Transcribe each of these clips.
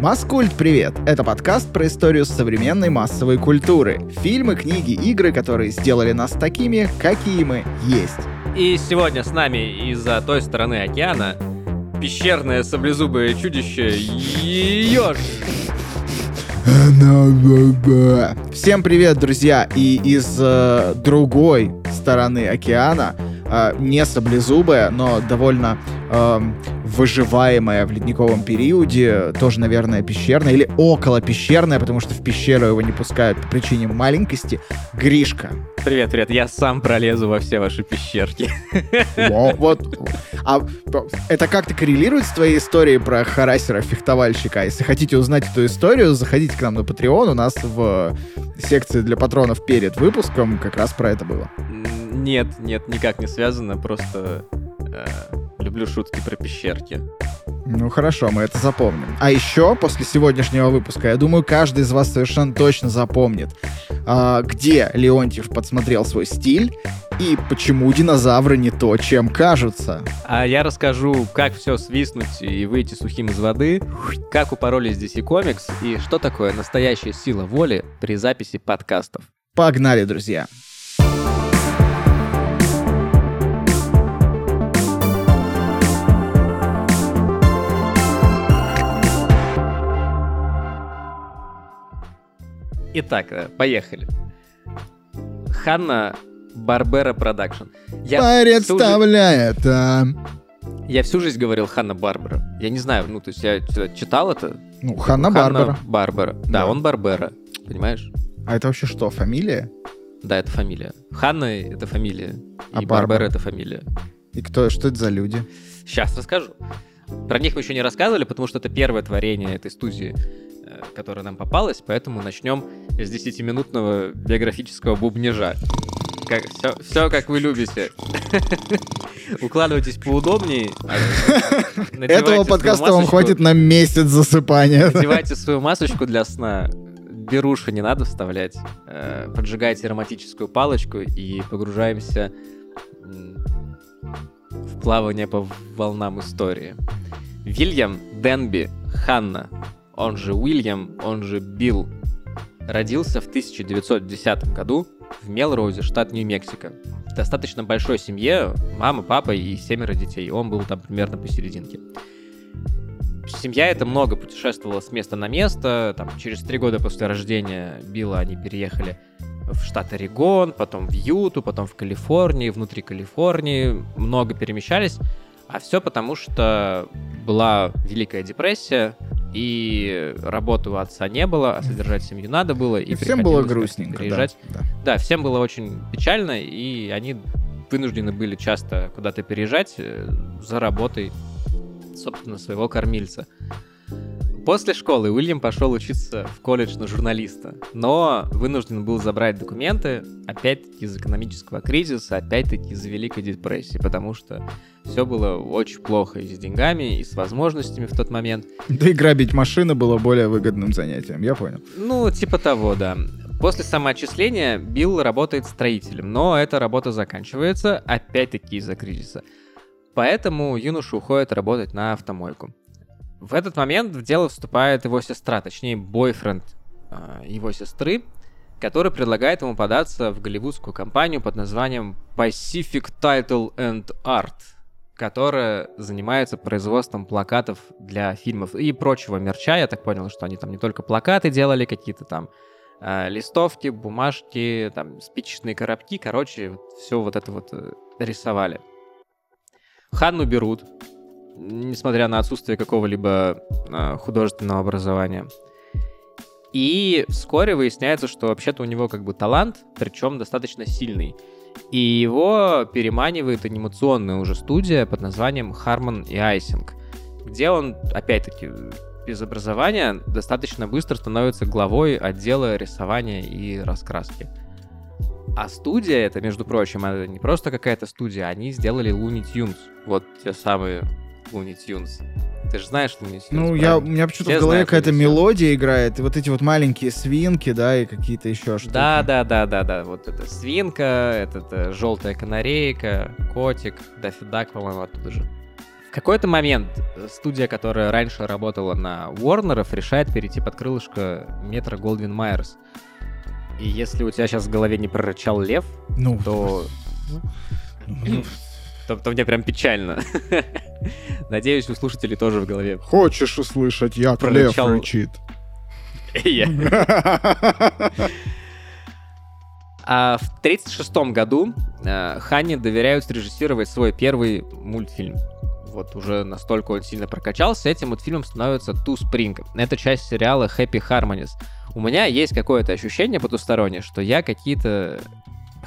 Маскульт, привет! Это подкаст про историю современной массовой культуры. Фильмы, книги, игры, которые сделали нас такими, какие мы есть. И сегодня с нами из-за той стороны океана пещерное саблезубое чудище Ёж. Всем привет, друзья! И из э, другой стороны океана, э, не саблезубая, но довольно э, выживаемая в ледниковом периоде, тоже, наверное, пещерная, или около пещерная, потому что в пещеру его не пускают по причине маленькости, Гришка. Привет, привет, я сам пролезу во все ваши пещерки. Во, вот. А это как-то коррелирует с твоей историей про харасера-фехтовальщика? Если хотите узнать эту историю, заходите к нам на Patreon, у нас в секции для патронов перед выпуском как раз про это было. Нет, нет, никак не связано, просто люблю шутки про пещерки. Ну хорошо, мы это запомним. А еще после сегодняшнего выпуска, я думаю, каждый из вас совершенно точно запомнит, а, где Леонтьев подсмотрел свой стиль и почему динозавры не то, чем кажутся. А я расскажу, как все свистнуть и выйти сухим из воды, как упоролись DC Comics и что такое настоящая сила воли при записи подкастов. Погнали, друзья! Итак, э, поехали. Ханна Барбера Production. Представляет, всю... а... Я всю жизнь говорил Ханна Барбера. Я не знаю, ну, то есть я читал это. Ну, Ханна Барбера. Барбера. Да, да, он Барбера, понимаешь? А это вообще что, фамилия? Да, это фамилия. Ханна — это фамилия. А и Барбера — это фамилия. И кто, что это за люди? Сейчас расскажу. Про них мы еще не рассказывали, потому что это первое творение этой студии. Которая нам попалась, поэтому начнем с 10-минутного биографического бубнежа. Как, все, все как вы любите. Укладывайтесь поудобнее. Этого подкаста вам хватит на месяц засыпания. Надевайте свою масочку для сна. Беруши не надо вставлять. Э, поджигайте ароматическую палочку и погружаемся в плавание по волнам истории. Вильям Денби Ханна он же Уильям, он же Билл, родился в 1910 году в Мелроузе, штат Нью-Мексико. В достаточно большой семье, мама, папа и семеро детей. Он был там примерно посерединке. Семья это много путешествовала с места на место. Там, через три года после рождения Билла они переехали в штат Орегон, потом в Юту, потом в Калифорнии, внутри Калифорнии. Много перемещались. А все потому, что была Великая депрессия, и работы у отца не было, а содержать семью надо было. И, и всем было грустненько. Переезжать. Да, да. да, всем было очень печально, и они вынуждены были часто куда-то переезжать э, за работой, собственно, своего кормильца. После школы Уильям пошел учиться в колледж на журналиста, но вынужден был забрать документы, опять-таки из экономического кризиса, опять-таки из Великой депрессии, потому что все было очень плохо и с деньгами, и с возможностями в тот момент. Да и грабить машины было более выгодным занятием, я понял. Ну, типа того, да. После самоотчисления Билл работает строителем, но эта работа заканчивается, опять-таки из-за кризиса. Поэтому юноша уходит работать на автомойку. В этот момент в дело вступает его сестра, точнее, бойфренд э, его сестры, который предлагает ему податься в голливудскую компанию под названием Pacific Title and Art, которая занимается производством плакатов для фильмов и прочего мерча. Я так понял, что они там не только плакаты делали, какие-то там э, листовки, бумажки, там спичечные коробки, короче, все вот это вот э, рисовали. Ханну берут, несмотря на отсутствие какого-либо э, художественного образования. И вскоре выясняется, что вообще-то у него как бы талант, причем достаточно сильный. И его переманивает анимационная уже студия под названием Harmon и Icing, где он, опять-таки, без образования достаточно быстро становится главой отдела рисования и раскраски. А студия это, между прочим, это не просто какая-то студия, они сделали Looney Tunes. Вот те самые Looney Tunes. Ты же знаешь, что не Ну, я, у меня почему-то в голове какая-то мелодия играет, и вот эти вот маленькие свинки, да, и какие-то еще штуки. Да, да, да, да, да. Вот это свинка, это, это желтая канарейка, котик, Даффи Дак, по-моему, оттуда же. В какой-то момент студия, которая раньше работала на Warner'ов, решает перейти под крылышко метра Голдвин Майерс. И если у тебя сейчас в голове не прорычал лев, ну, то... Ну, то, то мне прям печально. Надеюсь, у слушателей тоже в голове. Хочешь услышать, як прорычал... лев рычит? А в 1936 году э, Ханне доверяют срежиссировать свой первый мультфильм. Вот уже настолько он сильно прокачался, этим мультфильмом становится Ту Спринг. Это часть сериала Happy Harmonies. У меня есть какое-то ощущение потустороннее, что я какие-то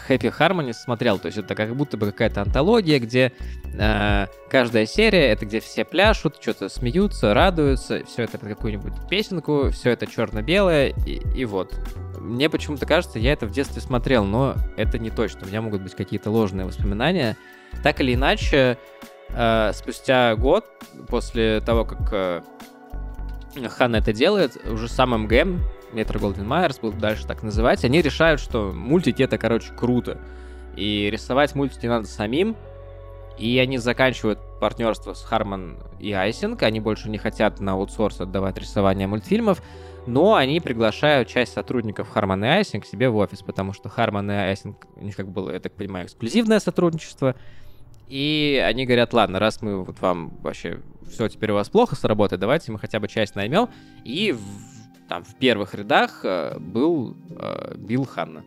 Happy Harmony смотрел. То есть это как будто бы какая-то антология, где э, каждая серия это где все пляшут, что-то смеются, радуются, все это под какую-нибудь песенку, все это черно-белое, и, и вот. Мне почему-то кажется, я это в детстве смотрел, но это не точно. У меня могут быть какие-то ложные воспоминания. Так или иначе, э, спустя год после того, как э, Ханна это делает, уже сам МГМ Метро Голдвин Майерс, будут дальше так называть, они решают, что мультики это, короче, круто. И рисовать мультики надо самим. И они заканчивают партнерство с Харман и Айсинг. Они больше не хотят на аутсорс отдавать рисование мультфильмов. Но они приглашают часть сотрудников Харман и Айсинг себе в офис, потому что Харман и Айсинг, у них как было, я так понимаю, эксклюзивное сотрудничество. И они говорят, ладно, раз мы вот вам вообще все теперь у вас плохо с работой, давайте мы хотя бы часть наймем. И там в первых рядах э, был э, Билл Ханна.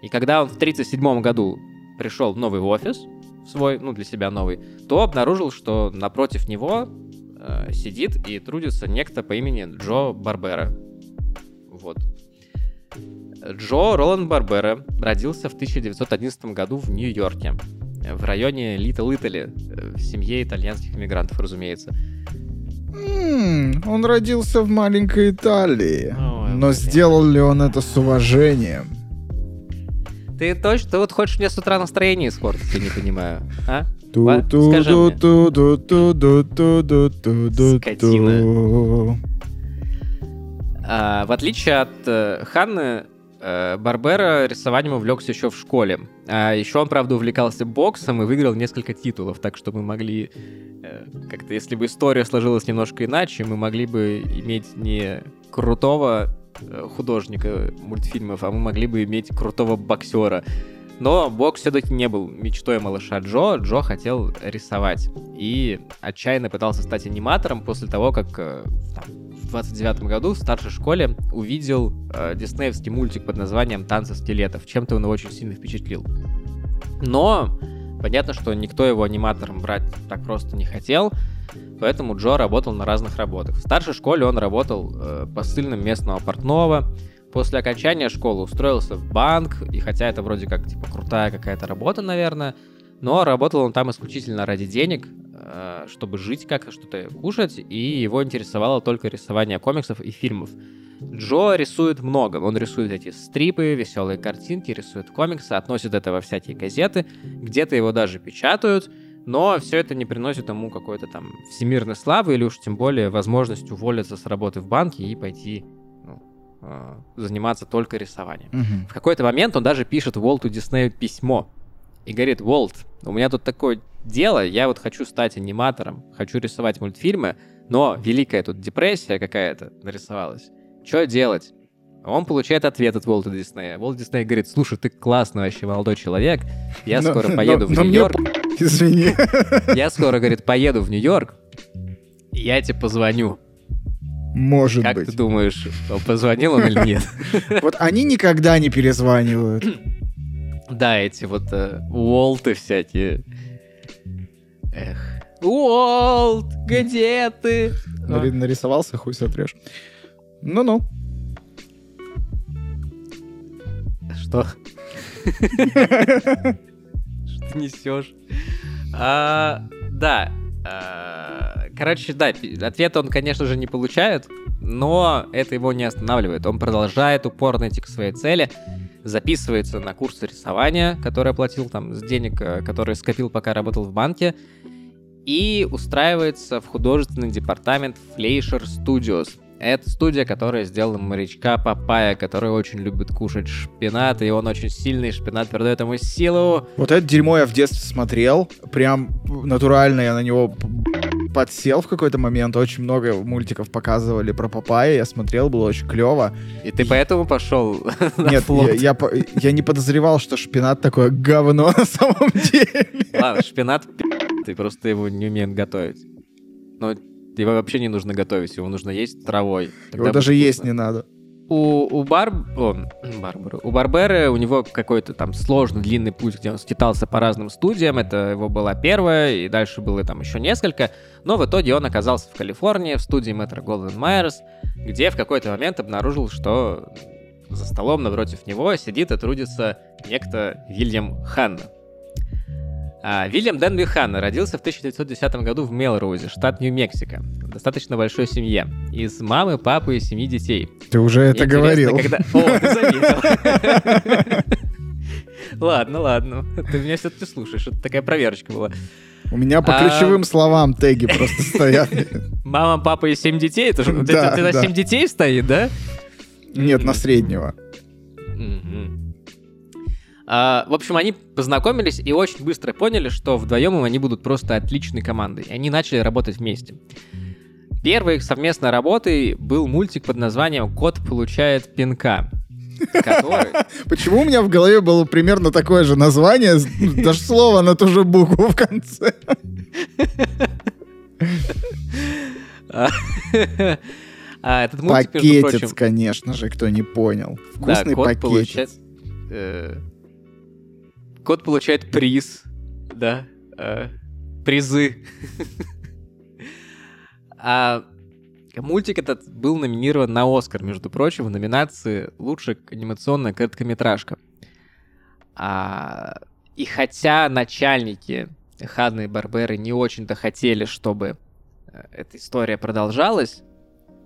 И когда он в 1937 году пришел в новый офис, свой, ну, для себя новый, то обнаружил, что напротив него э, сидит и трудится некто по имени Джо Барбера. Вот. Джо Роланд Барбера родился в 1911 году в Нью-Йорке, в районе Литл Итали, э, в семье итальянских иммигрантов, разумеется. Он родился в маленькой Италии. Ой, но сделал ли он это с уважением? Ты точно, ты вот хочешь мне с утра настроение испортить, я не понимаю, а? Скотина. А, в отличие от э, Ханны, Барбера рисованием увлекся еще в школе. А еще он, правда, увлекался боксом и выиграл несколько титулов, так что мы могли Э, как-то, если бы история сложилась немножко иначе, мы могли бы иметь не крутого э, художника мультфильмов, а мы могли бы иметь крутого боксера. Но бокс все-таки не был мечтой малыша Джо. Джо хотел рисовать. И отчаянно пытался стать аниматором после того, как э, там, 29 году в старшей школе увидел э, диснеевский мультик под названием «Танцы скелетов». Чем-то он его очень сильно впечатлил. Но Понятно, что никто его аниматором брать так просто не хотел, поэтому Джо работал на разных работах. В старшей школе он работал э, посыльным местного портного. После окончания школы устроился в банк, и хотя это вроде как типа крутая какая-то работа, наверное, но работал он там исключительно ради денег, э, чтобы жить как что-то кушать, и его интересовало только рисование комиксов и фильмов. Джо рисует много. Он рисует эти стрипы, веселые картинки, рисует комиксы, относит это во всякие газеты, где-то его даже печатают, но все это не приносит ему какой-то там всемирной славы или уж тем более возможность уволиться с работы в банке и пойти ну, э, заниматься только рисованием. Угу. В какой-то момент он даже пишет Уолту Диснею письмо и говорит, Уолт, у меня тут такое дело, я вот хочу стать аниматором, хочу рисовать мультфильмы, но великая тут депрессия какая-то нарисовалась. Что делать? Он получает ответ от Волта Диснея. Волт Дисней говорит, слушай, ты классный вообще молодой человек, я но, скоро поеду но, в Нью-Йорк. Извини. Я скоро, говорит, поеду в Нью-Йорк, я тебе позвоню. Может как быть. Как ты думаешь, позвонил он или нет? Вот они никогда не перезванивают. Да, эти вот э, Уолты всякие. Эх. Уолт, где ты? Нарисовался, хуй сотрешь. Ну-ну. Что? Что ты несешь? А, да. А, короче, да, ответа он, конечно же, не получает, но это его не останавливает. Он продолжает упорно идти к своей цели, записывается на курсы рисования, который оплатил там с денег, э, которые скопил, пока работал в банке, и устраивается в художественный департамент Fleischer Studios. Это студия, которая сделала морячка Папая, который очень любит кушать шпинат, и он очень сильный, шпинат придает ему силу. Вот это дерьмо я в детстве смотрел, прям натурально я на него подсел в какой-то момент, очень много мультиков показывали про Папая, я смотрел, было очень клево. И ты поэтому пошел Нет, я, я, я не подозревал, что шпинат такое говно на самом деле. Ладно, шпинат ты просто его не умеет готовить. Но его вообще не нужно готовить, его нужно есть травой. Тогда его даже есть не надо. У, у Бар... О, Барбары. У Барберы у него какой-то там сложный длинный путь, где он скитался по разным студиям. Это его была первая, и дальше было там еще несколько. Но в итоге он оказался в Калифорнии, в студии Метро Голден Майерс, где в какой-то момент обнаружил, что за столом напротив него сидит и трудится некто Вильям Ханна. А, Вильям Дэн Бюханна родился в 1910 году в Мелроузе, штат Нью-Мексико, в достаточно большой семье, из мамы, папы и семи детей. Ты уже это говорил. Когда... О, ты заметил. Ладно, ладно. Ты меня все-таки слушаешь. Это такая проверочка была. У меня по а, ключевым словам теги просто стоят. Мама, папа и семь детей? Это же да, это, семь детей стоит, да? Нет, на среднего. А, в общем, они познакомились и очень быстро поняли, что вдвоем они будут просто отличной командой. И они начали работать вместе. Первой их совместной работой был мультик под названием «Кот получает пинка». Который... Почему у меня в голове было примерно такое же название, даже слово на ту же букву в конце? А этот мультик, Пакетец, прочим... конечно же, кто не понял. Вкусный да, пакетец. Получает, э, Кот получает приз, да, э, призы. А мультик этот был номинирован на Оскар, между прочим, в номинации «Лучшая анимационная короткометражка». А, и хотя начальники Ханны и Барберы не очень-то хотели, чтобы э, эта история продолжалась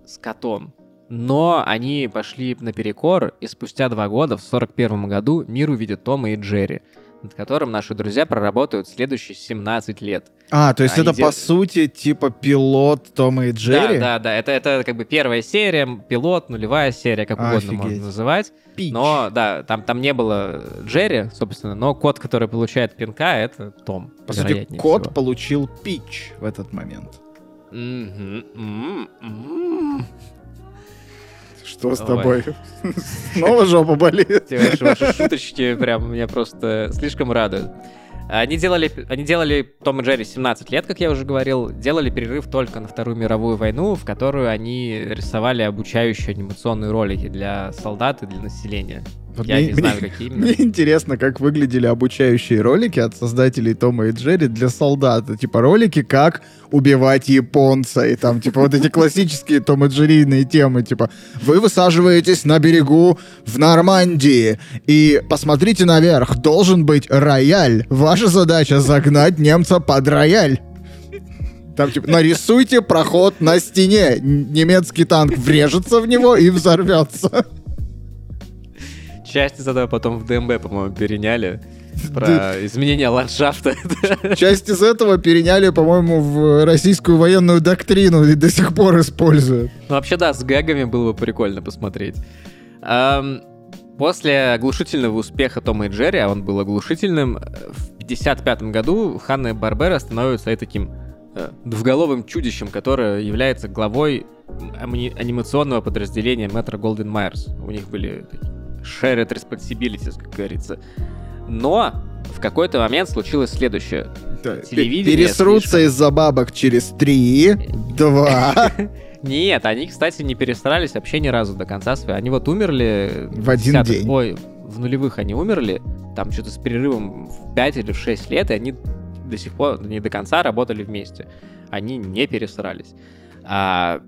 с котом, но они пошли наперекор, и спустя два года, в 41 году, мир увидит Тома и Джерри — над которым наши друзья проработают следующие 17 лет. А, то есть Они это, дел... по сути, типа пилот Тома и Джерри? Да, да, да. Это, это как бы первая серия, пилот, нулевая серия, как угодно Офигеть. можно называть. Пич. Но, да, там, там не было Джерри, собственно, но кот, который получает пинка, это Том. По сути, кот всего. получил Пич в этот момент. Mm-hmm. Mm-hmm. Что с тобой? Снова жопа болит? Ваши шуточки прям меня просто слишком радуют. Они делали, они делали Том и Джерри 17 лет, как я уже говорил, делали перерыв только на Вторую мировую войну, в которую они рисовали обучающие анимационные ролики для солдат и для населения. Вот Я мне, не знаю, мне, какие именно. Мне интересно, как выглядели обучающие ролики от создателей Тома и Джерри для солдат. Типа ролики, как убивать японца. И там, типа, вот эти классические Том и Джерриные темы. Типа, вы высаживаетесь на берегу в Нормандии. И посмотрите наверх. Должен быть рояль. Ваша задача загнать немца под рояль. Там, типа, нарисуйте проход на стене. Немецкий танк врежется в него и взорвется. Часть из этого потом в ДМБ, по-моему, переняли. Про изменение ландшафта. Часть из этого переняли, по-моему, в российскую военную доктрину и до сих пор используют. Ну, вообще, да, с гэгами было бы прикольно посмотреть. После оглушительного успеха Тома и Джерри, а он был оглушительным, в 55 году Ханна Барбера становится таким э, двуголовым чудищем, которое является главой анимационного подразделения Metro Golden Myers. У них были такие shared responsibilities, как говорится. Но в какой-то момент случилось следующее. Да, Телевидение Пересрутся слишком... из-за бабок через три, два. Нет, они, кстати, не перестарались вообще ни разу до конца своей. Они вот умерли... В один день. Ой, в нулевых они умерли. Там что-то с перерывом в 5 или в 6 лет, и они до сих пор не до конца работали вместе. Они не перестарались. А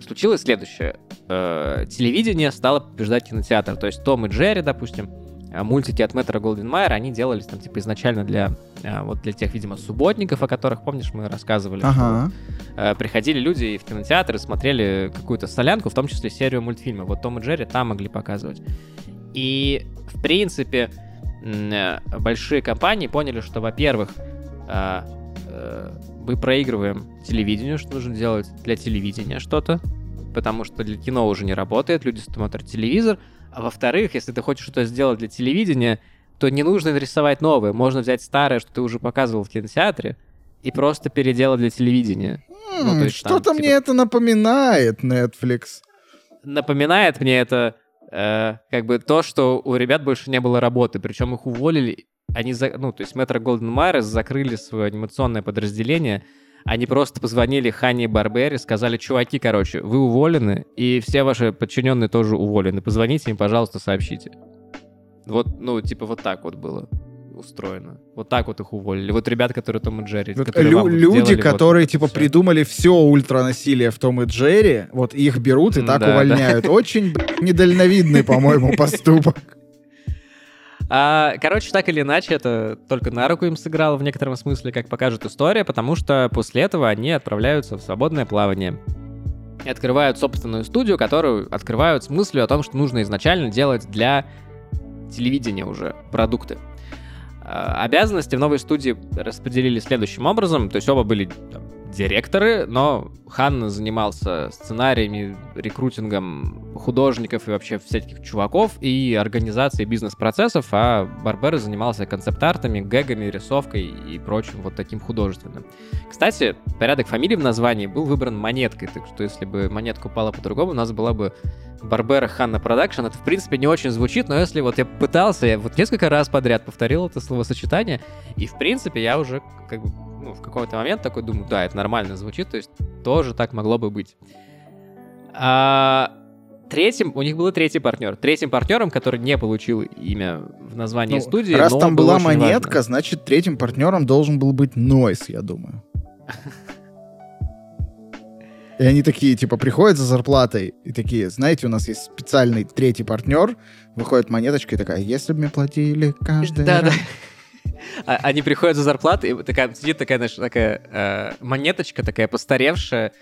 случилось следующее. Э, телевидение стало побеждать кинотеатр. То есть Том и Джерри, допустим, э, мультики от Мэтра Голденмайера, они делались там, типа, изначально для, э, вот для тех, видимо, субботников, о которых, помнишь, мы рассказывали, ага. что приходили люди в кинотеатр и смотрели какую-то солянку, в том числе серию мультфильмов. Вот Том и Джерри там могли показывать. И, в принципе, большие компании поняли, что, во-первых, мы проигрываем телевидению, что нужно делать для телевидения что-то, потому что для кино уже не работает, люди смотрят телевизор. А во-вторых, если ты хочешь что-то сделать для телевидения, то не нужно нарисовать новое. Можно взять старое, что ты уже показывал в кинотеатре, и просто переделать для телевидения. Ну, то есть Что-то там, мне типа- это напоминает, Netflix. Напоминает мне это э, как бы то, что у ребят больше не было работы, причем их уволили. Они, за, ну, то есть Метро Голден Майерс закрыли свое анимационное подразделение, они просто позвонили Ханни Барбери, сказали, чуваки, короче, вы уволены, и все ваши подчиненные тоже уволены. Позвоните им, пожалуйста, сообщите. Вот, ну, типа вот так вот было устроено. Вот так вот их уволили. Вот ребят, которые Том и Джерри. Вот лю- вам вот люди, делали вот которые это типа всё. придумали все ультранасилие в Том и Джерри, вот их берут и так Да, да. увольняют. Очень б***ь, недальновидный, по-моему, поступок. А, короче, так или иначе, это только на руку им сыграло в некотором смысле, как покажет история, потому что после этого они отправляются в свободное плавание. И открывают собственную студию, которую открывают с мыслью о том, что нужно изначально делать для телевидения уже продукты. А, Обязанности в новой студии распределили следующим образом. То есть оба были директоры, но Хан занимался сценариями, рекрутингом художников и вообще всяких чуваков и организацией бизнес-процессов, а Барбера занимался концепт-артами, гэгами, рисовкой и прочим вот таким художественным. Кстати, порядок фамилий в названии был выбран монеткой, так что если бы монетка упала по-другому, у нас была бы Барбера Ханна Production. Это, в принципе, не очень звучит, но если вот я пытался, я вот несколько раз подряд повторил это словосочетание, и, в принципе, я уже как бы ну, в какой-то момент такой думаю, да, это нормально звучит, то есть тоже так могло бы быть. А, третьим, у них был и третий партнер. Третьим партнером, который не получил имя в названии Ну, студии, Раз там была монетка, важно. значит, третьим партнером должен был быть Нойс, я думаю. И они такие, типа, приходят за зарплатой и такие, знаете, у нас есть специальный третий партнер, выходит монеточка и такая, если бы мне платили каждый Да, да. раз». А- Они приходят за зарплатой, и такая сидит такая, знаешь, такая э, монеточка, такая постаревшая,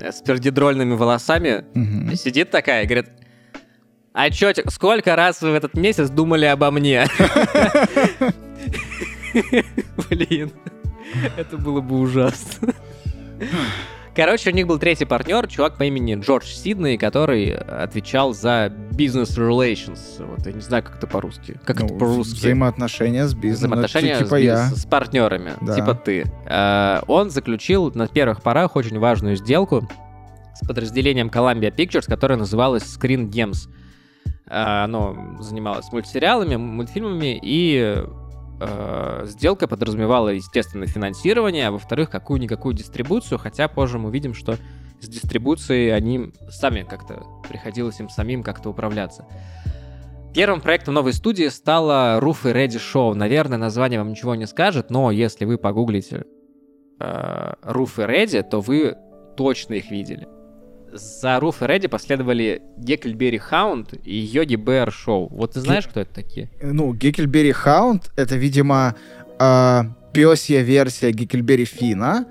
э, с пердидрольными волосами, Мгм. сидит такая и говорит, а чё, сколько раз вы в этот месяц думали обо мне? Блин, это было бы ужасно. Короче, у них был третий партнер, чувак по имени Джордж Сидней, который отвечал за business relations. Вот я не знаю, как это по-русски. Как это Ну, по-русски? Взаимоотношения с бизнесом. ну, взаимоотношения типа с, я. бизнес- с партнерами, Да. типа ты. Э, он заключил на первых порах очень важную сделку с подразделением Columbia Pictures, которое называлось Screen Gems. Э, оно занималось мультсериалами, мультфильмами, и э, сделка подразумевала, естественно, финансирование, а во-вторых, какую-никакую дистрибуцию, хотя позже мы увидим, что с дистрибуцией они сами как-то, приходилось им самим как-то управляться. Первым проектом новой студии стало Roof и Ready Show. Наверное, название вам ничего не скажет, но если вы погуглите э, Roof и Ready, то вы точно их видели. За Roof и Ready последовали Гекльберри Хаунд и Йоги Бэр Шоу. Вот ты знаешь, кто это такие? Ну, Геккельбери Хаунд — это, видимо, а, пёсья версия Геккельбери Фина.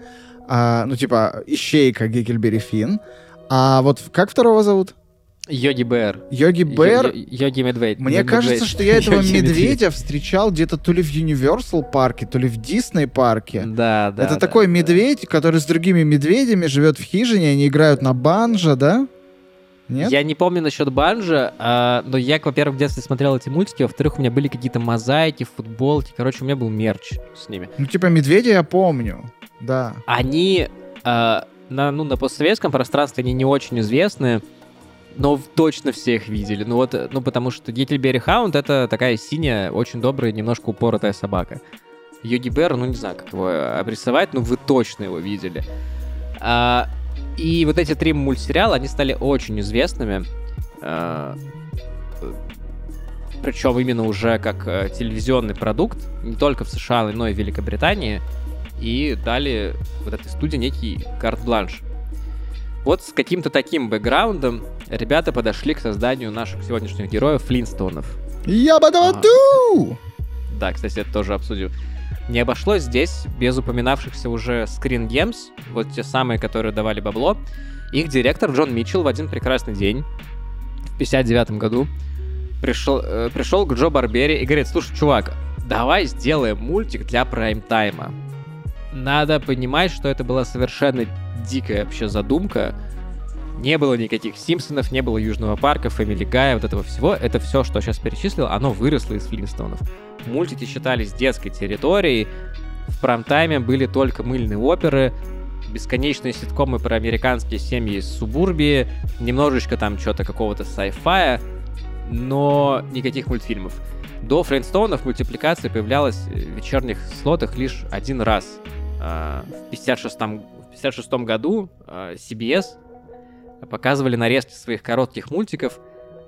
А, ну, типа, ищейка Геккельбери Фин. А вот как второго зовут? Йоги Бэр. Йоги Бэр. Йо- Йо- Йоги Медведь. Мне Медведь. кажется, что я этого Йоги Медведь. медведя встречал где-то то ли в Universal парке, то ли в Дисней парке. Да, да. Это да, такой да. медведь, который с другими медведями живет в хижине, они играют на банджо, да? Нет? Я не помню насчет банжа, а, но я, во-первых, в детстве смотрел эти мультики, во-вторых, у меня были какие-то мозаики, футболки, короче, у меня был мерч с ними. Ну, типа, медведя я помню, да. Они а, на, ну, на постсоветском пространстве они не очень известны, но точно все их видели. Ну вот, э, ну потому что Гекльберри Хаунд это такая синяя, очень добрая, немножко упоротая собака. Йоги Бэр, ну не знаю, как его э, обрисовать, но вы точно его видели. А, и вот эти три мультсериала, они стали очень известными. А, причем именно уже как э, телевизионный продукт, не только в США, но и в Великобритании. И дали вот этой студии некий карт-бланш. Вот с каким-то таким бэкграундом ребята подошли к созданию наших сегодняшних героев Флинстонов. Ябадаваду! Да, кстати, это тоже обсудим. Не обошлось здесь без упоминавшихся уже Screen Games, вот те самые, которые давали бабло. Их директор Джон Митчелл в один прекрасный день, в 59 году, пришел, э, пришел к Джо Барбери и говорит, слушай, чувак, давай сделаем мультик для прайм-тайма. Надо понимать, что это была совершенно дикая вообще задумка. Не было никаких Симпсонов, не было Южного парка, Фэмили Гая, вот этого всего. Это все, что сейчас перечислил, оно выросло из Флинстонов. Мультики считались детской территорией. В прайм-тайме были только мыльные оперы, бесконечные ситкомы про американские семьи из субурбии, немножечко там что-то какого-то sci-fi, но никаких мультфильмов. До Фрейнстоунов мультипликация появлялась в вечерних слотах лишь один раз. А, в 56 в 56 году а, CBS показывали нарезки своих коротких мультиков,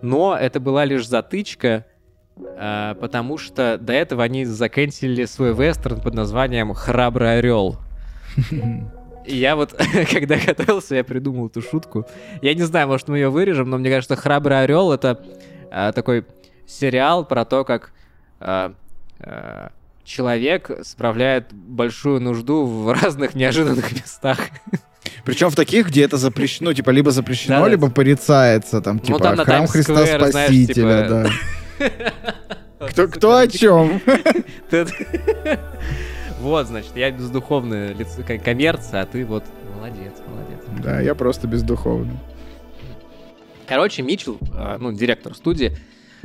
но это была лишь затычка, а, потому что до этого они заканчивали свой вестерн под названием «Храбрый орел». Я вот, когда готовился, я придумал эту шутку. Я не знаю, может, мы ее вырежем, но мне кажется, «Храбрый орел» — это такой сериал про то, как человек справляет большую нужду в разных неожиданных местах. Причем в таких, где это запрещено, ну, типа, либо запрещено, Да-да. либо порицается, там, типа, Ну, там храм Христа знаешь, Спасителя, типа- да. Кто, кто о чем? Вот, значит, я бездуховная лицо, ко- коммерция, а ты вот молодец, молодец. Да, я просто бездуховный. Короче, Митчелл, а, ну, директор студии,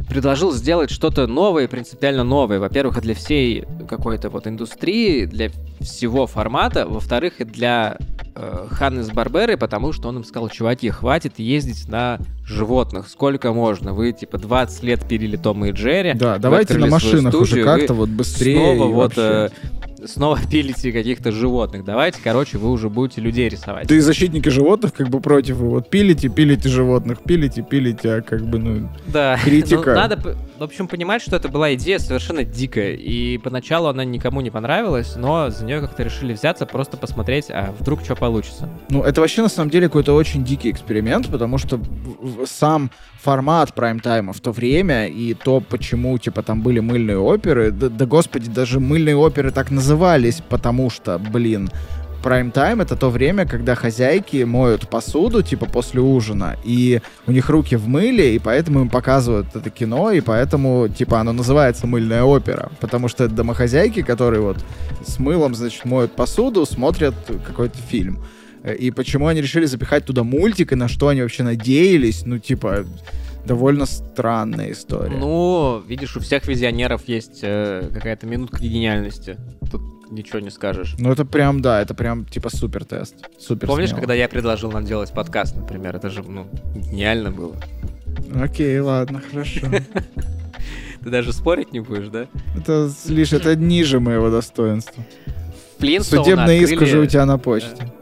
предложил сделать что-то новое, принципиально новое. Во-первых, и для всей какой-то вот индустрии, для всего формата. Во-вторых, и для э, Ханнес Барберы, потому что он им сказал, чуваки, хватит ездить на животных, сколько можно. Вы, типа, 20 лет пилили Тома и Джерри. Да, давайте на машинах уже студию, вы как-то вот быстрее. снова вот вообще. э, снова пилите каких-то животных. Давайте, короче, вы уже будете людей рисовать. Да и защитники животных как бы против. Вы вот пилите, пилите животных, пилите, пилите, а как бы, ну... Да. Критика. Ну, надо, в общем, понимать, что это была идея совершенно дикая. И поначалу она никому не понравилась, но за нее как-то решили взяться, просто посмотреть, а вдруг что получится. Ну, это вообще на самом деле какой-то очень дикий эксперимент, потому что сам формат прайм-тайма в то время и то, почему, типа, там были мыльные оперы, да, да господи, даже мыльные оперы так назывались, потому что, блин, прайм-тайм — это то время, когда хозяйки моют посуду, типа, после ужина, и у них руки в мыле, и поэтому им показывают это кино, и поэтому, типа, оно называется «Мыльная опера», потому что это домохозяйки, которые вот с мылом, значит, моют посуду, смотрят какой-то фильм. Э, И почему они решили запихать туда мультик, и на что они вообще надеялись, ну, типа, довольно странная история. Ну, видишь, у всех визионеров есть э, какая-то минутка гениальности. Тут ничего не скажешь. Ну, это прям, да, это прям, типа, супер тест. Супер Помнишь, смело. когда я предложил нам делать подкаст, например? Это же, ну, гениально было. Окей, ладно, хорошо. Ты даже спорить не будешь, да? Это лишь, это ниже моего достоинства. Судебный иск уже у тебя на почте.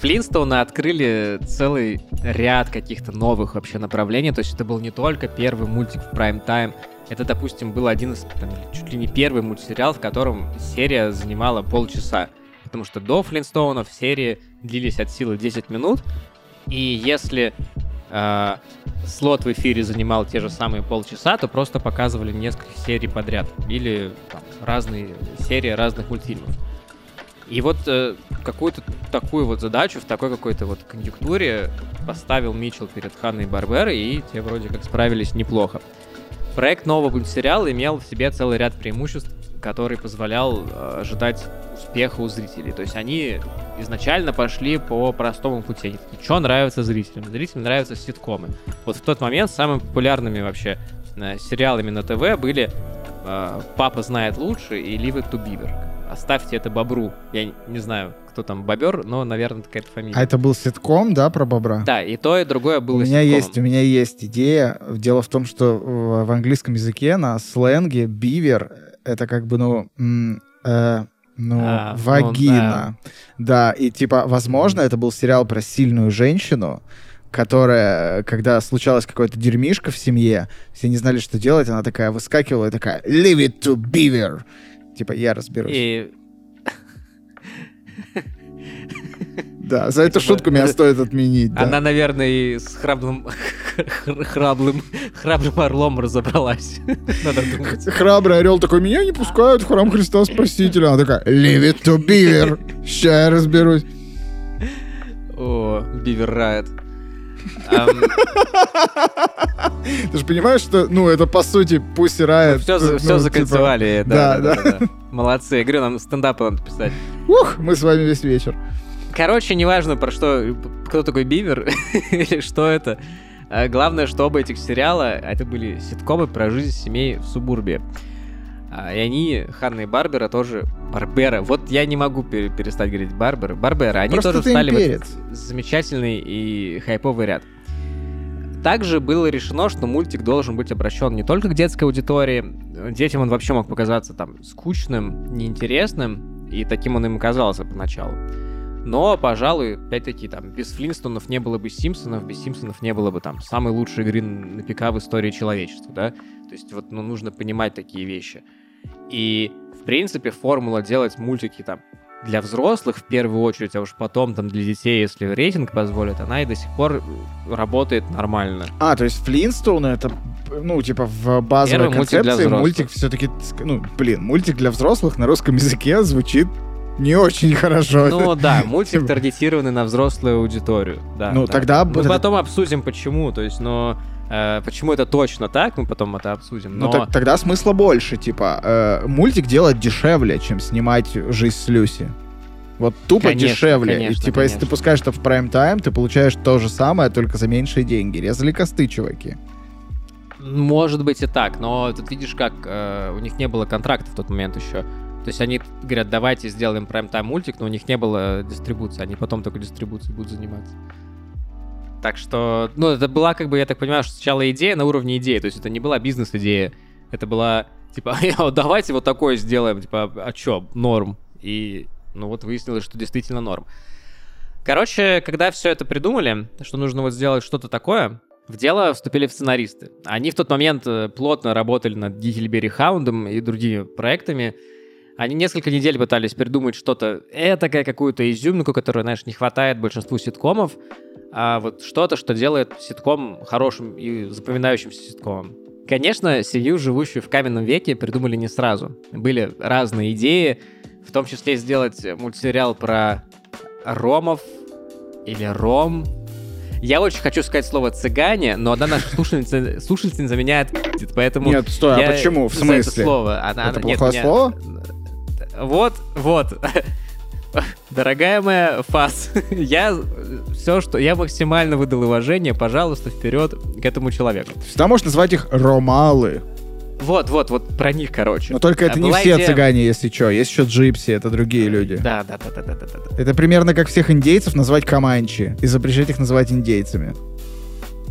Флинстоуны открыли целый ряд каких-то новых вообще направлений. То есть это был не только первый мультик в прайм-тайм. Это, допустим, был один из, там, чуть ли не первый мультсериал, в котором серия занимала полчаса. Потому что до Флинстоунов серии длились от силы 10 минут. И если э, слот в эфире занимал те же самые полчаса, то просто показывали несколько серий подряд. Или там, разные серии разных мультфильмов. И вот э, какую-то такую вот задачу в такой какой-то вот конъюнктуре поставил Митчелл перед Ханной Барберой, и те вроде как справились неплохо. Проект нового мультсериала имел в себе целый ряд преимуществ, который позволял э, ожидать успеха у зрителей. То есть они изначально пошли по простому пути. Они что нравится зрителям? Зрителям нравятся ситкомы. Вот в тот момент самыми популярными вообще э, сериалами на ТВ были э, «Папа знает лучше» и «Leave it to Beaver». Оставьте это бобру. Я не- знаю, кто там бобер, но, наверное, какая-то фамилия. А это был ситком, да, про бобра? Да, и то, и другое было У меня ситкомом. есть, у меня есть идея. Дело в том, что в, английском языке на сленге бивер это как бы, ну, э, ну, А, ну, вагина. да. и типа, возможно, это был сериал про сильную женщину, которая, когда случалось какое-то дерьмишко в семье, все не знали, что делать, она такая выскакивала и такая «Leave it to beaver!» Типа, я разберусь. И Да, за эту Типа, шутку меня стоит отменить. она, наверное, и с храбрым, храблым, храбрым орлом разобралась. Надо думать. Храбрый орел такой, меня не пускают в храм Христа Спасителя. Она такая, leave it to beaver. Ща я разберусь. О, Бивер Райт. Ты же понимаешь, что, ну, это по сути Pussy Riot. Все, ну, все типа, закольцевали. Да, да. Молодцы. Я говорю, нам стендапы надо писать. Ух, мы с вами весь вечер. Короче, неважно про что, кто такой Бивер или что это. А главное, что оба этих сериала, это были ситкомы про жизнь семей в субурбе. А, и они, Ханна и Барбера, тоже... Барбера. Вот я не могу перестать говорить Барбер. Барбера. Они Просто тоже встали в этот замечательный и хайповый ряд. Также было решено, что мультик должен быть обращен не только к детской аудитории. Детям он вообще мог показаться там скучным, неинтересным, и таким он им казался поначалу. Но, пожалуй, опять-таки, там, без Флинстонов не было бы Симпсонов, без Симпсонов не было бы там самой лучшей игры на ПК в истории человечества, да? То есть вот, ну, нужно понимать такие вещи. И, в принципе, формула делать мультики там для взрослых в первую очередь, а уж потом там для детей, если рейтинг позволит, она и до сих пор работает нормально. А, то есть Флинстоуны это, ну, типа в базовой Первый концепции мультик, мультик все-таки, ну, блин, мультик для взрослых на русском языке звучит не очень хорошо. Ну да, мультик таргетированный на взрослую аудиторию. Да, ну да. тогда... Мы потом обсудим, почему, то есть, но... Э, почему это точно так, мы потом это обсудим. Ну, но... Ну так, тогда смысла больше, типа, э, мультик делать дешевле, чем снимать «Жизнь с Люси». Вот тупо конечно, дешевле. Конечно, и, типа, конечно. если ты пускаешь это в прайм-тайм, ты получаешь то же самое, только за меньшие деньги. Резали косты, чуваки. Может быть и так, но тут видишь, как э, у них не было контракта в тот момент еще. То есть они говорят, давайте сделаем прайм-тайм мультик, но у них не было дистрибуции, они потом только дистрибуцией будут заниматься. Так что, ну, это была, как бы, я так понимаю, что сначала идея на уровне идеи, то есть это не была бизнес-идея, это была, типа, давайте вот такое сделаем, типа, а чё, норм. И, ну, вот выяснилось, что действительно норм. Короче, когда все это придумали, что нужно вот сделать что-то такое, в дело вступили сценаристы. Они в тот момент э, плотно работали над Гитлбери Хаундом и другими проектами, они несколько недель пытались придумать что-то этакое, какую-то изюминку, которую, знаешь, не хватает большинству ситкомов, а вот что-то, что делает ситком хорошим и запоминающимся ситкомом. Конечно, семью, живущую в каменном веке, придумали не сразу. Были разные идеи, в том числе сделать мультсериал про ромов или ром. Я очень хочу сказать слово «цыгане», но одна наша слушательница, слушательница заменяет, поэтому... Нет, стой, а почему? В смысле? Это слово. Она, это плохое нет, слово? Вот, вот. Дорогая моя Фас, я все, что я максимально выдал уважение, пожалуйста, вперед к этому человеку. Всегда можешь назвать их ромалы. Вот, вот, вот про них, короче. Но только это а не все идея... цыгане, если что. Есть еще джипси, это другие люди. Да, да, да, да, да, да, да. Это примерно как всех индейцев назвать команчи и запрещать их называть индейцами.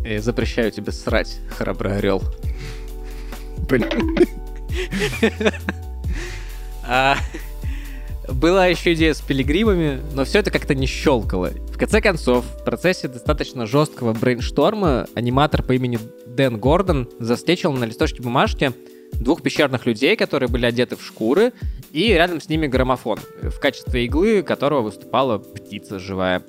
Я запрещаю тебе срать, храбрый орел. Блин. А, была еще идея с пилигримами, но все это как-то не щелкало. В конце концов, в процессе достаточно жесткого брейншторма аниматор по имени Дэн Гордон застечил на листочке бумажки двух пещерных людей, которые были одеты в шкуры, и рядом с ними граммофон, в качестве иглы которого выступала птица живая.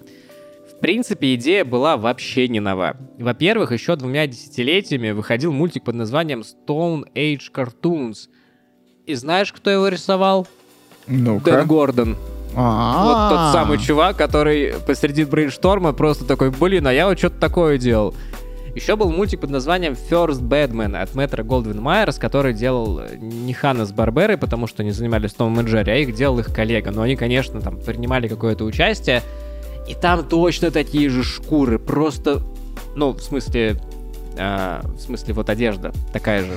В принципе, идея была вообще не нова. Во-первых, еще двумя десятилетиями выходил мультик под названием Stone Age Cartoons — и знаешь, кто его рисовал? ну. Дэн Гордон. Вот тот самый чувак, который посреди брейншторма просто такой, блин, а я вот что-то такое делал. Еще был мультик под названием First Batman от Мэтра Голдвин Майерс, который делал не Ханна с Барберой, потому что они занимались Томом и Джерри, а их делал их коллега. Но они, конечно, там принимали какое-то участие. И там точно такие же шкуры, просто, ну, в смысле, э, в смысле, вот одежда такая же.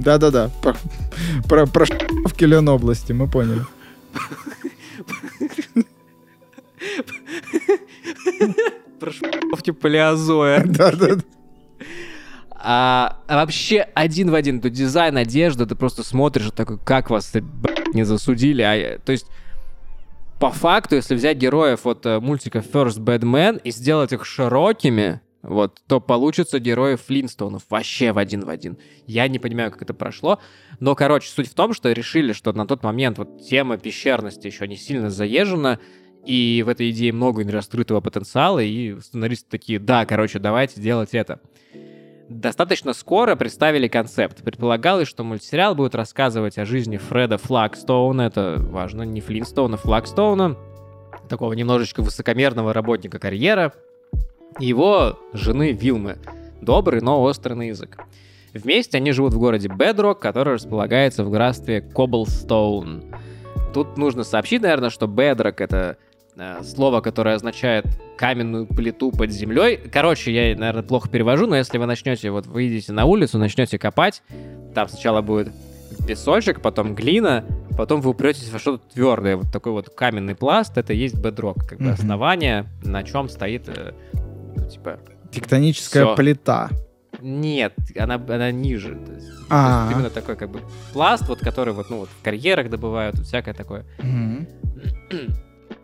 Да-да-да. Про, про, про в Ленобласти, мы поняли. Про шпафти палеозоя. Да-да-да. А, а вообще один в один, то дизайн, одежда, ты просто смотришь такой, как вас не засудили, а, то есть по факту, если взять героев от э, мультика First Bad Man и сделать их широкими, вот, то получится герои Флинстоунов вообще в один в один. Я не понимаю, как это прошло. Но, короче, суть в том, что решили, что на тот момент вот тема пещерности еще не сильно заезжена, и в этой идее много нераскрытого потенциала, и сценаристы такие, да, короче, давайте делать это. Достаточно скоро представили концепт. Предполагалось, что мультсериал будет рассказывать о жизни Фреда Флагстоуна, это важно, не Флинстоуна, Флагстоуна, такого немножечко высокомерного работника карьера, и его жены Вилмы. Добрый, но острый на язык. Вместе они живут в городе Бедрок, который располагается в графстве Коблстоун. Тут нужно сообщить, наверное, что Бедрок — это э, слово, которое означает каменную плиту под землей. Короче, я, наверное, плохо перевожу, но если вы начнете, вот выйдете на улицу, начнете копать, там сначала будет песочек, потом глина, потом вы упретесь во что-то твердое. Вот такой вот каменный пласт, это есть бедрок, как бы основание, на чем стоит, э, ну, типа, Тектоническая Всё. плита. нет, она, она ниже. То есть, то А. есть именно такой как бы пласт, вот который вот, ну, вот в карьерах добывают, всякое такое. Мгм.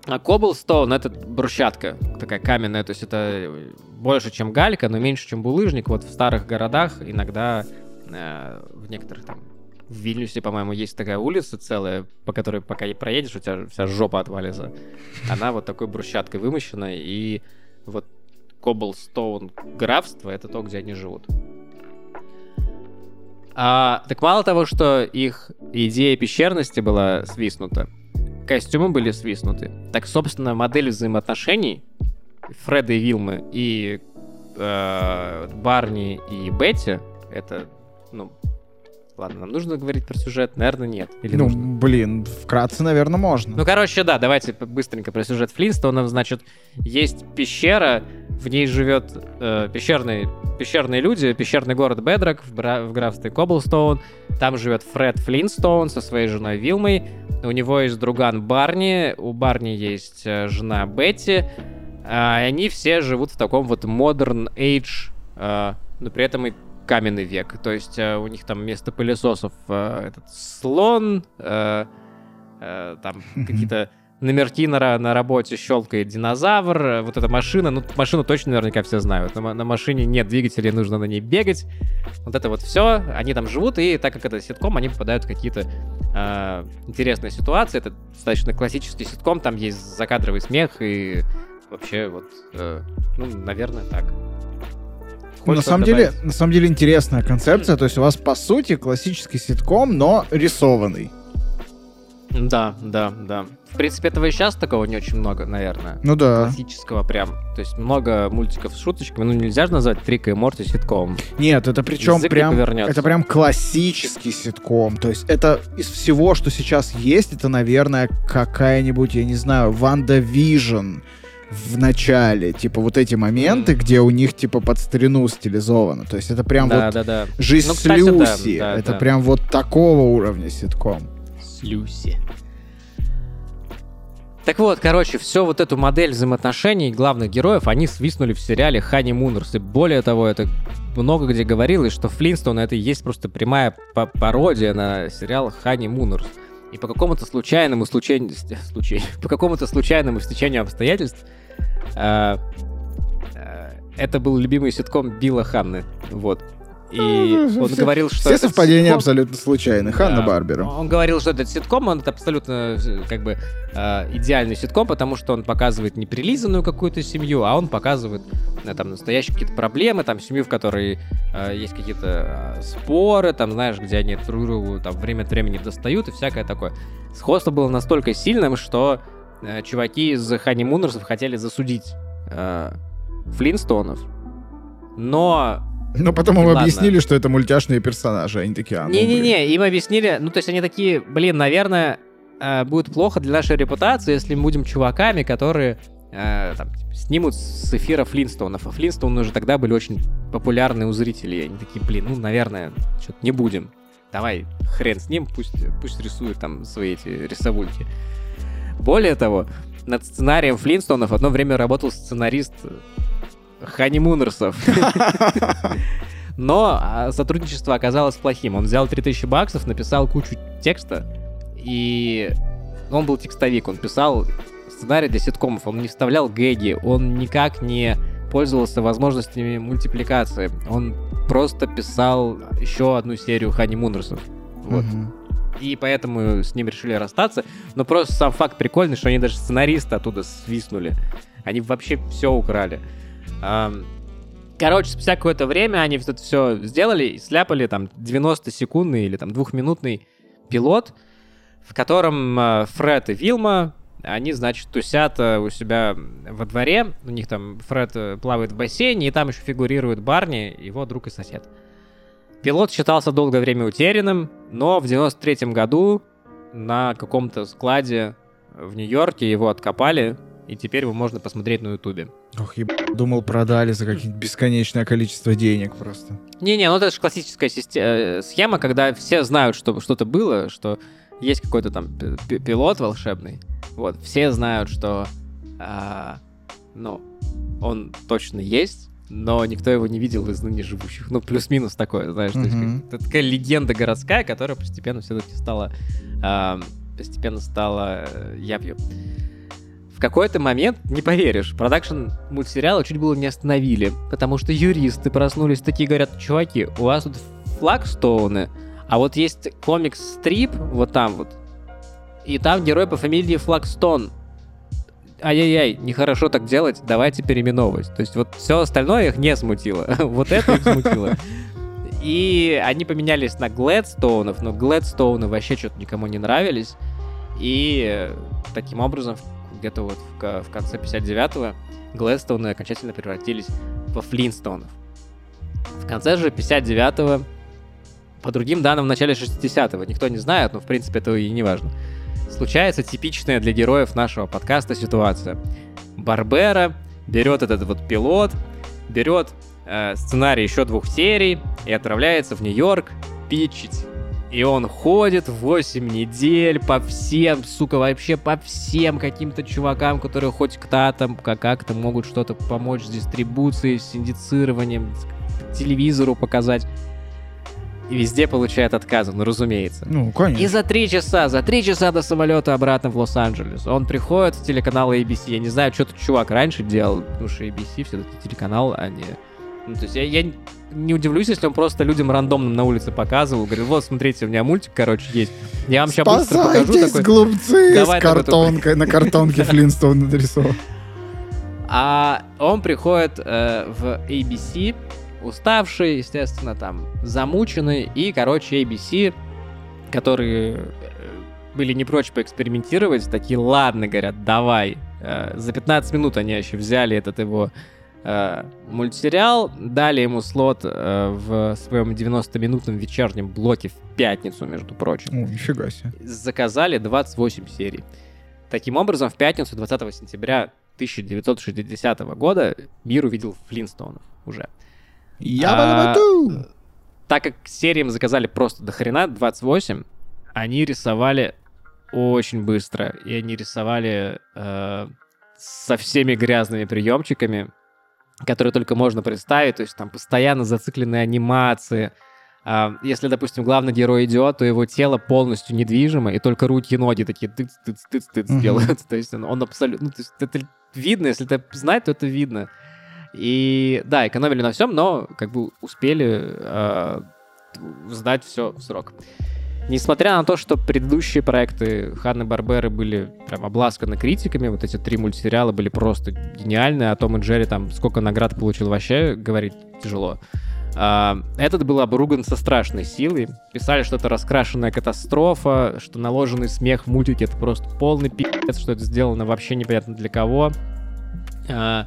А коблстоун это брусчатка такая каменная, то есть это э, больше, чем галька, но меньше, чем булыжник. Вот в старых городах иногда э, в некоторых там в Вильнюсе, по-моему, есть такая улица целая, по которой пока и проедешь, у тебя вся жопа отвалится. Она вот такой брусчаткой вымощена, и вот Коблстоун графство — это то, где они живут. А, так мало того, что их идея пещерности была свистнута, костюмы были свистнуты, так, собственно, модель взаимоотношений Фреда и Вилмы и э, Барни и Бетти, это, ну, ладно, нам нужно говорить про сюжет? Наверное, нет. Или Ну, нужно? блин, вкратце, наверное, можно. Ну, короче, да, давайте быстренько про сюжет Флинстонов. Значит, есть пещера, в ней живет э, пещерный, пещерные люди, пещерный город Бедрок в, бра- в графстве Коблстоун. Там живет Фред Флинстоун со своей женой Вилмой. У него есть друган Барни, у Барни есть э, жена Бетти. И они все живут в таком вот modern age, э, но при этом и каменный век. То есть э, у них там вместо пылесосов э, этот слон, э, э, там какие-то номерки на, на работе щелкает динозавр, э, вот эта машина, ну машину точно наверняка все знают, на, на машине нет двигателя, нужно на ней бегать, вот это вот все, они там живут, и так как это ситком, они попадают в какие-то э, интересные ситуации, это достаточно классический ситком, там есть закадровый смех, и вообще вот, э, ну, наверное, так. На самом деле, на самом деле интересная концепция. То есть у вас по сути классический ситком, но рисованный. Да, да, да. В принципе, этого и сейчас такого не очень много, наверное. Ну да. Классического прям. То есть много мультиков с шуточками. Ну, нельзя же назвать Рика и Морти ситком. Нет, это причем Язык прям это прям классический ситком. То есть это из всего, что сейчас есть, это, наверное, какая-нибудь, я не знаю, Ванда Вижн в начале, типа вот эти моменты, Мгм. где у них типа под старину стилизовано. То есть это прям да, вот да, да. жизнь Ну, с кстати, да, Люси. да, это да. прям вот такого уровня ситком. С Люси. Так вот, короче, все вот эту модель взаимоотношений главных героев, они свистнули в сериале Хани Мунерс. И более того, это много где говорилось, что Флинстон это и есть просто прямая па- пародия на сериал Хани Мунерс. И по какому-то случайному случай, по какому-то случайному стечению обстоятельств э, э, это был любимый ситком Билла Ханны. Вот. И он все- говорил, что Все совпадения ситком- абсолютно случайны. Ханна да. Барбера. Он говорил, что этот ситком, он это абсолютно э, как бы э, идеальный ситком, потому что он показывает не прилизанную какую-то семью, а он показывает э, там настоящие какие-то проблемы, там семью, в которой есть какие-то споры, там знаешь, где они друг другу там время от времени достают и всякое такое. Сходство было настолько сильным, что чуваки из Хани Мунерсов хотели засудить Флинстонов, но Но потом им объяснили, что это мультяшные персонажи. Они такие, а, ну. Не-не-не, им объяснили, ну то есть они такие, блин, наверное, э, будет плохо для нашей репутации, если мы будем чуваками, которые э, там, типа, снимут с эфира Флинстоунов. А Флинстоуны уже тогда были очень популярны у зрителей. Они такие, блин, ну, наверное, что-то не будем. Давай, хрен с ним, пусть, пусть рисует там свои эти рисовульки. Более того, над сценарием Флинстоунов одно время работал сценарист Хани Мунерсов. Но а, сотрудничество оказалось плохим. Он взял 3000 баксов, написал кучу текста, и он был текстовик, он писал сценарий для ситкомов, он не вставлял гэги, он никак не пользовался возможностями мультипликации. Он просто писал еще одну серию Хани Мунерсов. Вот. И поэтому с ним решили расстаться. Но просто сам факт прикольный, что они даже сценариста оттуда свистнули. Они вообще все украли. Короче, спустя какое-то время они это все сделали и сляпали там 90-секундный или там двухминутный пилот, в котором э, Фред и Вилма они, значит, тусят э, у себя во дворе. У них там Фред э, плавает в бассейне, и там еще фигурирует Барни, его друг и сосед. Пилот считался долгое время утерянным, но в 93 году на каком-то складе в Нью-Йорке его откопали, и теперь его можно посмотреть на Ютубе. Ох, еб... Думал, продали за какое-то бесконечное количество денег просто. Не-не, ну это же классическая система, схема, когда все знают, что что-то было, что есть какой-то там пилот волшебный. Вот, все знают, что, а, ну, он точно есть, но никто его не видел из ныне живущих. Ну, плюс-минус такое, знаешь. Mm-hmm. То есть, это такая легенда городская, которая постепенно все-таки стала, а, постепенно стала э, явью. В какой-то момент, не поверишь, продакшн мультсериала чуть было не остановили, потому что юристы проснулись такие, говорят, чуваки, у вас тут флагстоуны, а вот есть комикс-стрип, вот там вот, и там герой по фамилии Флагстон. Ай-яй-яй, нехорошо так делать, давайте переименовывать. То есть вот все остальное их не смутило. вот это их смутило. И они поменялись на Глэдстоунов, но Глэдстоуны вообще что-то никому не нравились. И таким образом, где-то вот в, в конце 59-го, Глэдстоуны окончательно превратились во Флинстоунов. В конце же 59-го по другим данным, в начале 60-го. Никто не знает, но, в принципе, это и не важно. Случается типичная для героев нашего подкаста ситуация. Барбера берет этот вот пилот, берет э, сценарий еще двух серий и отправляется в Нью-Йорк питчить. И он ходит 8 недель по всем, сука, вообще по всем каким-то чувакам, которые хоть кто-то как-то могут что-то помочь с дистрибуцией, с индицированием, телевизору показать и везде получает отказы, ну разумеется. Ну, конечно. И за три часа, за три часа до самолета обратно в Лос-Анджелес. Он приходит с телеканала ABC. Я не знаю, что тут чувак раньше делал, потому что ABC все-таки телеканал, а не... Ну, то есть я, я не удивлюсь, если он просто людям рандомным на улице показывал. Говорит, вот, смотрите, у меня мультик, короче, есть. Я вам сейчас быстро покажу. Такой, глупцы Давай с картонкой, на картонке Флинстоун нарисовал. А он приходит э, в ABC, уставший, естественно, там, замученный, и, короче, ABC, которые э, были не прочь поэкспериментировать, такие, ладно, говорят, давай. Э, за 15 минут они еще взяли этот его э, мультсериал, дали ему слот в своем 90-минутном вечернем блоке в пятницу, между прочим. О, нифига себе. Заказали 28 серий. Таким образом, в пятницу 20 сентября 1960 года мир увидел Флинстоунов уже. Я а, Так как сериям заказали просто до хрена, 28, они рисовали очень быстро. И они рисовали э, со всеми грязными приемчиками, которые только можно представить. То есть там постоянно зацикленные анимации. А, если, допустим, главный герой идет, то его тело полностью недвижимо, и только руки и ноги такие тыц-тыц-тыц-тыц mm-hmm. делают. То есть он, он абсолютно... Ну, то есть это видно, если это знать, то это видно. И да, экономили на всем, но как бы успели э, сдать все в срок. Несмотря на то, что предыдущие проекты Ханны Барберы были прям обласканы критиками, вот эти три мультсериала были просто гениальные, а Том и Джерри там сколько наград получил вообще, говорить тяжело. Uh, этот был обруган со страшной силой. Писали, что это раскрашенная катастрофа, что наложенный смех в мультике это просто полный пи***ц, что это сделано вообще непонятно для кого. Uh,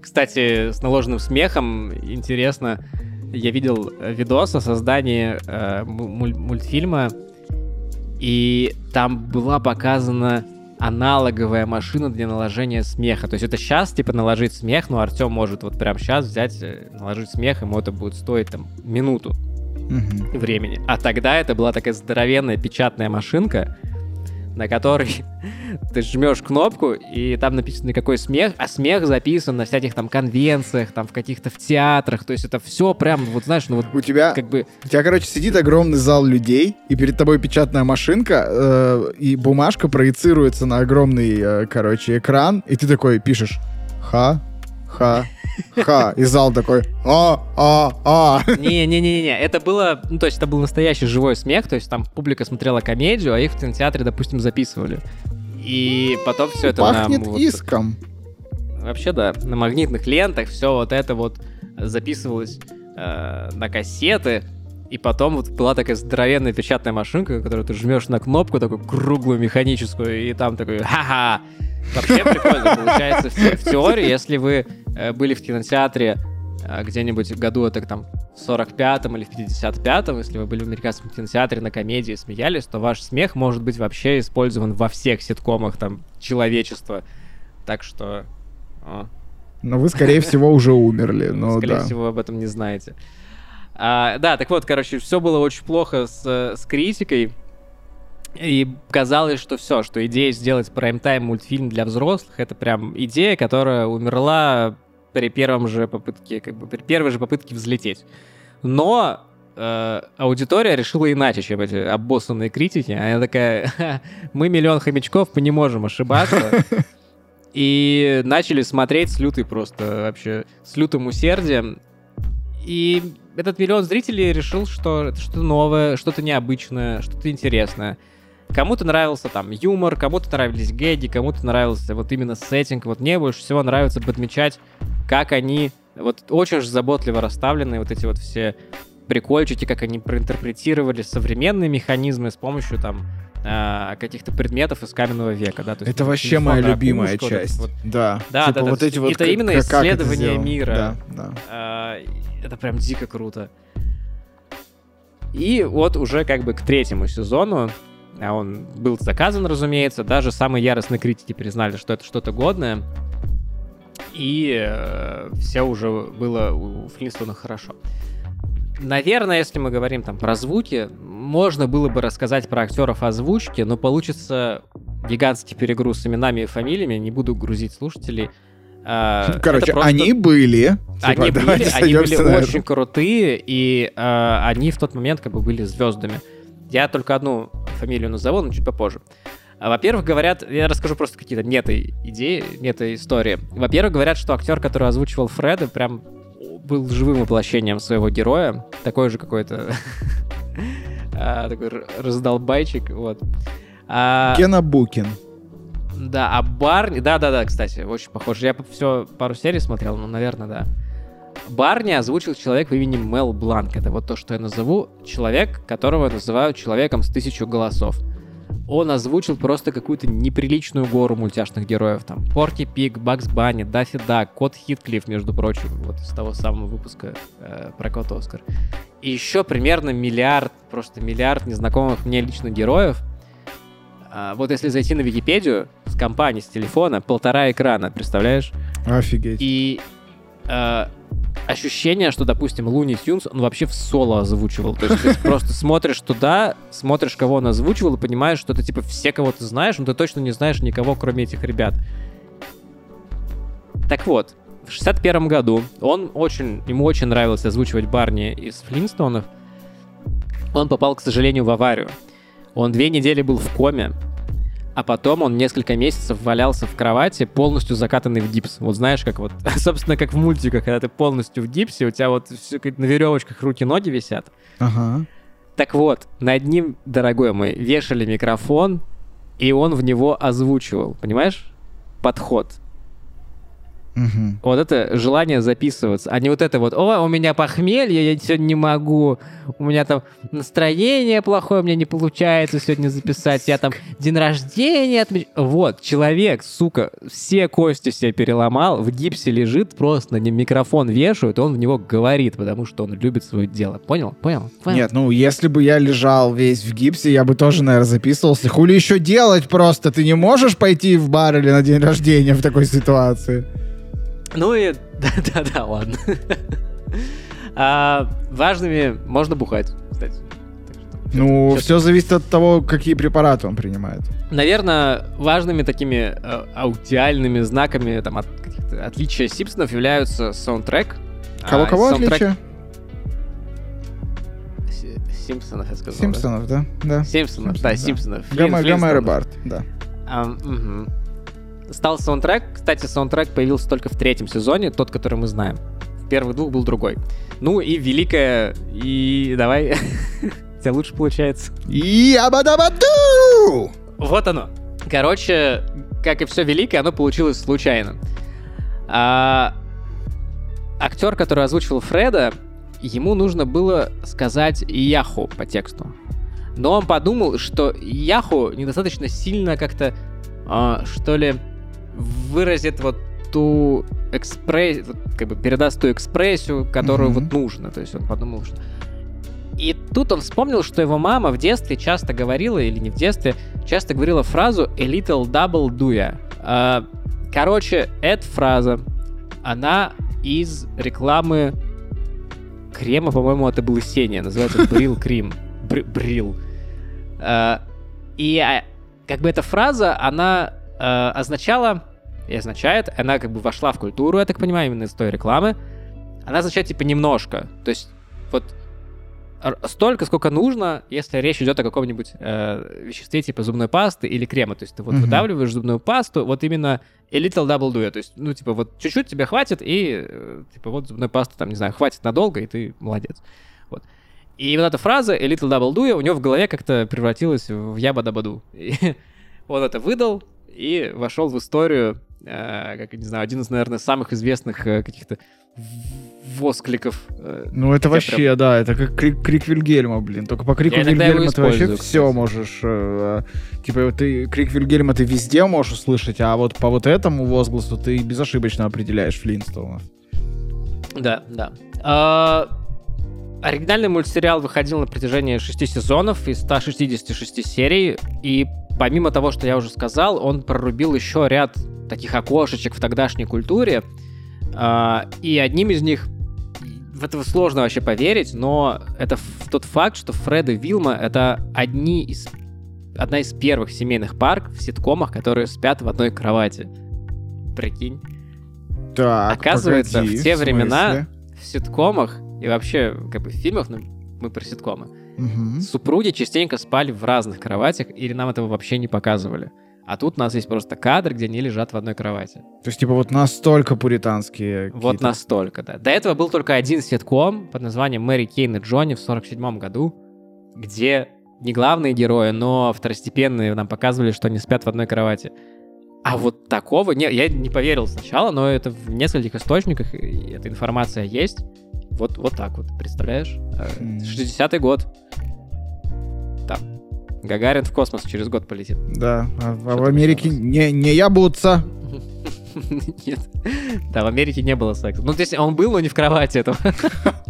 кстати, с наложенным смехом интересно, я видел видос о создании э, мультфильма, и там была показана аналоговая машина для наложения смеха. То есть это сейчас, типа, наложить смех, но Артем может вот прямо сейчас взять, э, наложить смех, ему это будет стоить там минуту угу. времени. А тогда это была такая здоровенная печатная машинка, на которой ты жмешь кнопку, и там написано какой смех, а смех записан на всяких там конвенциях, там в каких-то в театрах, то есть это все прям, вот знаешь, ну вот у тебя как бы... У тебя, короче, сидит огромный зал людей, и перед тобой печатная машинка, э, и бумажка проецируется на огромный, э, короче, экран, и ты такой пишешь «Ха, ха, ха, и зал такой, а, а, а. Не-не-не-не, это было, ну, то есть это был настоящий живой смех, то есть там публика смотрела комедию, а их в кинотеатре, допустим, записывали. И потом все это Пахнет на, иском. Вообще, да, на магнитных лентах все вот это вот записывалось э, на кассеты, И потом вот была такая здоровенная печатная машинка, которую ты жмешь на кнопку, такую круглую механическую, и там такой ха-ха. Вообще прикольно получается в, те- в теории, если вы э, были в кинотеатре э, где-нибудь в году, это там в 45-м или в 55-м, если вы были в американском кинотеатре на комедии и смеялись, то ваш смех может быть вообще использован во всех ситкомах там человечества. Так что... о, Но вы, скорее всего, уже умерли. Ну Скорее да. всего, об этом не знаете. А, да, так вот, короче, все было очень плохо с, э, с критикой. И казалось, что все, что идея сделать прайм-тайм мультфильм для взрослых, это прям идея, которая умерла при первом же попытке, как бы при первой же попытке взлететь. Но э, аудитория решила иначе, чем эти обоссанные критики. Она такая, «Ха, мы миллион хомячков, мы не можем ошибаться. И начали смотреть с лютой просто вообще, с лютым усердием. И этот миллион зрителей решил, что это что-то новое, что-то необычное, что-то интересное. Кому-то нравился там юмор, кому-то нравились гэги, кому-то нравился вот именно сеттинг. Вот мне больше всего нравится подмечать, как они вот очень же заботливо расставлены, вот эти вот все прикольчики, как они проинтерпретировали современные механизмы с помощью там а, каких-то предметов из каменного века, да. То есть, Это вообще моя любимая вот это часть. вот. Да. Да, Типа да, да. вот эти вот Это именно как- это исследование сделано. мира. Да, да. А, Это прям дико круто. И вот уже как бы к третьему сезону, а он был заказан, разумеется, даже самые яростные критики признали, что это что-то годное. И э, все уже было у Флинстона хорошо. Наверное, если мы говорим там про звуки, можно было бы рассказать про актеров озвучки, но получится гигантский перегруз с именами и фамилиями, не буду грузить слушателей. А, Короче, просто- они были. они Типа, были, они были очень крутые, и э, они в тот момент как бы были звездами. Я только одну фамилию назову, но чуть попозже. А, Во-первых, говорят, я расскажу просто какие-то мета-идеи, мета-истории. Во-первых, говорят, что актер, который озвучивал Фреда, прям был живым воплощением своего героя. Такой же какой-то а, такой раздолбайчик, вот. А, Гена Букин. да, а Барни... Да-да-да, кстати, очень похоже. Я все пару серий смотрел, ну, наверное, да. Барни озвучил человек по имени Мел Бланк. Это вот то, что я назову. Человек, которого называют человеком с тысячу голосов. Он озвучил просто какую-то неприличную гору мультяшных героев. Там Порки Пик, Бакс Банни, Даффи Дак, Кот Хитклифф, между прочим, вот из того самого выпуска э, про Кот Оскар. И еще примерно миллиард, просто миллиард незнакомых мне лично героев. А, вот если зайти на Википедию с компании, с телефона, полтора экрана, представляешь? Офигеть. И э, ощущение, что, допустим, Луни Тюнс, он вообще в соло озвучивал. То есть ты просто смотришь туда, смотришь, кого он озвучивал, и понимаешь, что это типа все, кого ты знаешь, но ты точно не знаешь никого, кроме этих ребят. Так вот, в 61 году он очень, ему очень нравилось озвучивать Барни из Флинстонов. Он попал, к сожалению, в аварию. Он две недели был в коме, а потом он несколько месяцев валялся в кровати, полностью закатанный в гипс. Вот знаешь, как вот, собственно, как в мультиках, когда ты полностью в гипсе, у тебя вот все на веревочках руки-ноги висят. Ага. Так вот, над ним, дорогой мой, вешали микрофон, и он в него озвучивал, понимаешь? Подход. Мгм. Вот это желание записываться, а не вот это вот, о, у меня похмелье, я сегодня не могу, у меня там настроение плохое, мне не получается сегодня записать, я там день рождения отмеч... Вот, человек, сука, все кости себе переломал, в гипсе лежит, просто на нем микрофон вешают, он в него говорит, потому что он любит свое дело. Понял? Понял? Понял? Нет, ну если бы я лежал весь в гипсе, я бы тоже, наверное, записывался. Хули еще делать просто? Ты не можешь пойти в бар или на день рождения в такой ситуации? Ну и да-да-да, ладно. А, важными можно бухать, кстати. Ну, Сейчас- все зависит от того, какие препараты он принимает. Наверное, важными такими э, аудиальными знаками там, от, отличия Симпсонов являются саундтрек. А, Кого-кого саундтрек отличие? Си- Симпсонов, я сказал. Симпсонов, да? Да. да? Симпсонов, да, Симпсонов, Симпсонов. Флин- Гомер и. Барт, да. А, мгм. Стал саундтрек. Кстати, саундтрек появился только в третьем сезоне, тот, который мы знаем. В первых двух был другой. Ну и великая... И давай... У тебя лучше получается. Ябадабаду! Вот оно. Короче, как и все великое, оно получилось случайно. А, актер, который озвучивал Фреда, ему нужно было сказать Яху по тексту. Но он подумал, что Яху недостаточно сильно как-то, э, что ли, выразит вот ту экспресс, как бы передаст ту экспрессию, которую mm-hmm. вот нужно. То есть он подумал, что... И тут он вспомнил, что его мама в детстве часто говорила, или не в детстве, часто говорила фразу «a little double do ya». Короче, эта фраза, она из рекламы крема, по-моему, от облысения. Называется Брил Крим. Брил. А, и а, как бы эта фраза, она а, означала и означает, она как бы вошла в культуру, я так понимаю, именно из той рекламы. Она означает типа немножко. То есть вот столько, сколько нужно, если речь идет о каком-нибудь э, веществе типа зубной пасты или крема. То есть ты вот mm-hmm. выдавливаешь зубную пасту, вот именно a little double do. То есть, ну, типа, вот чуть-чуть тебе хватит, и, э, типа, вот зубной пасты, там, не знаю, хватит надолго, и ты молодец. Вот. И вот эта фраза a little double do у него в голове как-то превратилась в яба-дабаду. он это выдал и вошел в историю, э, как, не знаю, один из, наверное, самых известных э, каких-то воскликов. Э, ну, это вообще, прям... да, это как крик, крик Вильгельма, блин. Только по крику Вильгельма ты вообще все можешь... Э, типа, ты крик Вильгельма ты везде можешь услышать, а вот по вот этому возгласу ты безошибочно определяешь Флинстоунов. Да, да. А, оригинальный мультсериал выходил на протяжении шести сезонов из 166 серий, и помимо того, что я уже сказал, он прорубил еще ряд таких окошечек в тогдашней культуре, а, и одним из них в это сложно вообще поверить, но это тот факт, что Фред и Вилма — это одни из, одна из первых семейных парк в ситкомах, которые спят в одной кровати. Прикинь. Так, Оказывается, погоди, в те в времена в ситкомах и вообще как бы в фильмах, ну, мы про ситкомы, угу. супруги частенько спали в разных кроватях, или нам этого вообще не показывали. А тут у нас есть просто кадр, где они лежат в одной кровати. То есть, типа, вот настолько пуританские. Вот настолько, да. До этого был только один ситком под названием «Мэри Кейн и Джонни» в 47 году, где не главные герои, но второстепенные нам показывали, что они спят в одной кровати. А вот такого не, я не поверил сначала, но это в нескольких источниках эта информация есть. Вот, вот так вот, представляешь? 60-й э, год. Гагарин в космос через год полетит. Да, а, а в Америке не, не ябутся. Нет. Да, в Америке не было секса. Ну, то есть он был, но не в кровати этого.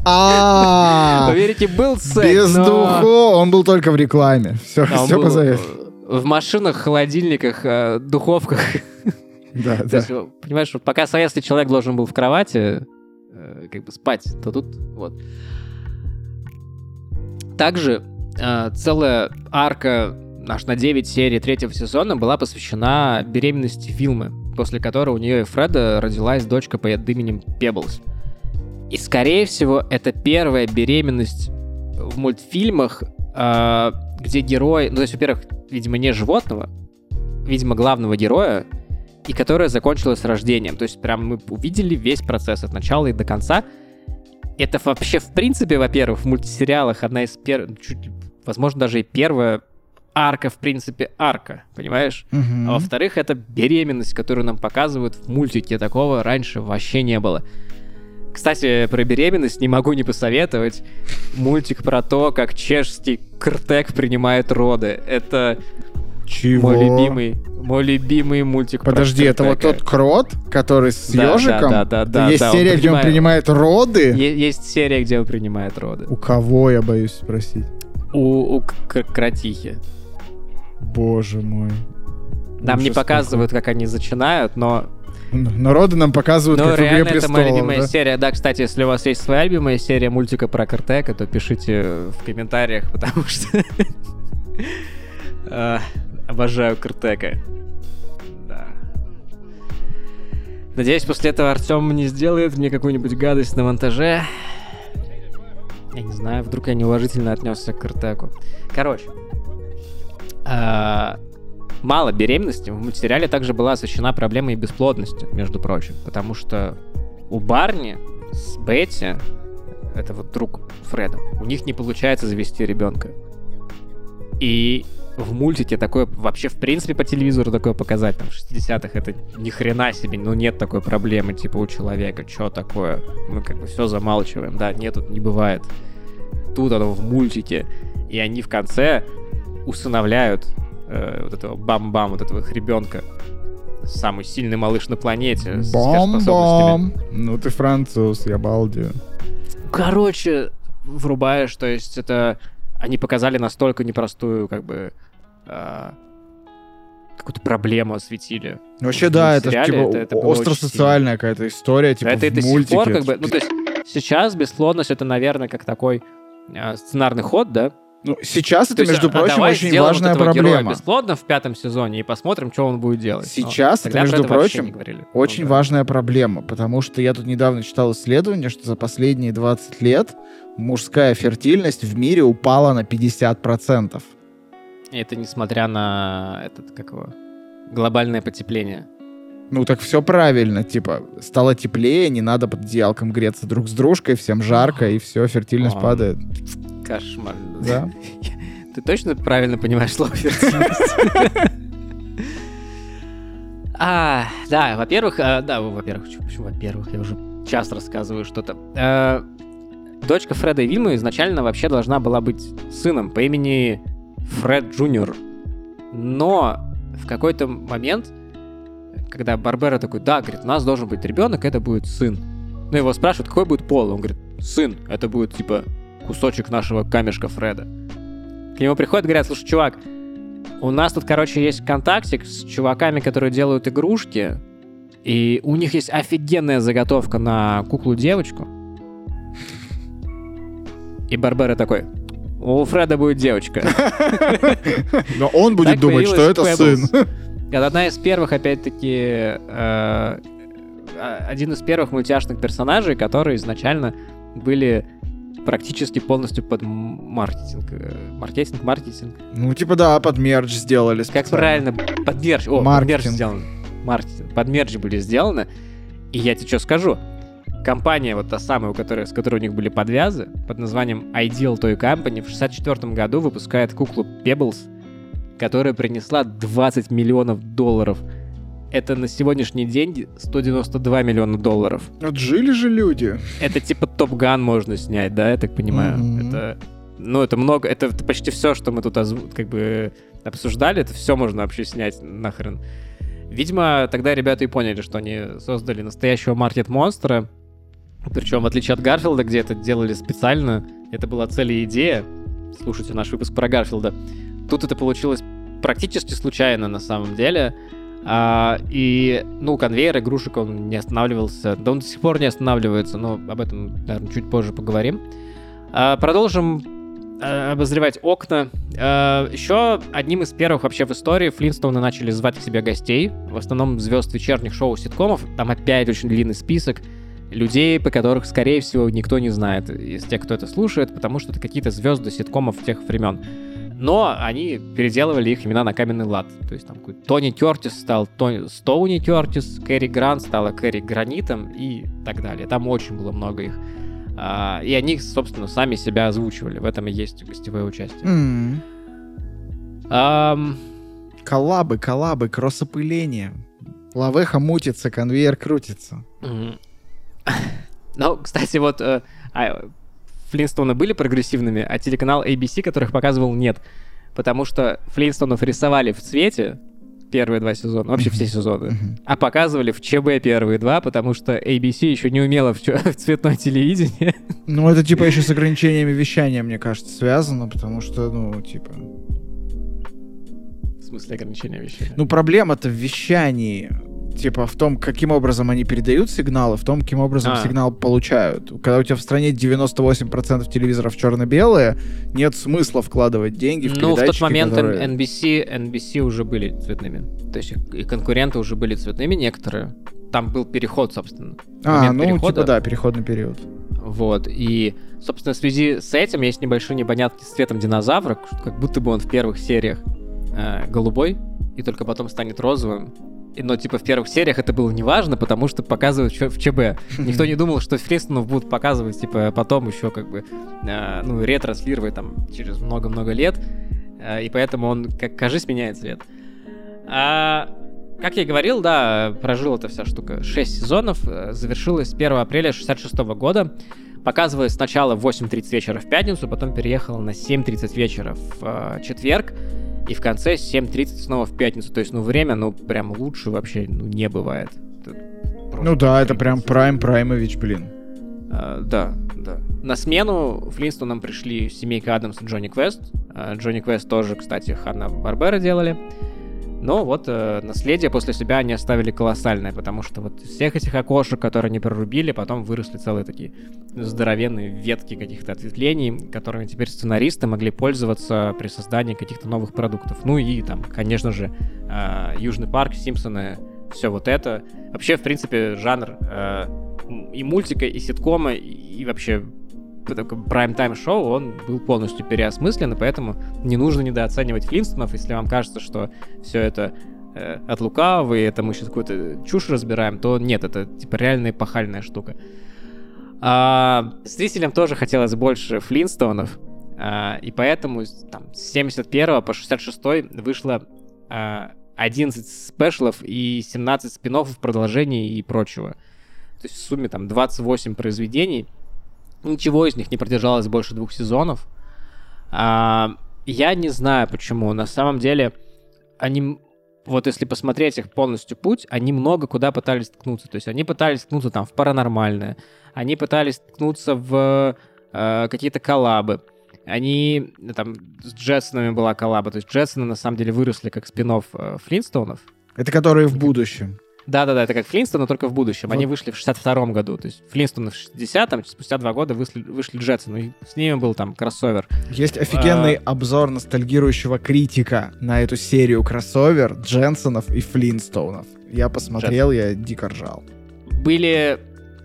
А, в Америке был секс, Без духов. Он был только в рекламе. Все, все позовет. В машинах, холодильниках, э, духовках. Да, да. Понимаешь, пока советский человек должен был в кровати, э, как бы спать, то тут вот. Также э, целая арка аж на 9 серий третьего сезона была посвящена беременности Вилмы, после которой у нее и Фреда родилась дочка под именем Пеблс. И, скорее всего, это первая беременность в мультфильмах, э, где герой, ну, то есть, во-первых, видимо, не животного, видимо, главного героя, и которая закончилась рождением. То есть, прям мы увидели весь процесс от начала и до конца. Это вообще, в принципе, во-первых, в мультисериалах одна из первых, чуть возможно, даже и первая арка, в принципе, арка, понимаешь? Угу. А во-вторых, это беременность, которую нам показывают в мультике. Такого раньше вообще не было. Кстати, про беременность не могу не посоветовать. Мультик про то, как чешский Кртек принимает роды. Это чего? Мой любимый, мой любимый мультик. Подожди, это вот тот крот, который с да, ежиком? Да, да, да. Есть да, серия, он принимает... где он принимает роды? Е- есть серия, где он принимает роды. У кого, я боюсь спросить? у, у кротихи. Боже мой. Нам Ужас не показывают, какой. как они зачинают, но... Народы нам показывают, ну, как реально, это моя любимая да? серия. Да, кстати, если у вас есть своя любимая серия мультика про Картека, то пишите в комментариях, потому что... Обожаю Картека. Да. Надеюсь, после этого Артем не сделает мне какую-нибудь гадость на монтаже. Я не знаю, вдруг я неуважительно отнесся к Картеку. Короче, а, мало беременности. В мультсериале также была освещена проблема и бесплодности, между прочим. Потому что у Барни с Бетти, это вот друг Фреда, у них не получается завести ребенка. И в мультике такое вообще в принципе по телевизору такое показать, там, в 60-х, это ни хрена себе, ну нет такой проблемы, типа, у человека, что такое? Мы как бы все замалчиваем, да, нет, тут не бывает. Тут оно в мультике, и они в конце усыновляют э, вот этого бам-бам, вот этого их ребенка. Самый сильный малыш на планете. с Бом-бом. Ну ты француз, я балдею. Короче, врубаешь, то есть это они показали настолько непростую, как бы, а, какую-то проблему осветили. Вообще, В да, это сериале типа это- это остро-социальная какая-то история, типа это в сих мультике. пор, как Это бы, ну, то есть сейчас бесплодность это, наверное, как такой а, сценарный ход, да? Ну, сейчас То это, есть, между а прочим, давай очень важная вот проблема. бесплодно в пятом сезоне и посмотрим, что он будет делать. Но Сейчас это, тогда про между вообще прочим, говорили. Очень Ну да. важная проблема, потому что я тут недавно читал исследование, что за последние 20 лет мужская фертильность в мире упала на 50%. И Это несмотря на этот, как его, глобальное потепление. Ну так все правильно, типа, стало теплее, не надо под одеялком греться друг с дружкой, всем жарко, и все, фертильность А. падает. Кошмар. Да? Ты точно правильно понимаешь слово? А, да, во-первых, а, да, во-первых, почему во-первых, я уже часто рассказываю что-то. А, Дочка Фреда и Вильмы изначально вообще должна была быть сыном по имени Фред Джуниор. Но в какой-то момент, когда Барбера такой, да, говорит, у нас должен быть ребенок, это будет сын. Ну, его спрашивают, какой будет пол? Он говорит, сын, это будет, типа, кусочек нашего камешка Фреда. К нему приходят, говорят, слушай, чувак, у нас тут, короче, есть контактик с чуваками, которые делают игрушки, и у них есть офигенная заготовка на куклу-девочку. И Барбера такой, у Фреда будет девочка. Но он будет думать, что это сын. Это одна из первых, опять-таки, э, а- один из первых мультяшных персонажей, которые изначально были практически полностью под маркетинг. э, Маркетинг, маркетинг. Ну, типа, да, под мерч сделали Как специально. правильно? Под мерч. О, под Маркетинг. мерч сделано. Маркетинг. Под мерч были сделаны. И я тебе что скажу. Компания, вот та самая, у которой, с которой у них были подвязы, под названием Ideal Toy Company, в 64 году выпускает куклу Pebbles, которая принесла 20 миллионов долларов. Это на сегодняшний день 192 миллиона долларов. Вот жили же люди. Это типа Топ Ган можно снять, да, я так понимаю? Мгм. Это, ну, это много, это, почти все, что мы тут озву- как бы обсуждали, это все можно вообще снять нахрен. Видимо, тогда ребята и поняли, что они создали настоящего маркет-монстра, причем, в отличие от Гарфилда, где это делали специально, это была цель и идея. Слушайте наш выпуск про Гарфилда. Тут это получилось практически случайно на самом деле. А, и, ну, конвейер игрушек, он не останавливался. Да он до сих пор не останавливается, но об этом, наверное, чуть позже поговорим. А, продолжим э, обозревать окна. А, еще одним из первых вообще в истории Флинстоуны начали звать к себе гостей. В основном звезд вечерних шоу ситкомов. Там опять очень длинный список людей, по которых, скорее всего, никто не знает из тех, кто это слушает, потому что это какие-то звезды ситкомов тех времен. Но они переделывали их имена на каменный лад. То есть там Тони Кертис стал Тони, Стоуни Кертис, Кэрри Грант стала Кэрри Гранитом и так далее. Там очень было много их. А, и они, собственно, сами себя озвучивали. В этом и есть гостевое участие. М. Ам, Коллабы, коллабы, кроссопыление. Лавеха мутится, конвейер крутится. Мгм. Ну, кстати, вот э, а, Флинстоуны были прогрессивными, а телеканал ABC, которых показывал, нет. Потому что Флинстоунов рисовали в цвете первые два сезона, вообще все сезоны, а показывали в ЧБ первые два, потому что ABC еще не умела в, в цветное телевидение. Ну, это типа еще с ограничениями вещания, мне кажется, связано, потому что, ну, типа... В смысле ограничения вещей. Ну, проблема-то в вещании. Типа в том, каким образом они передают сигналы, в том, каким образом А. сигнал получают. Когда у тебя в стране 98% телевизоров черно-белые, нет смысла вкладывать деньги в Ну, в тот момент которые- NBC, NBC уже были цветными. То есть и конкуренты уже были цветными некоторые. Там был переход, собственно. А, ну, перехода. типа, да, переходный период. Вот, и, собственно, в связи с этим есть небольшие непонятки с цветом динозавра, как будто бы он в первых сериях э, голубой, и только потом станет розовым. Но, типа, в первых сериях это было неважно, потому что показывают в ЧБ. Никто не думал, что Флинстонов будут показывать, типа, потом еще, как бы, э, ну, ретранслировать там через много-много лет. и поэтому он, как кажись, меняет цвет. А, как я и говорил, да, прожил эта вся штука 6 сезонов, завершилась 1 апреля 66 года, показывалась сначала в 8.30 вечера в пятницу, потом переехала на 7.30 вечера в четверг, и в конце 7.30 снова в пятницу. То есть, ну, время, ну, прям лучше вообще ну, не бывает. Ну да, это прям Прайм Праймович, блин. А, да, да. На смену Флинстонам пришли семейка Адамс и Джонни Квест. А, Джонни Квест тоже, кстати, Ханна Барбера делали. Но вот э, наследие после себя они оставили колоссальное, потому что вот из всех этих окошек, которые они прорубили, потом выросли целые такие здоровенные ветки каких-то ответвлений, которыми теперь сценаристы могли пользоваться при создании каких-то новых продуктов. Ну и там, конечно же, э, Южный парк, Симпсоны, все вот это. Вообще, в принципе, жанр э, и мультика, и ситкома, и вообще прайм-тайм шоу, он был полностью переосмыслен, и поэтому не нужно недооценивать Флинстонов, если вам кажется, что все это э, от лукавого, и это мы сейчас какую-то чушь разбираем, то нет, это типа реальная эпохальная штука. А, зрителям тоже хотелось больше Флинстонов, а, и поэтому там, с 71 по 66 вышло а, 11 спешлов и 17 спин продолжений и прочего. То есть в сумме там 28 произведений — Ничего из них не продержалось больше двух сезонов. А, я не знаю почему. На самом деле, они, вот если посмотреть их полностью путь, они много куда пытались ткнуться. То есть они пытались ткнуться там в паранормальное, они пытались ткнуться в э, какие-то коллабы. Они, там, с Джетсонами была коллаба, то есть Джетсоны на самом деле выросли как спин э, Флинстоунов. Это которые в будущем. Да-да-да, это как Флинстон, но только в будущем. Вот. Они вышли в 62-м году. То есть Флинстон в 60-м, спустя два года вышли, вышли Джетсон. И с ними был там кроссовер. Есть офигенный а... обзор ностальгирующего критика на эту серию кроссовер Дженсонов и Флинстоунов. Я посмотрел, Джетсон. я дико ржал. Были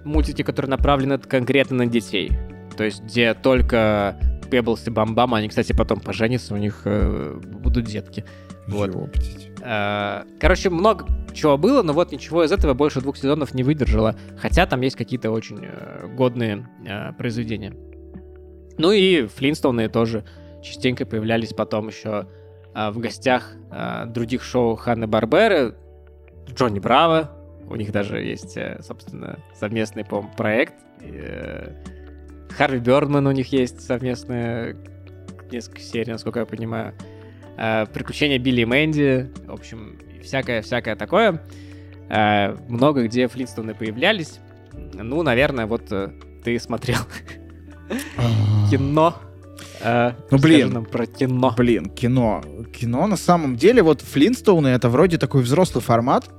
мультики, которые направлены конкретно на детей. То есть где только Пеблс и Бамбам, они, кстати, потом поженятся, у них э, будут детки. Вот. Короче, много чего было, но вот ничего из этого больше двух сезонов не выдержало. Хотя там есть какие-то очень э, годные э, произведения. Ну и Флинстоуны тоже частенько появлялись потом еще в гостях других шоу Ханны Барберы, Джонни Браво. У них даже есть, собственно, совместный, по проект. Харви Бёрдман у них есть совместная несколько серий, насколько я понимаю. Э, приключения Билли и Мэнди, в общем, всякое-всякое такое. Э, много где Флинстоны появлялись. Ну, наверное, вот э, ты смотрел кино. ну, блин. нам про кино. Блин, кино. Кино на самом деле, вот Флинстоуны это вроде такой взрослый формат,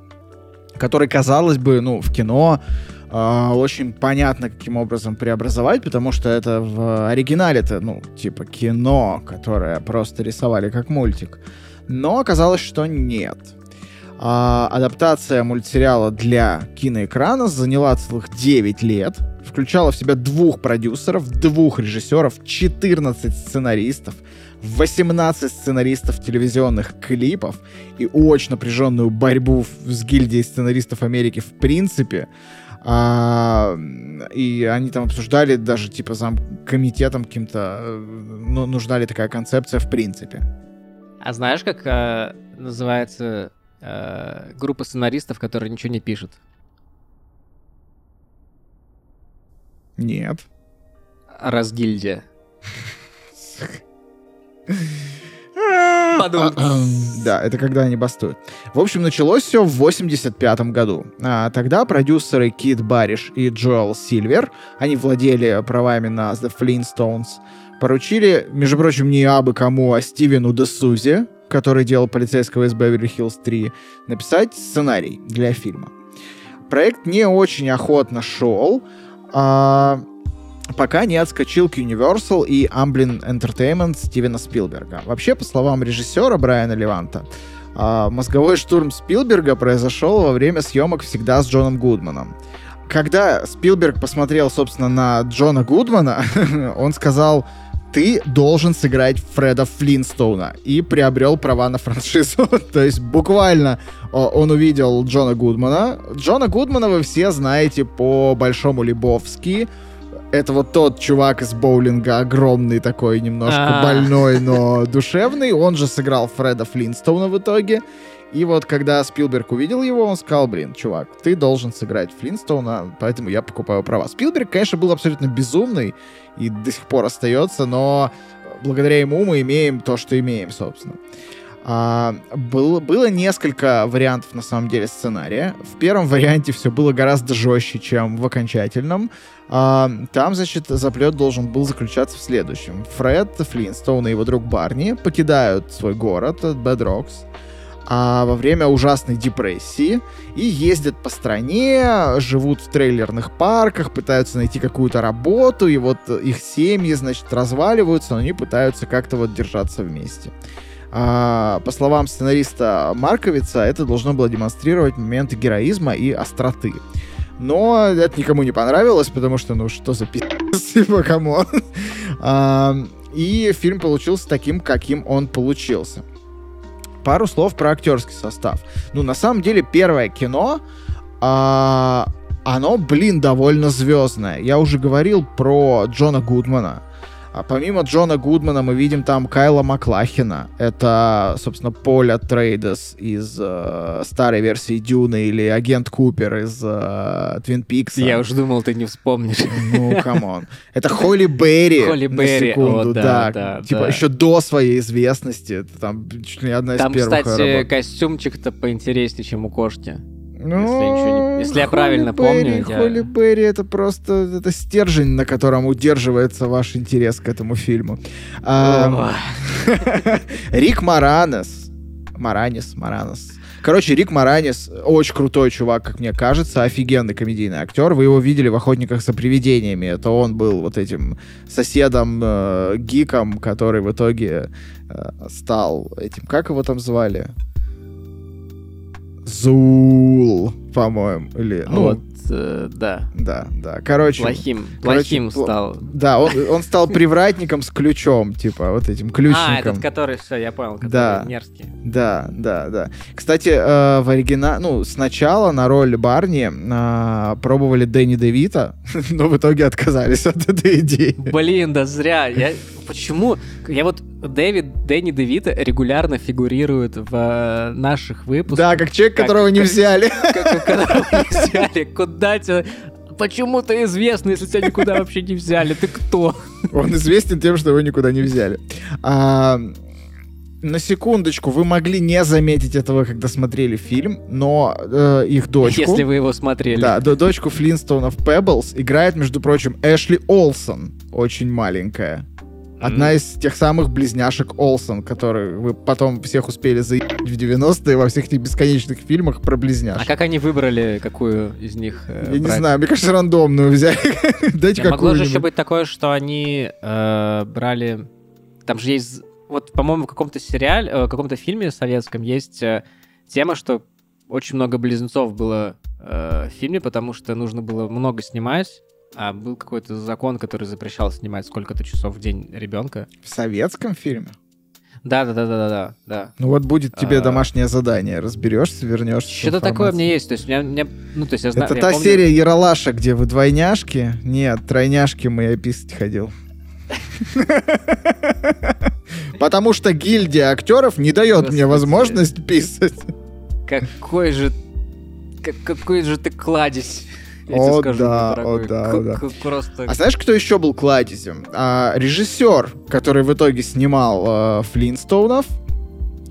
который, казалось бы, ну, в кино э, очень понятно, каким образом преобразовать, потому что это в оригинале-то, ну, типа кино, которое просто рисовали как мультик. Но оказалось, что нет. А, адаптация мультсериала для киноэкрана заняла целых 9 лет, включала в себя двух продюсеров, двух режиссеров, 14 сценаристов, 18 сценаристов телевизионных клипов и очень напряженную борьбу с гильдией сценаристов Америки в принципе. А, и они там обсуждали даже, типа, зам комитетом каким-то, э, ну, нужна ли такая концепция в принципе. А знаешь, как э, называется э, группа сценаристов, которые ничего не пишут? Нет. Разгильдия. Подумал. Да, это когда они бастуют. В общем, началось все в 85 году. А, тогда продюсеры Кит Бариш и Джоэл Сильвер, они владели правами на The Flintstones, поручили, между прочим, не абы кому, а Стивену Десузе, который делал полицейского из Беверли-Хиллз 3, написать сценарий для фильма. Проект не очень охотно шел, а пока не отскочил к Universal и Amblin Entertainment Стивена Спилберга. Вообще, по словам режиссера Брайана Леванта, а, мозговой штурм Спилберга произошел во время съемок всегда с Джоном Гудманом. Когда Спилберг посмотрел, собственно, на Джона Гудмана, он сказал, ты должен сыграть Фреда Флинстоуна и приобрел права на франшизу. То есть буквально он увидел Джона Гудмана. Джона Гудмана вы все знаете по Большому Лебовски, это вот тот чувак из боулинга, огромный такой, немножко А. больной, но душевный. Он же сыграл Фреда Флинстоуна в итоге. И вот когда Спилберг увидел его, он сказал, блин, чувак, ты должен сыграть Флинстоуна, поэтому я покупаю права. Спилберг, конечно, был абсолютно безумный и до сих пор остается, но благодаря ему мы имеем то, что имеем, собственно. А, было, было несколько вариантов, на самом деле, сценария. В первом варианте все было гораздо жестче, чем в окончательном. А, там, значит, заплет должен был заключаться в следующем. Фред, Флинстоун и его друг Барни покидают свой город, Бедрокс, а во время ужасной депрессии и ездят по стране, живут в трейлерных парках, пытаются найти какую-то работу, и вот их семьи, значит, разваливаются, но они пытаются как-то вот держаться вместе. А, по словам сценариста Марковица, это должно было демонстрировать моменты героизма и остроты. Но это никому не понравилось, потому что, ну, что за пиздец, типа, come on. А, И фильм получился таким, каким он получился. Пару слов про актерский состав. Ну, на самом деле, первое кино, а, оно, блин, довольно звездное. Я уже говорил про Джона Гудмана. А помимо Джона Гудмана мы видим там Кайла Маклахина. Это, собственно, Поля Трейдес из э, старой версии Дюны или агент Купер из э, Твин Пикса. Я уже думал, ты не вспомнишь. Ну, come on. Это Холли Берри. Холли Берри, секунду, о, да, да. да, Типа да. еще до своей известности. Это там чуть ли не одна из Там, первых кстати, работ. костюмчик-то поинтереснее, чем у кошки. Ну, я ничего не- если я правильно помню, Берри, я- Холли Берри это просто это стержень, на котором удерживается ваш интерес к этому фильму. А, Рик Моранис. Моранис, Моранис. Короче, Рик Маранес очень крутой чувак, как мне кажется, офигенный комедийный актер. Вы его видели в «Охотниках за привидениями». Это он был вот этим соседом, э, гиком, который в итоге э, стал этим... Как его там звали? Зул, по-моему. Или, ну, вот, э, да. да, да. Короче, Плохим, короче, плохим пл- стал. да, он, он стал привратником с ключом, типа, вот этим ключником. А, этот, который, все, я понял, который Да. мерзкий. Да, да, да. Кстати, э, в оригинале, ну, сначала на роль Барни э, пробовали Дэнни Девита, но в итоге отказались от этой идеи. Блин, да зря. Я... Почему? Я вот Дэвид, Дэнни Девита регулярно фигурирует в э, наших выпусках. Да, как человек, Как- которого не как- взяли. Как- которого не взяли. Куда тебя... Почему ты известный, если тебя никуда вообще не взяли? Ты кто? Он известен тем, что его никуда не взяли. А, на секундочку, вы могли не заметить этого, когда смотрели фильм, но э, их дочку... Если вы его смотрели. Да, до- дочку Флинстоунов Пеблс играет, между прочим, Эшли Олсон, очень маленькая. Одна из тех самых близняшек Олсон, которые вы потом всех успели заебать в 90-е во всех этих бесконечных фильмах про А близняшек. как они выбрали, какую из них э, Я не брать? знаю, мне кажется, рандомную взяли. Дайте Не, Могло же еще быть такое, что они э, брали... Там же есть... Вот, по-моему, в каком-то сериале, э, в каком-то фильме советском есть э, тема, что очень много близнецов было э, в фильме, потому что нужно было много снимать, а был какой-то закон, который запрещал снимать сколько-то часов в день ребенка. В советском фильме? Да, да, да, да, да, да. Ну вот будет тебе А. домашнее задание. Разберешься, вернешься. Что-то такое меня есть. То есть у меня, у меня- ну то есть я знаю. Это та помню- серия Яралаша, где вы двойняшки? Нет, тройняшки мы я писать ходил. Потому что гильдия актеров не дает мне возможность писать. Какой же... как- какой же ты кладезь. Я тебе О, скажу, да, о, да, о, да. Просто... А знаешь, кто еще был кладезем? А, режиссер, который в итоге снимал э, Флинстоунов,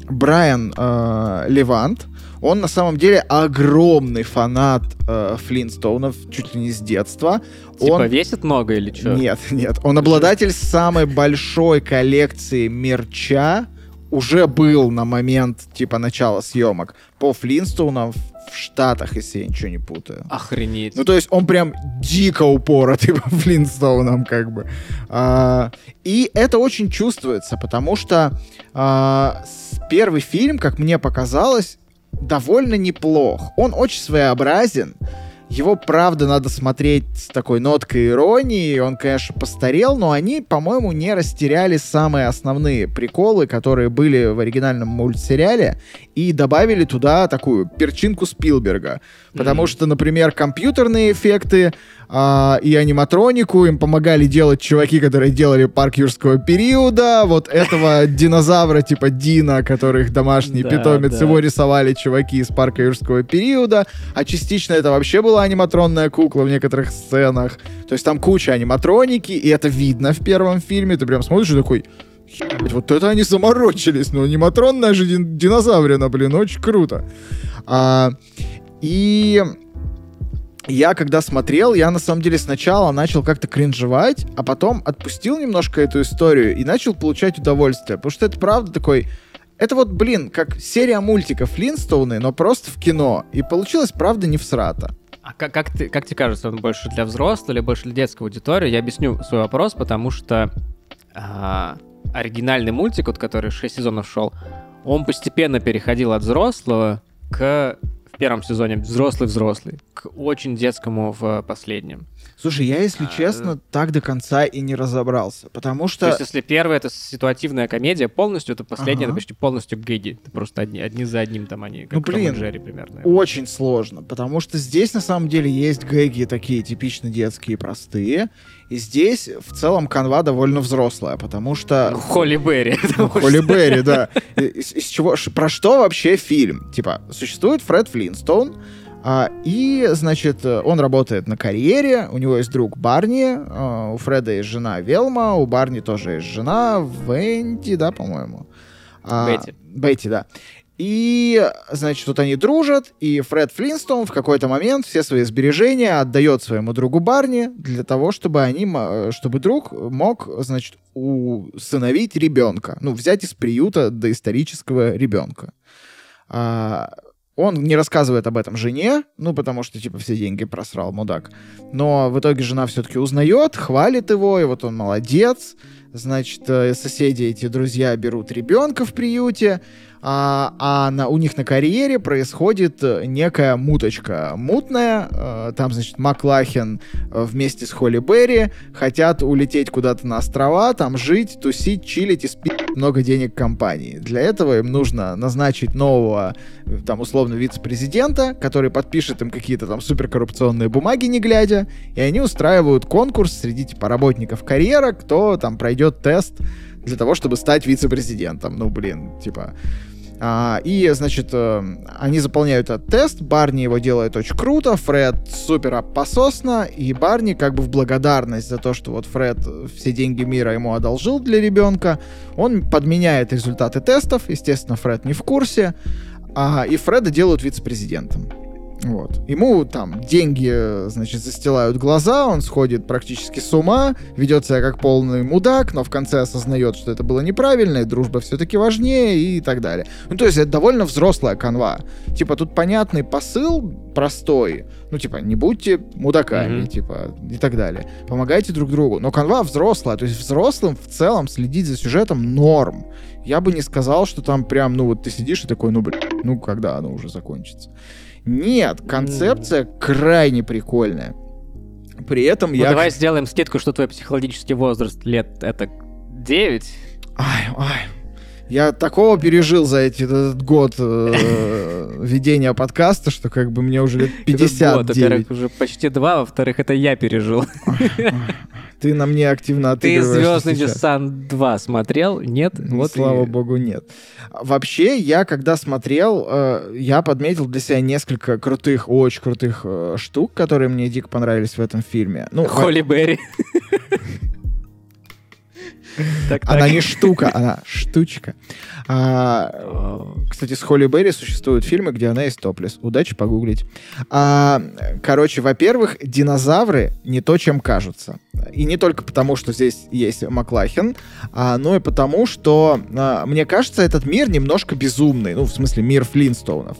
Брайан э, Левант. Он на самом деле огромный фанат э, Флинстоунов, чуть ли не с детства. Типа он... весит много или что? Нет, нет. Он обладатель самой большой коллекции мерча. Уже был на момент типа начала съемок по Флинстоунам в Штатах, если я ничего не путаю. Охренеть. Ну, то есть он прям дико упоротый по Флинстоунам, как бы. А, и это очень чувствуется, потому что а, первый фильм, как мне показалось, довольно неплох. Он очень своеобразен, его, правда, надо смотреть с такой ноткой иронии. Он, конечно, постарел, но они, по-моему, не растеряли самые основные приколы, которые были в оригинальном мультсериале, и добавили туда такую перчинку Спилберга. Потому mm-hmm. что, например, компьютерные эффекты а, и аниматронику им помогали делать чуваки, которые делали парк юрского периода. Вот этого динозавра типа Дина, которых домашний питомец, его рисовали чуваки из парка юрского периода. А частично это вообще была аниматронная кукла в некоторых сценах. То есть там куча аниматроники, и это видно в первом фильме. Ты прям смотришь и такой, вот это они заморочились. Ну, аниматронная же динозаврина, блин, очень круто. А, и я когда смотрел, я на самом деле сначала начал как-то кринжевать, а потом отпустил немножко эту историю и начал получать удовольствие. Потому что это правда такой... Это вот, блин, как серия мультиков Флинстоуны, но просто в кино. И получилось, правда, не в срата. А как, как, ты, как тебе кажется, он больше для взрослых или больше для детской аудитории? Я объясню свой вопрос, потому что а, оригинальный мультик, вот, который 6 сезонов шел, он постепенно переходил от взрослого к первом сезоне взрослый-взрослый, к очень детскому в последнем. Слушай, я, если а, честно, так до конца и не разобрался, потому что... То есть, если первая это ситуативная комедия полностью, то последняя ага. это почти полностью гэги. Это просто одни, одни за одним там они, как ну, блин, Джерри примерно. Очень сложно, потому что здесь на самом деле есть гэги такие типично детские, простые, и здесь в целом канва довольно взрослая, потому что... Холли Берри. Холли Берри, да. Из чего, про что вообще фильм? Типа, существует Фред Флинстоун, а, и, значит, он работает на карьере, у него есть друг Барни, а, у Фреда есть жена Велма, у Барни тоже есть жена Венди, да, по-моему? А, Бетти. Бетти, да. И, значит, тут они дружат, и Фред Флинстоун в какой-то момент все свои сбережения отдает своему другу Барни для того, чтобы они, чтобы друг мог, значит, усыновить ребенка, ну, взять из приюта доисторического ребенка. А, он не рассказывает об этом жене, ну, потому что, типа, все деньги просрал мудак. Но в итоге жена все-таки узнает, хвалит его, и вот он молодец. Значит, э, соседи, эти друзья берут ребенка в приюте, а, а на, у них на карьере происходит э, некая муточка мутная. А, там, значит, Маклахин э, вместе с Холли Берри хотят улететь куда-то на острова, там жить, тусить, чилить и спить много денег компании. Для этого им нужно назначить нового, там, условно, вице-президента, который подпишет им какие-то там суперкоррупционные бумаги, не глядя, и они устраивают конкурс среди, типа, работников карьера, кто там пройдет тест для того, чтобы стать вице-президентом. Ну, блин, типа... А, и, значит, э, они заполняют этот тест, Барни его делает очень круто, Фред супер пососно, и Барни как бы в благодарность за то, что вот Фред все деньги мира ему одолжил для ребенка, он подменяет результаты тестов, естественно, Фред не в курсе, а, и Фреда делают вице-президентом. Вот. Ему там деньги, значит, застилают глаза, он сходит практически с ума, ведет себя как полный мудак, но в конце осознает, что это было неправильно, и дружба все-таки важнее и так далее. Ну, то есть это довольно взрослая канва. Типа тут понятный посыл, простой. Ну, типа, не будьте мудаками, mm-hmm. типа, и так далее. Помогайте друг другу. Но канва взрослая, то есть взрослым в целом следить за сюжетом норм. Я бы не сказал, что там прям, ну, вот ты сидишь и такой, ну, блин, ну, когда оно уже закончится. Нет, концепция mm. крайне прикольная. При этом ну, я... давай сделаем скидку, что твой психологический возраст лет это 9. Ай, ай. Я такого пережил за эти, этот год э, ведения подкаста, что как бы мне уже лет 59. Год, во-первых, уже почти два, во-вторых, это я пережил. Ты на мне активно. Ты «Звездный десант 2» смотрел? Нет? Вот Слава и... богу, нет. Вообще, я когда смотрел, э, я подметил для себя несколько крутых, очень крутых э, штук, которые мне дико понравились в этом фильме. Ну, Холли Берри. Так, она так. не штука, она штучка. А, кстати, с Холли Берри существуют фильмы, где она есть топлес. Удачи погуглить. А, короче, во-первых, динозавры не то, чем кажутся. И не только потому, что здесь есть Маклахин, а, но и потому, что, а, мне кажется, этот мир немножко безумный. Ну, в смысле, мир Флинстоунов.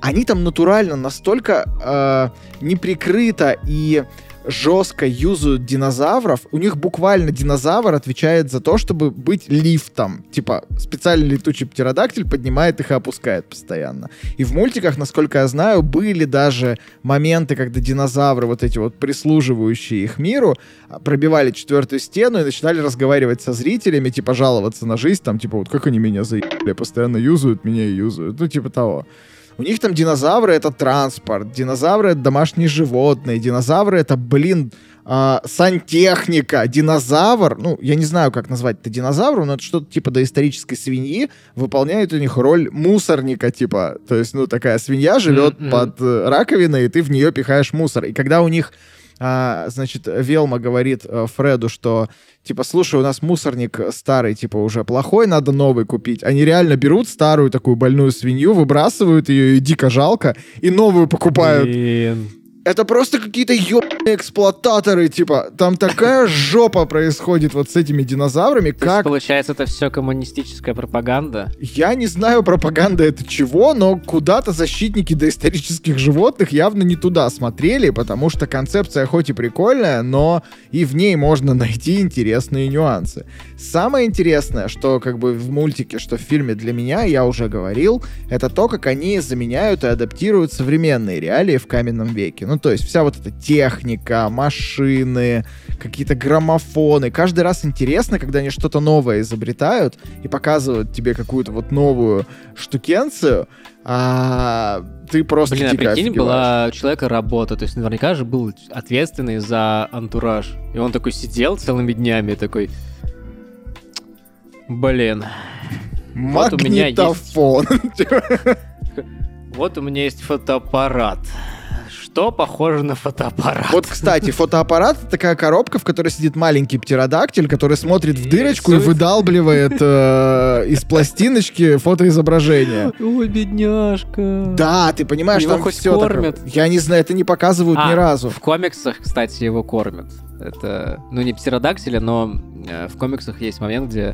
Они там натурально настолько а, неприкрыто и жестко юзают динозавров. У них буквально динозавр отвечает за то, чтобы быть лифтом. Типа, специальный летучий птеродактиль поднимает их и опускает постоянно. И в мультиках, насколько я знаю, были даже моменты, когда динозавры, вот эти вот прислуживающие их миру, а, пробивали четвертую стену и начинали разговаривать со зрителями, типа, жаловаться на жизнь, там, типа, вот как они меня заебали, постоянно юзают, меня и юзают. Ну, типа того. У них там динозавры — это транспорт, динозавры — это домашние животные, динозавры — это, блин, э, сантехника, динозавр, ну, я не знаю, как назвать это динозавром, но это что-то типа доисторической свиньи, выполняет у них роль мусорника, типа, то есть, ну, такая свинья живет mm-hmm. под э, раковиной, и ты в нее пихаешь мусор. И когда у них а, значит, Велма говорит а, Фреду, что, типа, слушай, у нас мусорник старый, типа, уже плохой, надо новый купить. Они реально берут старую такую больную свинью, выбрасывают ее, и дико жалко, и новую покупают. Блин это просто какие-то ебаные эксплуататоры, типа, там такая жопа происходит вот с этими динозаврами, То как... Есть, получается, это все коммунистическая пропаганда? Я не знаю, пропаганда это чего, но куда-то защитники доисторических животных явно не туда смотрели, потому что концепция хоть и прикольная, но и в ней можно найти интересные нюансы. Самое интересное, что как бы в мультике, что в фильме для меня, я уже говорил, это то, как они заменяют и адаптируют современные реалии в каменном веке. Ну, то есть вся вот эта техника, машины, какие-то граммофоны. Каждый раз интересно, когда они что-то новое изобретают и показывают тебе какую-то вот новую штукенцию, а ты просто Блин, а прикинь, офигеваешь. была у человека работа, то есть наверняка же был ответственный за антураж. И он такой сидел целыми днями, такой... Блин. Магнитофон. Вот у меня есть... Вот у меня есть фотоаппарат что похоже на фотоаппарат. Вот, кстати, фотоаппарат — такая коробка, в которой сидит маленький птеродактиль, который смотрит в дырочку и выдалбливает э, из пластиночки фотоизображение. Ой, бедняжка. Да, ты понимаешь, его там хоть все кормят? Я не знаю, это не показывают а, ни разу. В комиксах, кстати, его кормят. Это, ну, не птеродактиля, но э, в комиксах есть момент, где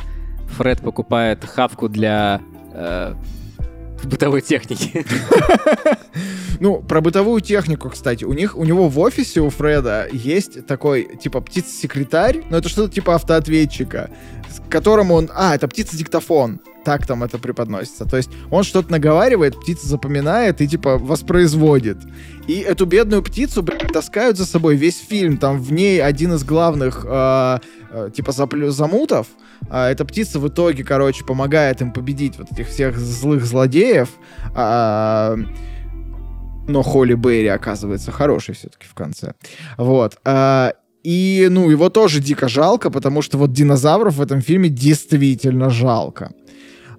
Фред покупает хавку для э, бытовой техники. Ну, про бытовую технику, кстати. У них, у него в офисе у Фреда есть такой, типа, птица-секретарь, но это что-то типа автоответчика, с которым он... А, это птица-диктофон. Так там это преподносится. То есть он что-то наговаривает, птица запоминает и, типа, воспроизводит. И эту бедную птицу, блядь, таскают за собой весь фильм. Там в ней один из главных, э, э, типа, заплю- замутов. А эта птица в итоге, короче, помогает им победить вот этих всех злых злодеев. А, но Холли Берри оказывается хороший все-таки в конце. Вот. А, и, ну, его тоже дико жалко, потому что вот динозавров в этом фильме действительно жалко.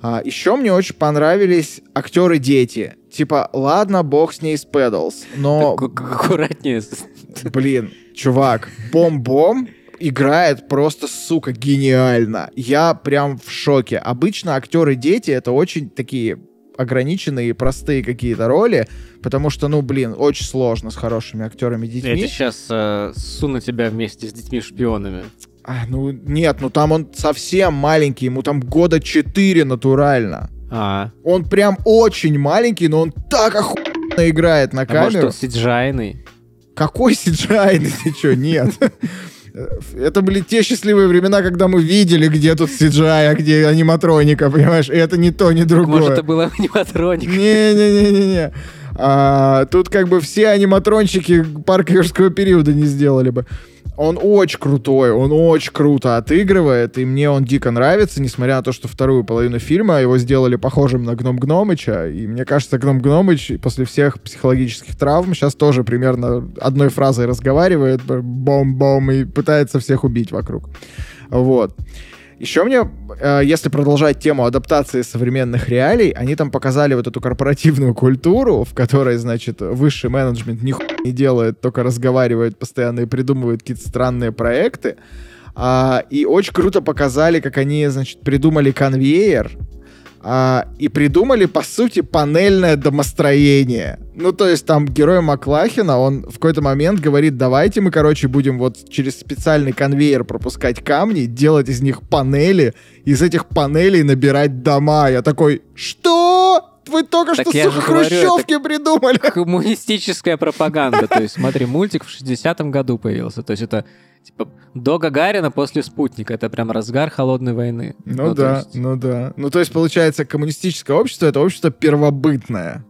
А, еще мне очень понравились актеры-дети. Типа, ладно, бог с ней с Пэдлс, но... Аккуратнее. Блин, чувак, бом-бом играет просто, сука, гениально. Я прям в шоке. Обычно актеры-дети — это очень такие ограниченные, простые какие-то роли, потому что, ну, блин, очень сложно с хорошими актерами детьми. Я сейчас э, суну тебя вместе с детьми-шпионами. А, ну, нет, ну там он совсем маленький, ему там года 4 натурально. А. Он прям очень маленький, но он так охуенно играет на камеру. А может, он сиджайный? Какой сиджайный? Ты чё, нет. Это были те счастливые времена, когда мы видели, где тут CGI, а где аниматроника, понимаешь? И это не то, не другое. Может, это было аниматроника? Не-не-не-не-не. А, тут как бы все аниматронщики парка юрского периода не сделали бы. Он очень крутой, он очень круто отыгрывает, и мне он дико нравится, несмотря на то, что вторую половину фильма его сделали похожим на Гном Гномыча, и мне кажется, Гном Гномыч после всех психологических травм сейчас тоже примерно одной фразой разговаривает, бом-бом, и пытается всех убить вокруг. Вот. Еще мне, э, если продолжать тему адаптации современных реалий, они там показали вот эту корпоративную культуру, в которой, значит, высший менеджмент ни не делает, только разговаривает постоянно и придумывает какие-то странные проекты. А, и очень круто показали, как они, значит, придумали конвейер, а, и придумали, по сути, панельное домостроение. Ну, то есть там герой Маклахина, он в какой-то момент говорит, давайте мы, короче, будем вот через специальный конвейер пропускать камни, делать из них панели, из этих панелей набирать дома. Я такой, что? Вы только Так что, сука, же говорю, хрущевки придумали. Коммунистическая пропаганда. То есть, смотри, мультик в 60-м году появился. То есть это типа до Гагарина после спутника. Это прям разгар холодной войны. Ну, то да, есть- ну да. Ну то есть, получается, коммунистическое общество — это общество первобытное.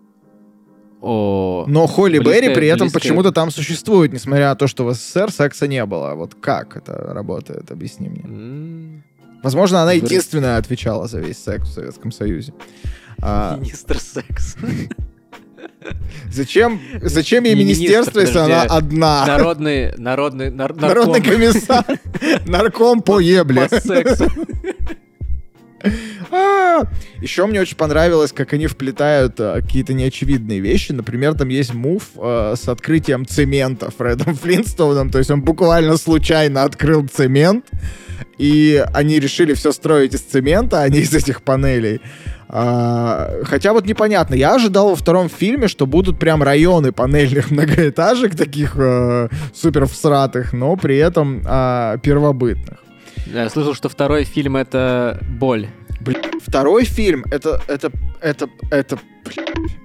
О, Но Холли Близкое- Берри при этом близкое. почему-то там существует, несмотря на то, что в СССР секса не было. Вот как это работает, объясни мне. Возможно, она единственная отвечала за весь секс в Советском Союзе. А, министр секса. зачем, зачем ей министерство, если она одна? Народный, народный, нар- Народный комиссар, нарком по ебле. по сексу. Еще мне очень понравилось, как они вплетают а, какие-то неочевидные вещи. Например, там есть мув а, с открытием цемента Фредом Флинстоуном. То есть он буквально случайно открыл цемент, и они решили все строить из цемента, а не из этих панелей. А, хотя вот непонятно. Я ожидал во втором фильме, что будут прям районы панельных многоэтажек, таких э, супер всратых, но при этом а, первобытных. Я слышал, что второй фильм это боль. Второй фильм, это, это, это, это, блядь.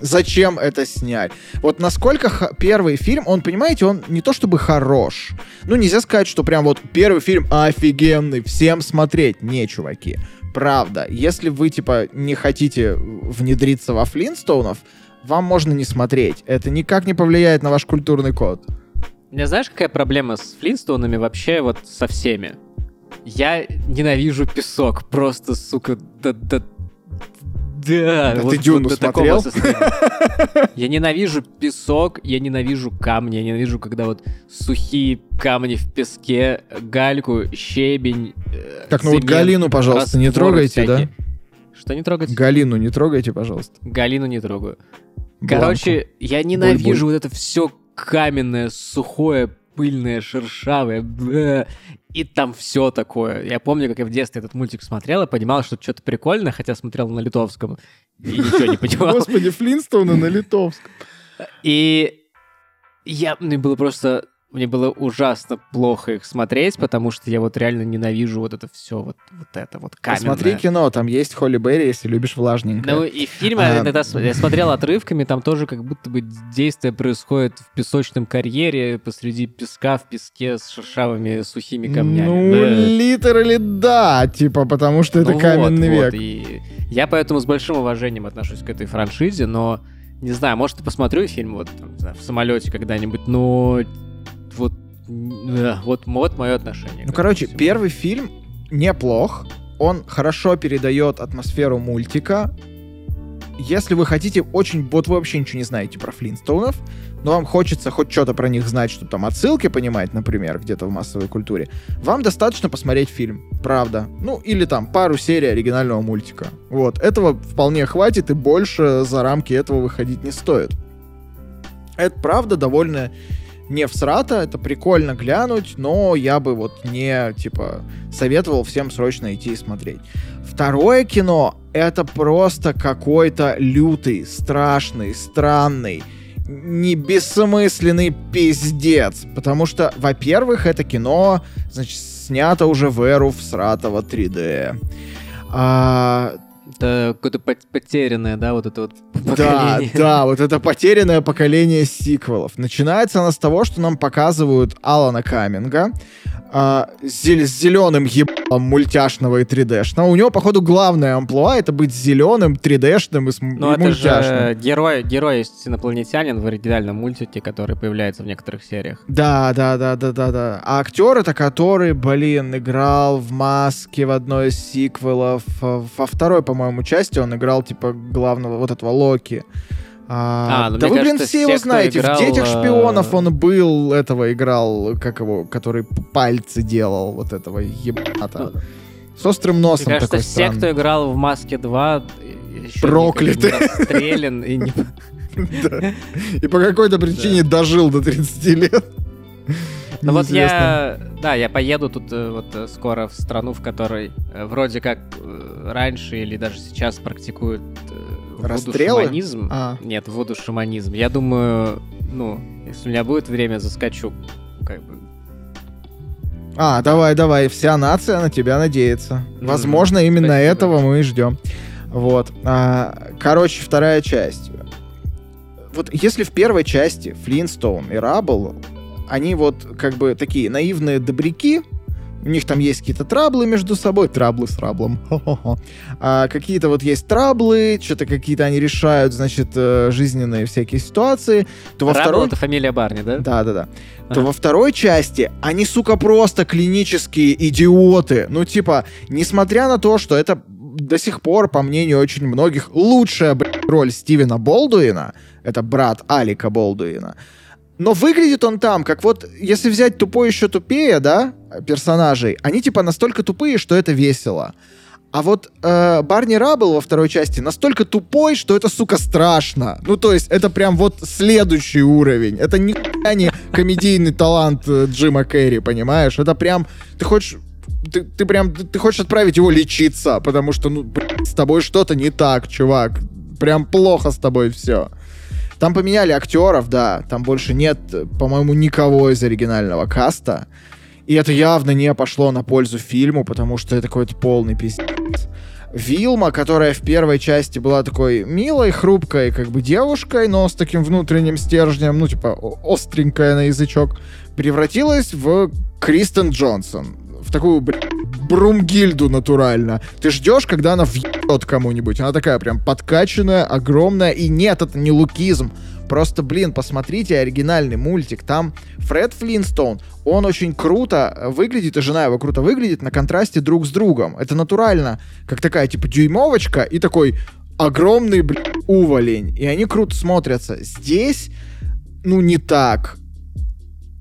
Зачем это снять? Вот насколько первый фильм, он, понимаете, он не то чтобы хорош. Ну, нельзя сказать, что прям вот первый фильм офигенный, всем смотреть. Не, чуваки. Правда, если вы, типа, не хотите внедриться во Флинстоунов, вам можно не смотреть. Это никак не повлияет на ваш культурный код. Меня знаешь, какая проблема с Флинстоунами вообще вот со всеми? Я ненавижу песок. Просто, сука, да... да да, Да вот- ты вот «Дюну» такого смотрел? Я ненавижу песок, я ненавижу камни, я ненавижу, когда вот сухие камни в песке, гальку, щебень. э, Так, ну вот Галину, пожалуйста, не трогайте, да? Что не трогать? Галину не трогайте, пожалуйста. Галину не трогаю. Короче, я ненавижу вот это все каменное, сухое, пыльное, шершавое. И там все такое. Я помню, как я в детстве этот мультик смотрел и понимал, что что-то прикольное, хотя смотрел на литовском и ничего не понимал. Господи, Флинстоуны на литовском. И я, мне было просто, мне было ужасно плохо их смотреть, потому что я вот реально ненавижу вот это все, вот, вот это вот каменное. Посмотри кино, там есть Холли Берри, если любишь влажненькое. Ну и в фильме А, см- я смотрел отрывками, там тоже как будто бы действие происходит в песочном карьере посреди песка в песке с шершавыми сухими камнями. Ну, Да. литерали да, типа, потому что это Ну каменный вот, век. вот, и я поэтому с большим уважением отношусь к этой франшизе, но не знаю, может, и посмотрю фильм вот там, знаю, в самолете когда-нибудь, но вот, м, вот, вот мое отношение. Ну, короче, всему. первый фильм неплох, он хорошо передает атмосферу мультика. Если вы хотите очень... Вот вы вообще ничего не знаете про Флинстоунов, но вам хочется хоть что-то про них знать, чтобы там отсылки понимать, например, где-то в массовой культуре, вам достаточно посмотреть фильм, правда. Ну, или там пару серий оригинального мультика. Вот, этого вполне хватит, и больше за рамки этого выходить не стоит. Это, правда, довольно не всрато, это прикольно глянуть, но я бы вот не, типа, советовал всем срочно идти и смотреть. Второе кино — это просто какой-то лютый, страшный, странный, не бессмысленный пиздец. Потому что, во-первых, это кино, значит, снято уже в эру всратого 3D. А, Это какое-то пот- потерянное, да, вот это вот да, поколение. да, вот это потерянное поколение сиквелов. Начинается она с того, что нам показывают Алана Каминга а, с, зел- с зеленым ебалом мультяшного и 3D-шного. У него, походу, главное амплуа — это быть зеленым, 3D-шным и, с- Ну, и это мультяшным. же герой, герой есть инопланетянин в оригинальном мультике, который появляется в некоторых сериях. Да, да, да, да, да, да. А актер это который, блин, играл в маске в одной из сиквелов. а, Во второй, по-моему, части он играл, типа, главного вот этого Локи. А, А, ну, да вы, блин, кажется, все его все, кто знаете. играл, в «Детях э, шпионов» он был, этого играл, как его, который пальцы делал, вот этого ебата. С острым носом Мне кажется, такой все, странный. кто играл в «Маске 2», еще Прокляты. Расстрелян и не... И по какой-то причине дожил до 30 лет. Ну вот я, да, я поеду тут э, вот э, скоро в страну, в которой вроде как раньше или даже сейчас практикуют э, Расстрелы? вуду-шаманизм. А. Нет, вуду-шаманизм. Я думаю, ну, если у меня будет время, заскочу. Как бы. А, давай, давай, вся нация на тебя надеется. Мгм. Возможно, именно Спасибо. этого мы и ждем. Вот. А, короче, вторая часть. Вот если в первой части Флинстоун и Раббл, они вот как бы такие наивные добряки, у них там есть какие-то траблы между собой, траблы с раблом, а, какие-то вот есть траблы, что-то какие-то они решают, значит, э, жизненные всякие ситуации, то во второй... это фамилия Барни, да? Да-да-да. Ага. То во второй части они, сука, просто клинические идиоты. Ну, типа, несмотря на то, что это до сих пор, по мнению очень многих, лучшая блядь, роль Стивена Болдуина, это брат Алика Болдуина, но выглядит он там, как вот, если взять тупой еще тупее, да, персонажей, они типа настолько тупые, что это весело. А вот э, Барни Раббл во второй части настолько тупой, что это, сука, страшно. Ну, то есть, это прям вот следующий уровень. Это ни не комедийный талант э, Джима Керри, понимаешь? Это прям... Ты хочешь... Ты, ты прям... Ты хочешь отправить его лечиться, потому что, ну, блин, с тобой что-то не так, чувак. Прям плохо с тобой все. Там поменяли актеров, да. Там больше нет, по-моему, никого из оригинального каста. И это явно не пошло на пользу фильму, потому что это какой-то полный пиздец. Вилма, которая в первой части была такой милой, хрупкой, как бы девушкой, но с таким внутренним стержнем, ну, типа, остренькая на язычок, превратилась в Кристен Джонсон. В такую, блядь, Брумгильду натурально. Ты ждешь, когда она въебет кому-нибудь. Она такая прям подкачанная, огромная. И нет, это не лукизм. Просто, блин, посмотрите оригинальный мультик. Там Фред Флинстоун, он очень круто выглядит, и жена его круто выглядит на контрасте друг с другом. Это натурально, как такая, типа, дюймовочка и такой огромный, блин, уволень. И они круто смотрятся. Здесь, ну, не так.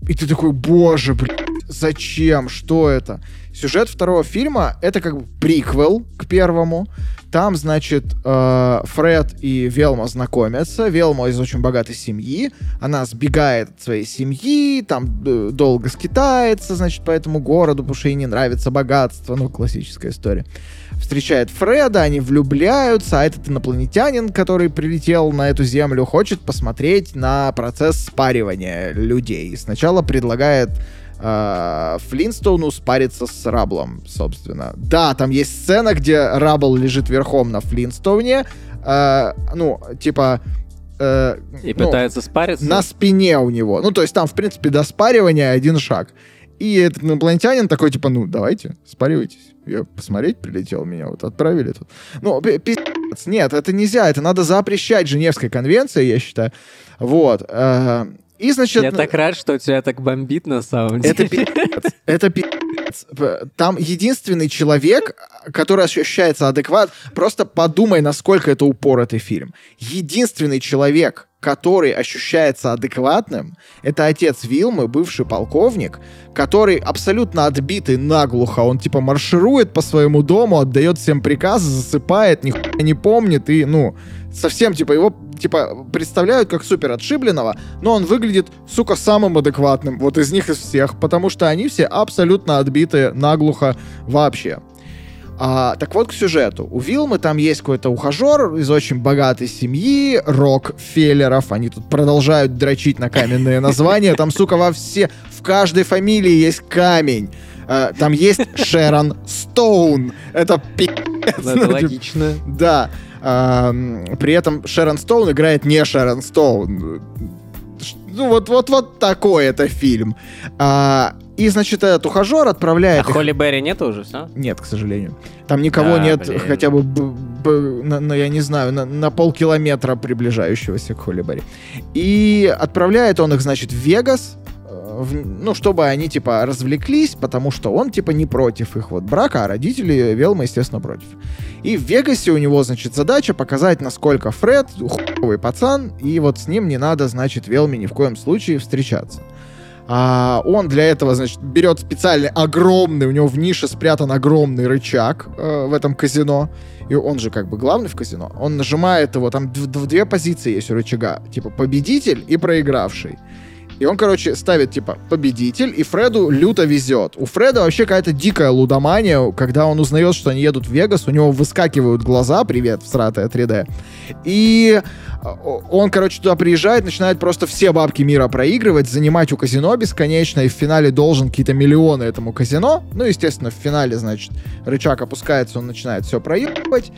И ты такой, боже, блин, зачем? Что это? Сюжет второго фильма — это как бы приквел к первому. Там, значит, э, Фред и Велма знакомятся. Велма из очень богатой семьи. Она сбегает от своей семьи, там э, долго скитается, значит, по этому городу, потому что ей не нравится богатство. Ну, классическая история. Встречает Фреда, они влюбляются, а этот инопланетянин, который прилетел на эту землю, хочет посмотреть на процесс спаривания людей. Сначала предлагает Флинстоуну спариться с Раблом, собственно. Да, там есть сцена, где Рабл лежит верхом на Флинстоуне, э, ну, типа... Э, и ну, пытается спариться? На спине у него. Ну, то есть там, в принципе, до спаривания один шаг. И этот инопланетянин такой, типа, ну, давайте, спаривайтесь. Я посмотреть прилетел, меня вот отправили тут. Ну, пиздец, нет, это нельзя, это надо запрещать Женевской конвенцией, я считаю. Вот. Э, и, значит... Я так рад, что у тебя так бомбит на самом деле. Это пи***ц. Это пи***ц. Там единственный человек, который ощущается адекват. Просто подумай, насколько это упоротый фильм. Единственный человек, который ощущается адекватным, это отец Вилмы, бывший полковник, который абсолютно отбитый наглухо. Он типа марширует по своему дому, отдает всем приказы, засыпает, нихуя не помнит и, ну, совсем, типа, его, типа, представляют как супер отшибленного, но он выглядит, сука, самым адекватным вот из них из всех, потому что они все абсолютно отбитые наглухо вообще. А, так вот к сюжету. У Вилмы там есть какой-то ухажер из очень богатой семьи, Рок Феллеров. Они тут продолжают дрочить на каменные названия. Там, сука, во все... В каждой фамилии есть камень. А, там есть Шерон Стоун. Это пи***ц. Ну, это логично. Да. А, при этом Шерон Стоун играет не Шерон Стоун. Ну, вот, вот, вот такой это фильм. А, и, значит, этот ухажер отправляет... А их... Холли Берри нет уже, все? Нет, к сожалению. Там никого а, нет блин. хотя бы, б, б, на, на, я не знаю, на, на полкилометра приближающегося к Холли Берри. И отправляет он их, значит, в Вегас, в, ну, чтобы они, типа, развлеклись, потому что он, типа, не против их вот брака, а родители Велма, естественно, против. И в Вегасе у него, значит, задача показать, насколько Фред хуевый пацан, и вот с ним не надо, значит, Велме ни в коем случае встречаться. А, он для этого, значит, берет специальный огромный, у него в нише спрятан огромный рычаг э, в этом казино. И он же как бы главный в казино. Он нажимает его, там две позиции есть у рычага. Типа победитель и проигравший. И он, короче, ставит, типа, победитель, и Фреду люто везет. У Фреда вообще какая-то дикая лудомания, когда он узнает, что они едут в Вегас, у него выскакивают глаза, привет, всратая 3D. И он, короче, туда приезжает, начинает просто все бабки мира проигрывать, занимать у казино бесконечно, и в финале должен какие-то миллионы этому казино. Ну, естественно, в финале, значит, рычаг опускается, он начинает все проигрывать.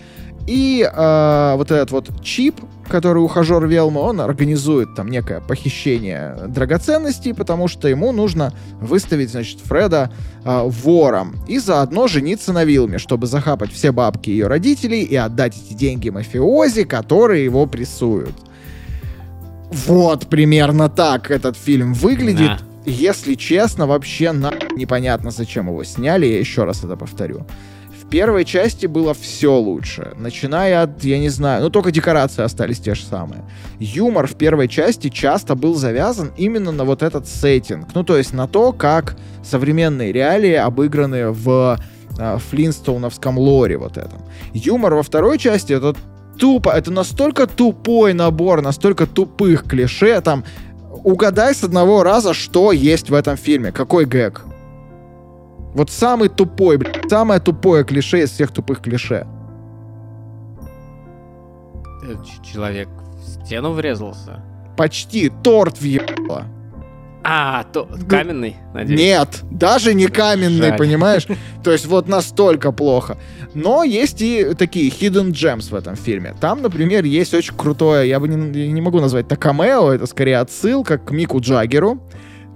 И э, вот этот вот чип, который ухажер Велма, он организует там некое похищение драгоценностей, потому что ему нужно выставить, значит, Фреда э, вором и заодно жениться на Вилме, чтобы захапать все бабки ее родителей и отдать эти деньги мафиози, которые его прессуют. Вот примерно так этот фильм выглядит. Да. Если честно, вообще на непонятно, зачем его сняли, я еще раз это повторю первой части было все лучше. Начиная от, я не знаю, ну только декорации остались те же самые. Юмор в первой части часто был завязан именно на вот этот сеттинг. Ну то есть на то, как современные реалии обыграны в э, флинстоуновском лоре вот этом. Юмор во второй части это тупо, это настолько тупой набор, настолько тупых клише, там угадай с одного раза, что есть в этом фильме, какой гэг. Вот самый тупой, блядь, самое тупое клише из всех тупых клише. Э, человек в стену врезался? Почти. Торт въебало. А, то каменный, надеюсь? Нет, даже не каменный, Жаль. понимаешь? То есть вот настолько плохо. Но есть и такие hidden gems в этом фильме. Там, например, есть очень крутое, я бы не, не могу назвать это камео, это скорее отсылка к Мику Джаггеру.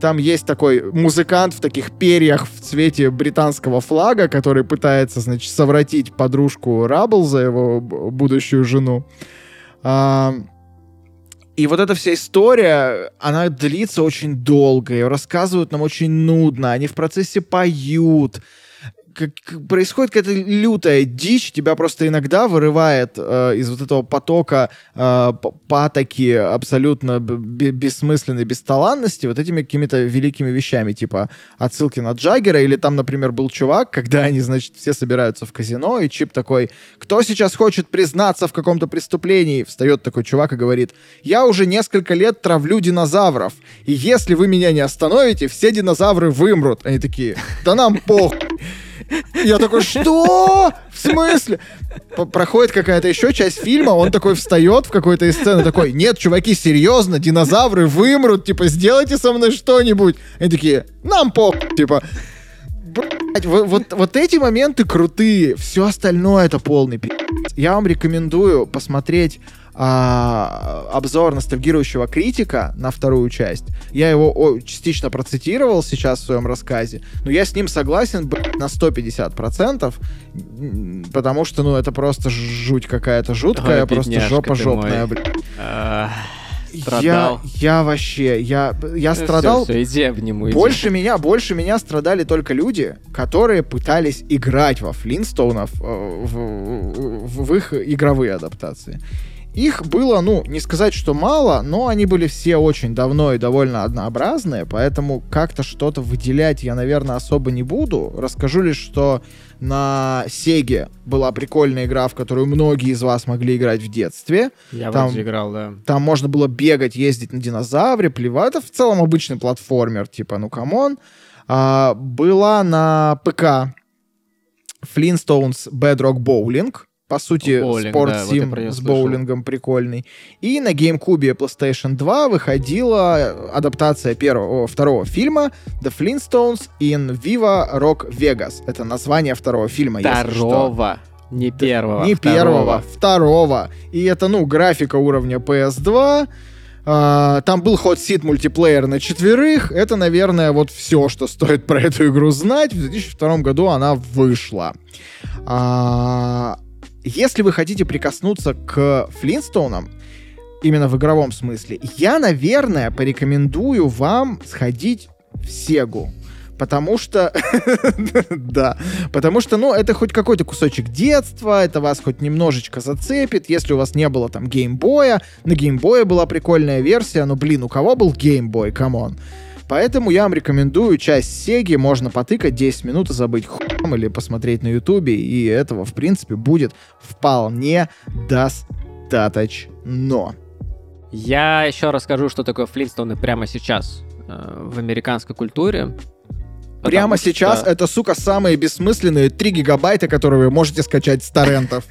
Там есть такой музыкант в таких перьях в цвете британского флага, который пытается, значит, совратить подружку Раббл за его будущую жену. А, и вот эта вся история, она длится очень долго, ее рассказывают нам очень нудно, они в процессе поют, как, происходит какая-то лютая дичь, тебя просто иногда вырывает э, из вот этого потока э, патоки абсолютно бессмысленной бесталанности вот этими какими-то великими вещами, типа отсылки на Джаггера, или там, например, был чувак, когда они, значит, все собираются в казино, и Чип такой, кто сейчас хочет признаться в каком-то преступлении? Встает такой чувак и говорит, я уже несколько лет травлю динозавров, и если вы меня не остановите, все динозавры вымрут. Они такие, да нам похуй. Я такой, что? В смысле? Проходит какая-то еще часть фильма, он такой встает в какой-то из сцены, такой, нет, чуваки, серьезно, динозавры вымрут, типа, сделайте со мной что-нибудь. Они такие, нам по, типа, Блять, вот, вот, вот эти моменты крутые, все остальное это полный пи***. Я вам рекомендую посмотреть а, обзор ностальгирующего критика на вторую часть. Я его о, частично процитировал сейчас в своем рассказе, но я с ним согласен блядь, на 150%, потому что, ну, это просто жуть какая-то жуткая, Ой, просто жопа жопная, блядь. Страдал. Я, я вообще, я, я ну, страдал. Все, все, иди обниму. Иди. Больше меня, больше меня страдали только люди, которые пытались играть во Флинстоунов э, в, в, в их игровые адаптации. Их было, ну, не сказать, что мало, но они были все очень давно и довольно однообразные, поэтому как-то что-то выделять я, наверное, особо не буду. Расскажу лишь, что на Сеге была прикольная игра, в которую многие из вас могли играть в детстве. Я там, вроде играл, да. Там можно было бегать, ездить на динозавре, плевать. Это в целом обычный платформер, типа, ну, come on. А, была на ПК Flintstones Bedrock Bowling по сути, Боулинг, спорт-сим да, вот с боулингом прикольный. И на GameCube PlayStation 2 выходила адаптация первого, второго фильма The Flintstones in Viva Rock Vegas. Это название второго фильма, Второго. Не первого. Не второго. первого, второго. И это, ну, графика уровня PS2. Uh, там был Hot Seat мультиплеер на четверых. Это, наверное, вот все, что стоит про эту игру знать. В 2002 году она вышла. Э, если вы хотите прикоснуться к Флинстоунам, именно в игровом смысле, я, наверное, порекомендую вам сходить в Сегу. Потому что, да, потому что, ну, это хоть какой-то кусочек детства, это вас хоть немножечко зацепит, если у вас не было там геймбоя, на геймбое была прикольная версия, но, блин, у кого был геймбой, come on. Поэтому я вам рекомендую часть Сеги, можно потыкать 10 минут и забить хуем или посмотреть на Ютубе, и этого, в принципе, будет вполне достаточно. Я еще расскажу, что такое Флинстоуны прямо сейчас э, в американской культуре. Прямо что... сейчас это, сука, самые бессмысленные 3 гигабайта, которые вы можете скачать с торрентов.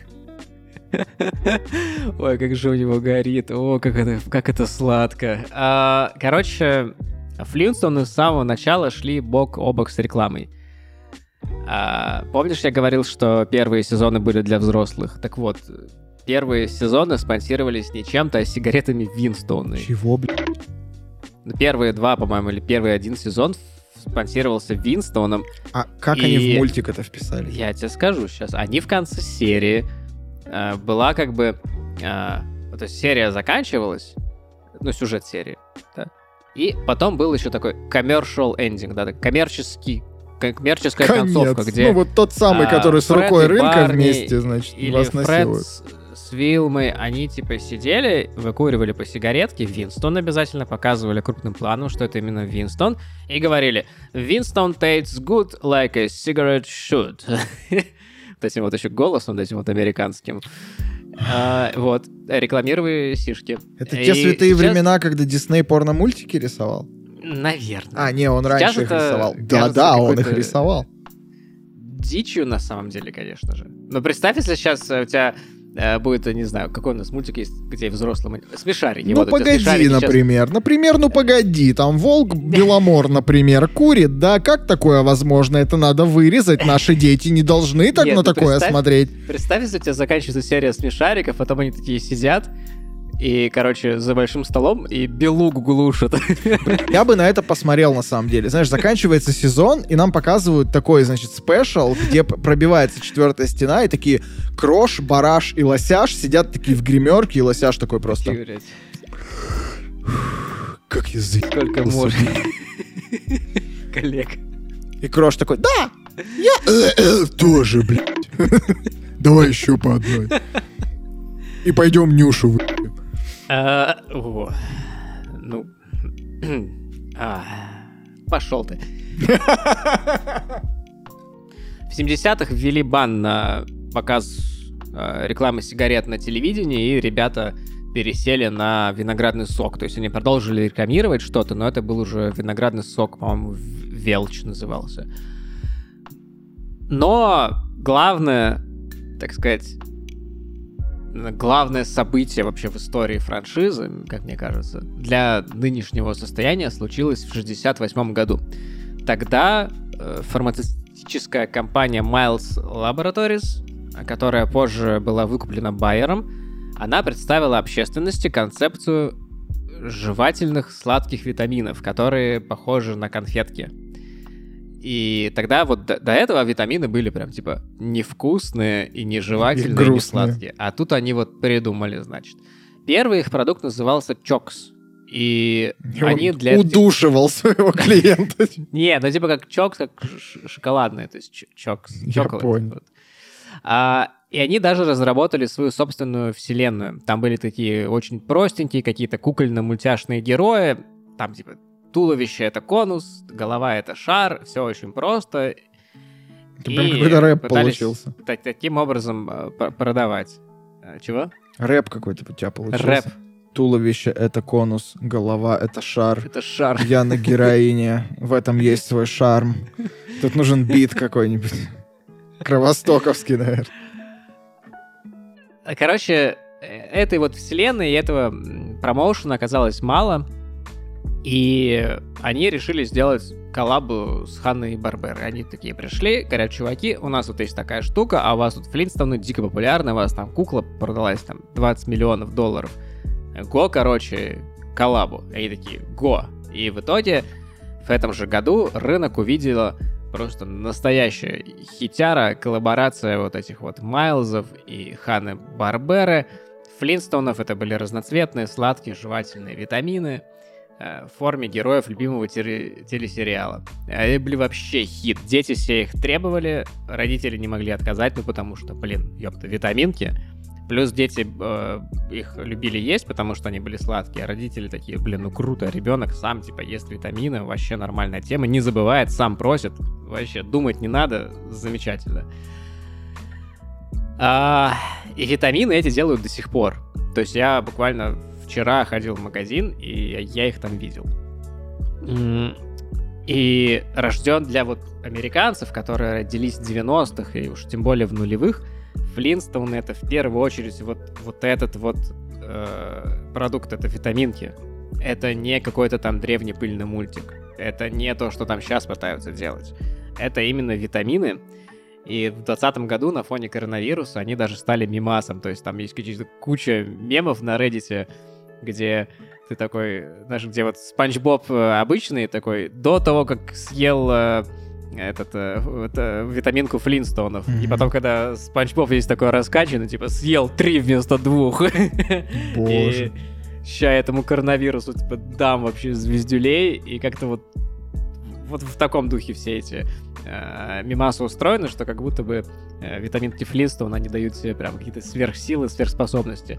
Ой, как же у него горит. О, как это, как это сладко. А, короче, Флинстоуны с самого начала шли бок о бок с рекламой. А, помнишь, я говорил, что первые сезоны были для взрослых? Так вот, первые сезоны спонсировались не чем-то, а сигаретами Винстоуны. Чего, блядь? Ну, Первые два, по-моему, или первый один сезон спонсировался Винстоуном. А как И- они в мультик это вписали? Я тебе скажу сейчас. Они в конце серии э, была как бы... э, то есть серия заканчивалась, ну, сюжет серии, да. И потом был еще такой commercial ending, да, коммерческий, коммерческая концовка, где... Ну вот тот самый, а, который с Фред рукой рынка Барни вместе, значит, или вас Фред насилуют. с, с Вилмой, они типа сидели, выкуривали по сигаретке, Винстон обязательно показывали крупным планом, что это именно Винстон, и говорили «Winston tastes good like a cigarette should». Вот этим вот еще голосом, вот этим вот американским. А, вот, рекламировали сишки. Это И те святые сейчас- времена, когда Дисней порно-мультики рисовал? Наверное. А, не, он Сейчас раньше их это рисовал. Да-да, он их рисовал. дичью на самом деле, конечно же. Но представь, если сейчас у тебя будет, не знаю, какой у нас мультик есть, где взрослым... Смешарики. Ну вот погоди, смешарики щас- например. Например, ну погоди, там волк Беломор, например, курит, да? Как такое возможно? Это надо вырезать. Наши дети не должны так Нет, на ну такое представь, смотреть. Представь, если у тебя заканчивается серия смешариков, потом они такие сидят, и, короче, за большим столом, и белугу глушат. Я бы на это посмотрел, на самом деле. Знаешь, заканчивается сезон, и нам показывают такой, значит, спешл, где пробивается четвертая стена, и такие Крош, Бараш и Лосяш сидят такие в гримерке, и Лосяш такой просто... Блядь, Как язык. Сколько можно. Коллег. И Крош такой, да, я тоже, блядь. Давай еще по одной. И пойдем Нюшу вы... А, о, Ну... а, Пошел ты. В 70-х ввели бан на показ э, рекламы сигарет на телевидении, и ребята пересели на виноградный сок. То есть они продолжили рекламировать что-то, но это был уже виноградный сок, по-моему, Велч назывался. Но главное, так сказать, главное событие вообще в истории франшизы, как мне кажется, для нынешнего состояния случилось в 68 году. Тогда э, фармацевтическая компания Miles Laboratories, которая позже была выкуплена Байером, она представила общественности концепцию жевательных сладких витаминов, которые похожи на конфетки. И тогда вот до, до этого витамины были прям типа невкусные и не жевательные, и не сладкие. А тут они вот придумали, значит. Первый их продукт назывался Чокс. И Он они для... удушивал своего клиента. Не, ну типа как чокс, как шоколадный, то есть чокс. Я понял. А, и они даже разработали свою собственную вселенную. Там были такие очень простенькие какие-то кукольно-мультяшные герои. Там типа туловище это конус, голова это шар, все очень просто. Это И прям какой-то рэп получился. та- таким образом э, пр- продавать. А, Чего? Рэп какой-то у тебя получился. Рэп. Туловище — это конус, голова — это шар. Это шар. Я на героине, в этом есть свой шарм. Тут нужен бит какой-нибудь. Кровостоковский, наверное. Короче, э, этой вот вселенной и этого промоушена оказалось мало. И они решили сделать коллабу с Ханной и Барберой. Они такие пришли, говорят, чуваки, у нас вот есть такая штука, а у вас тут Флинстоны дико популярны, у вас там кукла продалась там 20 миллионов долларов. Го, короче, коллабу. Они такие, го. И в итоге в этом же году рынок увидела просто настоящая хитяра, коллаборация вот этих вот Майлзов и Ханы Барберы. Флинстонов это были разноцветные, сладкие, жевательные витамины в форме героев любимого теле- телесериала. Они были вообще хит. Дети все их требовали, родители не могли отказать, ну потому что, блин, ёпта, витаминки. Плюс дети э, их любили есть, потому что они были сладкие, а родители такие, блин, ну круто, ребенок сам типа ест витамины, вообще нормальная тема, не забывает, сам просит, вообще думать не надо, замечательно. А, и витамины эти делают до сих пор. То есть я буквально вчера ходил в магазин, и я их там видел. И рожден для вот американцев, которые родились в 90-х, и уж тем более в нулевых, Флинстоун это в первую очередь вот, вот этот вот э, продукт, это витаминки. Это не какой-то там древний пыльный мультик. Это не то, что там сейчас пытаются делать. это именно витамины. И в 2020 году на фоне коронавируса они даже стали мимасом. То есть там есть куча мемов на Reddit, где ты такой, знаешь, где вот Спанч Боб э, обычный такой, до того, как съел э, этот, э, витаминку Флинстонов. Mm-hmm. И потом, когда Спанч Боб есть такой раскачанный, типа, съел три вместо двух. Боже. И ща этому коронавирусу, типа, дам вообще звездюлей, и как-то вот вот в таком духе все эти э, мимасы устроены, что как будто бы э, витаминки Флинстоун, они дают себе прям какие-то сверхсилы, сверхспособности.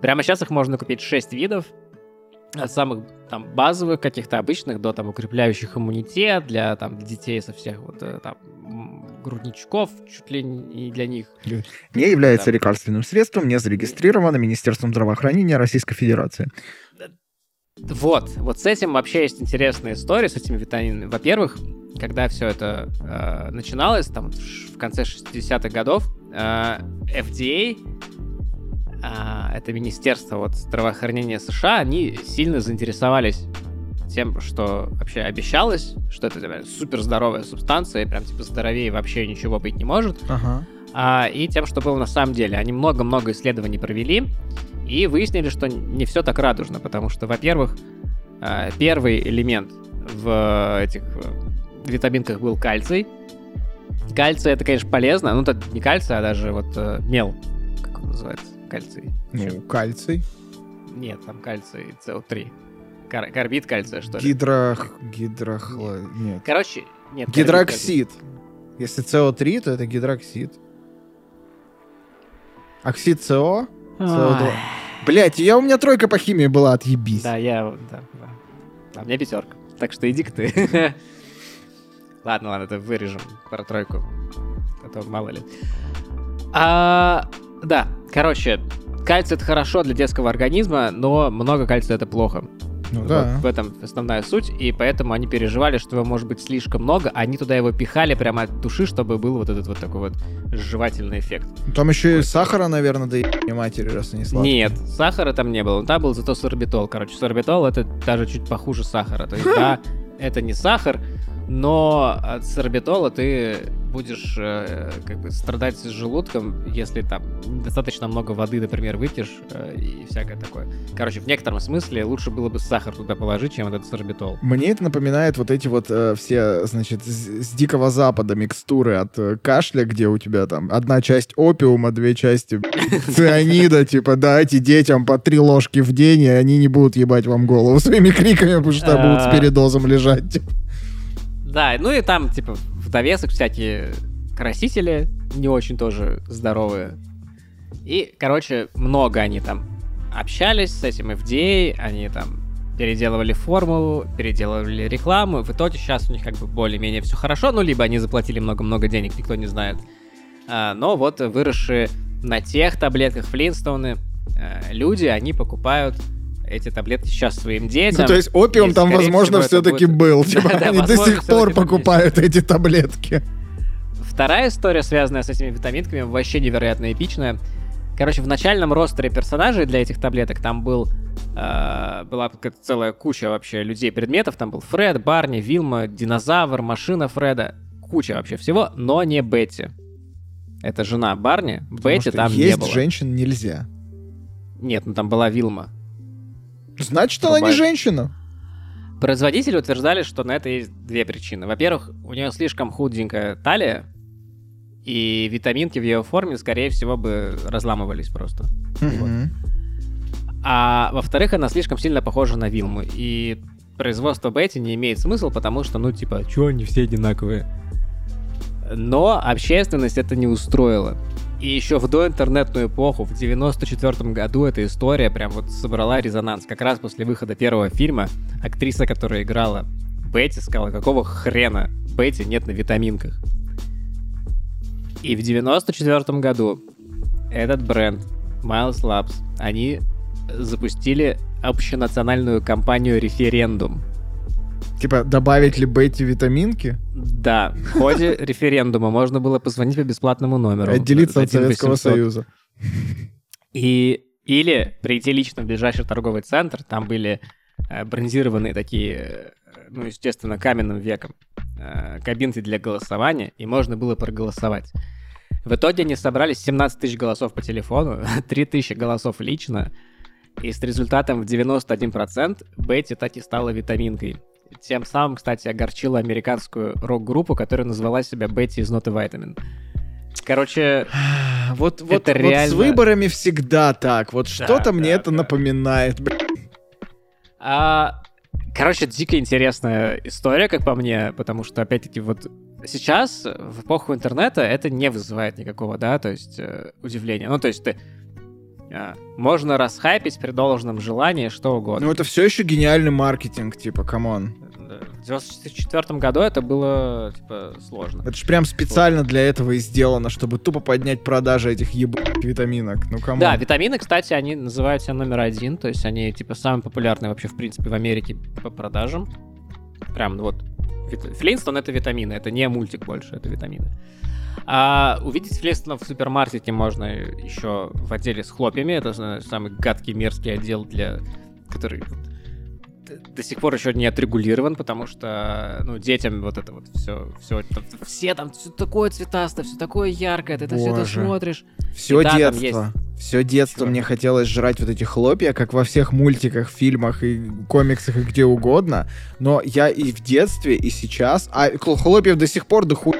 Прямо сейчас их можно купить 6 видов, от самых там базовых каких-то обычных до там укрепляющих иммунитет для там детей со всех вот э, там грудничков чуть ли не для них. Не является да. лекарственным средством, не зарегистрировано Министерством здравоохранения Российской Федерации. Вот, вот с этим вообще есть интересная история, с этими витаминами. Во-первых, когда все это э, начиналось, там в конце 60-х годов, э, FDA это Министерство вот, здравоохранения США, они сильно заинтересовались тем, что вообще обещалось, что это типа, супер здоровая субстанция, прям типа здоровее вообще ничего быть не может. Ага. А, и тем, что было на самом деле. Они много-много исследований провели и выяснили, что не все так радужно, потому что, во-первых, а, первый элемент в этих э, витаминках был кальций. Кальций это, конечно, полезно, ну, это не кальций, а даже вот э, мел, как он называется кальций. Ну, Еще. кальций. Нет, там кальций СО3. Кар- карбид кальция, что ли? Гидрох... Гидрохло... Нет. нет. Короче, нет. Гидроксид. Если СО3, то это гидроксид. Оксид СО? СО2. Блять, я у меня тройка по химии была, отъебись. Да, я... Да, да. А у меня пятерка. Так что иди-ка ты. ладно, ладно, это вырежем про тройку. А то мало ли. А, да, короче, кальций это хорошо для детского организма, но много кальция это плохо. Ну вот да. В этом основная суть, и поэтому они переживали, что его может быть слишком много, они туда его пихали прямо от души, чтобы был вот этот вот такой вот жевательный эффект. Там еще вот. и сахара, наверное, да и матери, раз они сладкие. Нет, сахара там не было, там был зато сорбитол. Короче, сорбитол это даже чуть похуже сахара. То есть, да, это не сахар, но от сорбитола ты будешь э, как бы страдать с желудком, если там достаточно много воды, например, выпьешь э, и всякое такое. Короче, в некотором смысле лучше было бы сахар туда положить, чем этот сорбитол. Мне это напоминает вот эти вот э, все, значит, с, с Дикого Запада микстуры от э, кашля, где у тебя там одна часть опиума, две части цианида, типа дайте детям по три ложки в день, и они не будут ебать вам голову своими криками, потому что будут с а. передозом лежать. Да, ну и там, типа, в довесок всякие красители не очень тоже здоровые. И, короче, много они там общались с этим FDA, они там переделывали формулу, переделывали рекламу. В итоге сейчас у них как бы более-менее все хорошо, ну, либо они заплатили много-много денег, никто не знает. А, но вот выросшие на тех таблетках Флинстоуны э, люди, они покупают эти таблетки сейчас своим детям. Ну, то есть опиум и, там, возможно, все-таки будет... был. Типа, да, они да, до сих пор покупают эти таблетки. Вторая история, связанная с этими витаминками, вообще невероятно эпичная. Короче, в начальном ростере персонажей для этих таблеток там был э, была целая куча вообще людей, предметов. Там был Фред, Барни, Вилма, динозавр, машина Фреда. Куча вообще всего, но не Бетти. Это жена Барни. Потому Бетти там не было. Есть женщин нельзя. Нет, ну там была Вилма. Значит, она не женщина. Производители утверждали, что на это есть две причины. Во-первых, у нее слишком худенькая талия, и витаминки в ее форме, скорее всего, бы разламывались просто. Mm-hmm. Вот. А во-вторых, она слишком сильно похожа на Вилму, и производство Бетти не имеет смысла, потому что, ну, типа, чё они все одинаковые? Но общественность это не устроила. И еще в доинтернетную эпоху, в 94 году, эта история прям вот собрала резонанс. Как раз после выхода первого фильма актриса, которая играла Бетти, сказала, какого хрена Бетти нет на витаминках. И в 94 году этот бренд Miles Labs, они запустили общенациональную кампанию «Референдум», Типа, добавить ли Бетти витаминки? Да. В ходе референдума можно было позвонить по бесплатному номеру. Отделиться от Советского Союза. И или прийти лично в ближайший торговый центр, там были э, бронзированные такие, э, ну, естественно, каменным веком э, кабинки для голосования, и можно было проголосовать. В итоге они собрали 17 тысяч голосов по телефону, 3 тысячи голосов лично, и с результатом в 91% Бетти так и стала витаминкой. Тем самым, кстати, огорчила американскую рок-группу, которая назвала себя Бетти из Ноты Вайтамин. Короче, Вот, вот, Это вот реально- с выборами всегда так. Вот что-то мне да, это да. напоминает. А, короче, дико интересная история, как по мне, потому что, опять-таки, вот сейчас, в эпоху интернета, это не вызывает никакого, да, то есть, э, удивления. Ну, то есть, ты... а, можно расхайпить при должном желании что угодно. Ну это все еще гениальный маркетинг, типа, come on. В 94 году это было, типа, сложно. Это ж прям специально для этого и сделано, чтобы тупо поднять продажи этих ебаных витаминок. Ну come on. Да, витамины, кстати, они называются номер один, то есть они, типа, самые популярные вообще, в принципе, в Америке по продажам. Прям, вот, Флинстон — это витамины, это не мультик больше, это витамины. А увидеть Флинстона в супермаркете можно еще в отделе с хлопьями, это самый гадкий, мерзкий отдел, для который до сих пор еще не отрегулирован, потому что, ну, детям вот это вот все, все, все там все такое цветастое, все такое яркое, ты это все это смотришь. Все да, там детство. Все детство мне хотелось жрать вот эти хлопья, как во всех мультиках, фильмах и комиксах и где угодно. Но я и в детстве, и сейчас... А хл- хлопьев до сих пор до хуя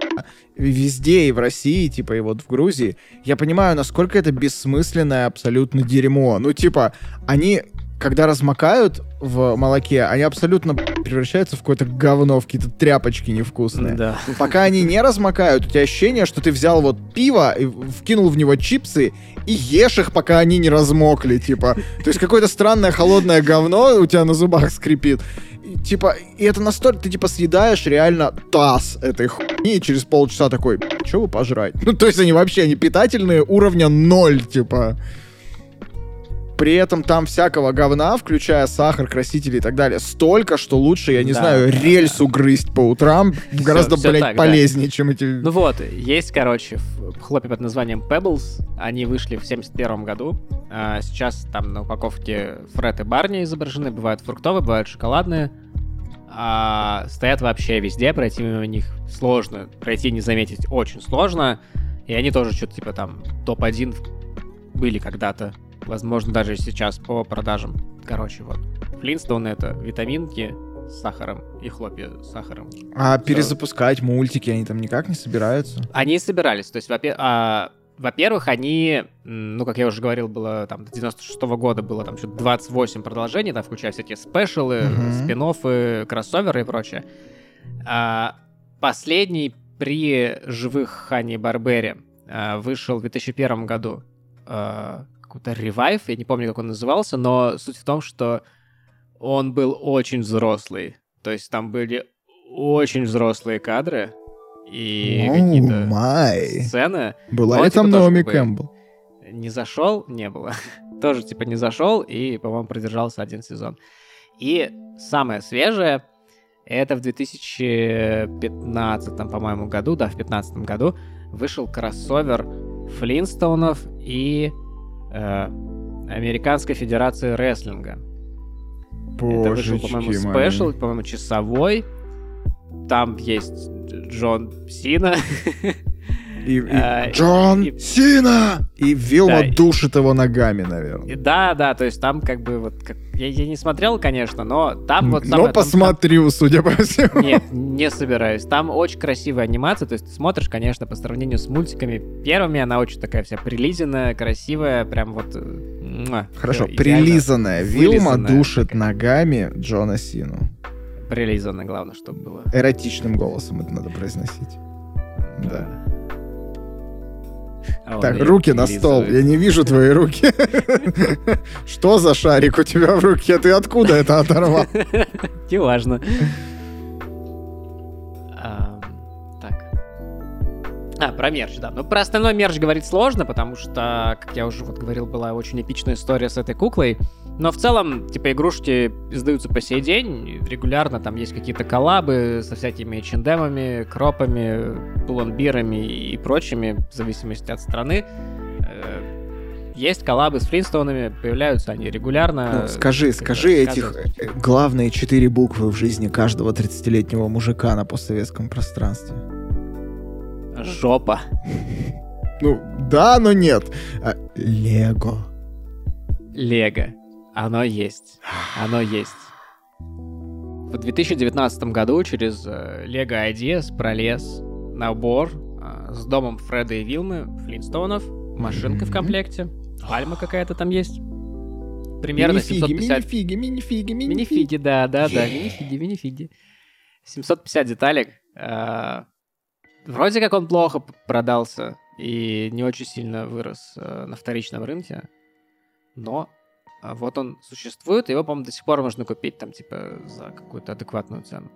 везде, и в России, типа, и вот в Грузии. Я понимаю, насколько это бессмысленное абсолютно дерьмо. Ну, типа, они, когда размокают в молоке, они абсолютно превращаются в какое-то говно, в какие-то тряпочки невкусные. Да. Пока они не размокают, у тебя ощущение, что ты взял вот пиво, и вкинул в него чипсы и ешь их, пока они не размокли, типа. То есть какое-то странное холодное говно у тебя на зубах скрипит. И, типа, и это настолько, ты типа съедаешь реально таз этой хуйни, и через полчаса такой, что вы пожрать? Ну, то есть они вообще, они питательные уровня ноль, типа. При этом там всякого говна, включая сахар, красители и так далее, столько, что лучше, я не Да, знаю, да, рельсу грызть по утрам гораздо, всё блядь, так, да. полезнее, чем эти... Ну вот, есть, короче, хлопья под названием Pebbles. Они вышли в 71 году. А сейчас там на упаковке Фред и Барни изображены. Бывают фруктовые, бывают шоколадные. А стоят вообще везде, пройти мимо них сложно. Пройти не заметить очень сложно. И они тоже что-то типа там топ-1 были когда-то. Возможно, даже сейчас по продажам. Короче, вот. Флинстоуны — это витаминки с сахаром и хлопья с сахаром. А перезапускать мультики они там никак не собираются? Они собирались, то есть, во-пе- а, во-первых, они, ну, как я уже говорил, было там до 96 года было там что-то 28 продолжений, там, включая всякие спешалы, Мгм. спин кроссоверы и прочее. А, последний при живых Хани Барбере а, вышел в 2001 году. А, какой-то ревайв, я не помню, как он назывался, но суть в том, что он был очень взрослый. То есть там были очень взрослые кадры и Оу, какие-то май. сцены. Была Ну, ли типа там Наоми как бы- Кэмпбелл? Не зашел, не было. Тоже типа не зашел и, по-моему, продержался один сезон. И самое свежее, это в 2015, по-моему, году, да, в 2015 году вышел кроссовер Флинстоунов и э, Американской Федерации Рестлинга. Это вышел, по-моему, Божечки спешл, по-моему, часовой. Там есть Джон Сина. И, и А, Джон и- Сина! И Вилма Да, душит его ногами, наверное. И Да, да, то есть там как бы вот... как- Я, я не смотрел, конечно, но там вот... Но самое- там- посмотрю, судя по всему. там- Нет, не собираюсь. Там очень красивая анимация, то есть ты смотришь, конечно, по сравнению с мультиками первыми, она очень такая вся прилизанная, красивая, прям вот... э, Хорошо, прилизанная. Вилма душит такая. ногами Джона Сину. Прилизанная, главное, чтобы было. Эротичным голосом это надо произносить. Да. А Так, руки на стол. Я не вижу твои руки. Что за шарик у тебя в руке? Ты откуда это оторвал? Неважно. Ам, Так. А, про мерч, да. Ну, про остальной мерч говорить сложно, потому что, как я уже вот говорил, была очень эпичная история с этой куклой. Но в целом, типа, игрушки издаются по сей день. Регулярно там есть какие-то коллабы со всякими чендемами, кропами, пломбирами и прочими, в зависимости от страны. Э, есть коллабы с Флинстоунами, появляются они регулярно. Ну, скажи, скажи этих э, главные четыре буквы в жизни каждого 30-летнего мужика на постсоветском пространстве. Жопа. Ну, да, но нет. Лего. Лего. Оно есть. Оно есть. В 2019 году через э, Lego Ideas пролез набор э, с домом Фреда и Вилмы, Флинстоунов, машинка в комплекте, пальма какая-то там есть. Примерно Минифиги, 750... минифиги, минифиги, минифиги. Минифиги, да, да, да, минифиги, минифиги. 750 деталек. Э, Вроде как он плохо продался и не очень сильно вырос э, на вторичном рынке, но вот он существует, его, по-моему, до сих пор можно купить там, типа, за какую-то адекватную цену.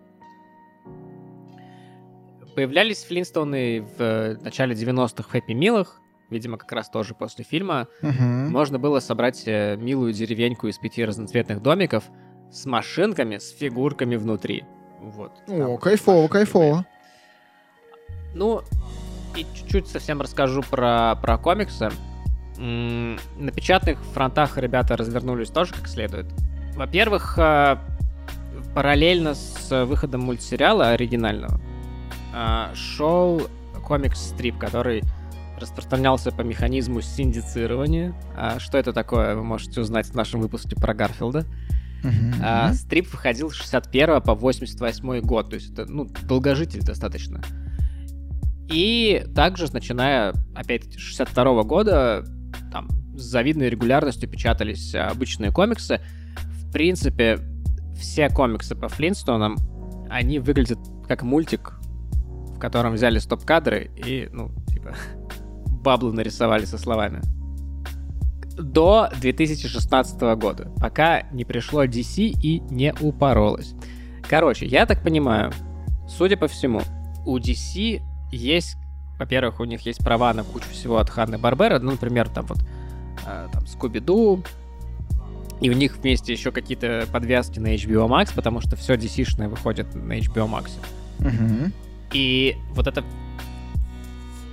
Появлялись Флинстоуны в э, начале 90-х в Хэппи Милах, видимо, как раз тоже после фильма. Мгм. Можно было собрать э, милую деревеньку из пяти разноцветных домиков с машинками, с фигурками внутри. Вот. О, кайфово, кайфово. ну, и чуть-чуть совсем расскажу про, про комиксы. На печатных фронтах ребята развернулись тоже как следует. Во-первых, э, параллельно с выходом мультсериала оригинального э, шел комикс-стрип, который распространялся по механизму синдицирования. А Что это такое, вы можете узнать в нашем выпуске про Гарфилда. А, стрип выходил с 61 по 88 год, то есть это, ну, долгожитель достаточно. И также, начиная, опять 62 года, там, с завидной регулярностью печатались а, обычные комиксы. В принципе, все комиксы по Флинстонам, они выглядят как мультик, в котором взяли стоп-кадры и, ну, типа, баблы нарисовали со словами. До 2016 года, пока не пришло DC и не упоролось. Короче, я так понимаю, судя по всему, у DC есть, во-первых, у них есть права на кучу всего от Ханны Барбера, ну, например, там вот э, там Скуби-Ду, и у них вместе еще какие-то подвязки на HBO Max, потому что все DC-шное выходит на HBO Max. Мгм. И вот это...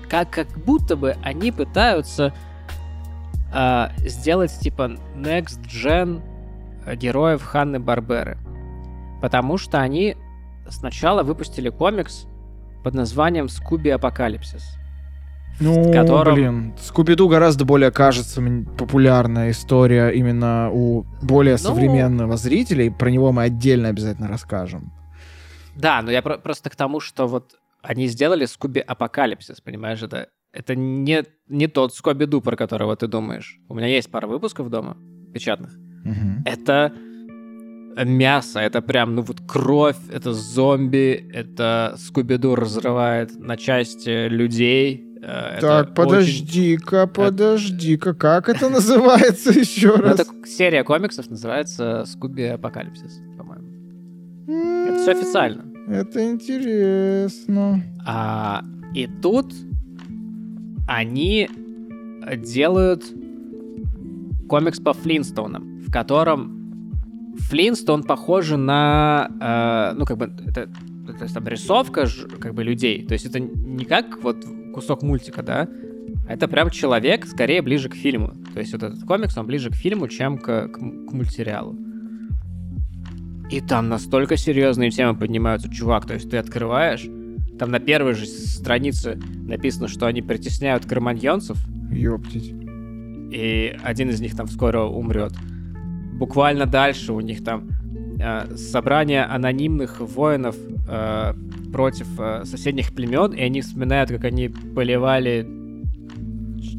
Как, как будто бы они пытаются а, сделать типа Next Gen героев Ханны Барберы. Потому что они сначала выпустили комикс под названием Скуби Апокалипсис. Ну, котором- блин, Скуби-Ду гораздо более, кажется, популярная история именно у более Ну- современного зрителей. Про него мы отдельно обязательно расскажем. Да, но я про- просто к тому, что вот они сделали Скуби Апокалипсис, понимаешь, это, это не, не тот Скуби-Ду, про которого ты думаешь. У меня есть пара выпусков дома, печатных. Мгм. это мясо, это прям, ну вот кровь, это зомби, это Скуби-Ду разрывает на части людей. э, это Так, очень- подожди-ка, подожди-ка, как это называется еще Ну, раз? это серия комиксов называется Скуби Апокалипсис, по-моему. Это все официально. Это интересно. А, и тут они делают комикс по Флинстоунам, в котором Флинстон похожи на, э, ну, как бы, это, то есть там рисовка как бы людей, то есть это не как вот кусок мультика, да, это прям человек, скорее ближе к фильму. То есть вот этот комикс, он ближе к фильму, чем к, к к мультсериалу. И там настолько серьезные темы поднимаются, чувак. То есть ты открываешь, там на первой же странице написано, что они притесняют кроманьонцев, Ёптить. и один из них там скоро умрет. Буквально дальше у них там э, собрание анонимных воинов э, против э, соседних племен, и они вспоминают, как они поливали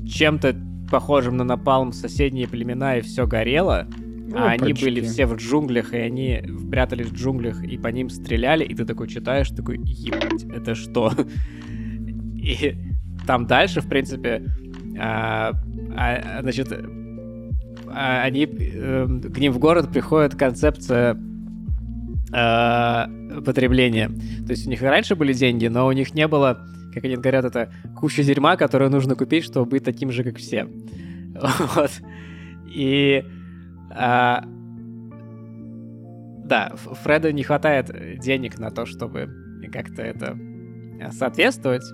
чем-то похожим на напалм соседние племена, и все горело. А они были все в джунглях, и они прятались в джунглях, и по ним стреляли, и ты такой читаешь, такой, ебать, это что? И там дальше, в принципе, а, а, значит, они, эм, к ним в город приходит концепция а, потребления. То есть у них и раньше были деньги, но у них не было, как они говорят, это куча дерьма, которую нужно купить, чтобы быть таким же, как все. Вот. И а, да, Фреду не хватает денег на то, чтобы как-то это э, соответствовать.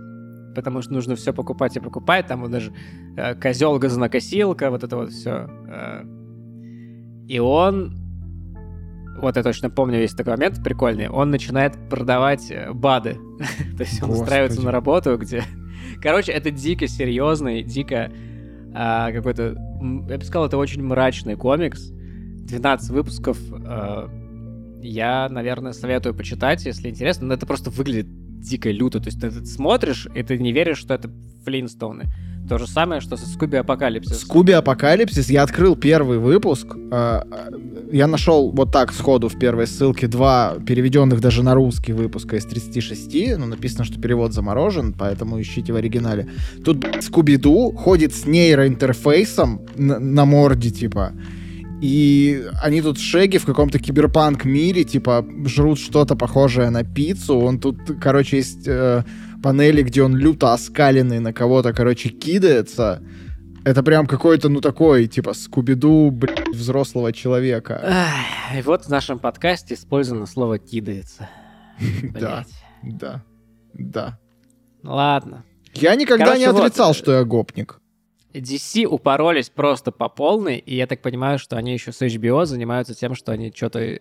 Потому что нужно все покупать и покупать. Там вот даже э, козел газонокосилка, вот это вот все. Э. И он вот я точно помню, есть такой момент прикольный, он начинает продавать э, БАДы. То есть он устраивается на работу, где... Короче, это дико серьезный, дико а, какой-то... Я бы сказал, это очень мрачный комикс. 12 выпусков. А, я, наверное, советую почитать, если интересно. Но это просто выглядит дико люто. То есть ты, ты смотришь, и ты не веришь, что это Флинстоуны. То же самое, что со Скуби Апокалипсис. Скуби Апокалипсис, я открыл первый выпуск. Э, я нашел вот так сходу в первой ссылке два переведенных даже на русский выпуска из 36. Ну, написано, что перевод заморожен, поэтому ищите в оригинале. Тут Скуби-Ду ходит с нейроинтерфейсом на, на морде, типа. И они тут шеги в каком-то киберпанк мире, типа, жрут что-то похожее на пиццу. Он тут, короче, есть э, панели, где он люто оскаленный на кого-то, короче, кидается. Это прям какой-то, ну, такой, типа, скубиду, блядь, взрослого человека. И вот в нашем подкасте использовано слово «кидается». Да, да, да. Ладно. Я никогда не отрицал, что я гопник. DC упоролись просто по полной, и я так понимаю, что они еще с HBO занимаются тем, что они что-то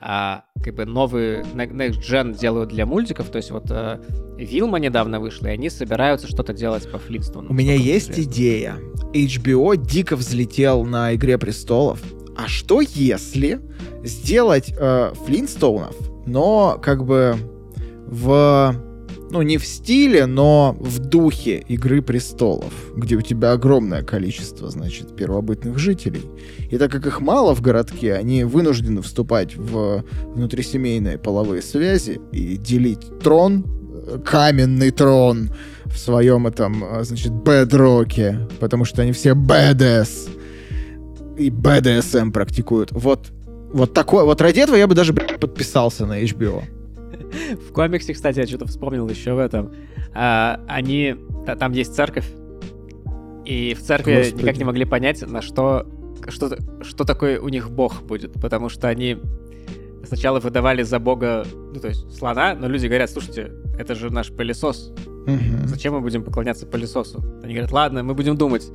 а, как бы новый Next Gen делают для мультиков, то есть вот а, Вилма недавно вышла, и они собираются что-то делать по Флинстону. У меня есть интересно. идея. HBO дико взлетел на Игре Престолов. А что если сделать э, Флинстоунов, но как бы в ну, не в стиле, но в духе Игры Престолов, где у тебя огромное количество, значит, первобытных жителей. И так как их мало в городке, они вынуждены вступать в внутрисемейные половые связи и делить трон, каменный трон в своем этом, значит, бэдроке, потому что они все badass и BDSM практикуют. Вот, вот такой, вот ради этого я бы даже подписался на HBO. В комиксе, кстати, я что-то вспомнил еще в этом. А, они... Там есть церковь, и в церкви Господи. никак не могли понять, на что, что... Что такое у них бог будет, потому что они сначала выдавали за бога, ну, то есть слона, но люди говорят, слушайте, это же наш пылесос. Угу. Зачем мы будем поклоняться пылесосу? Они говорят, ладно, мы будем думать.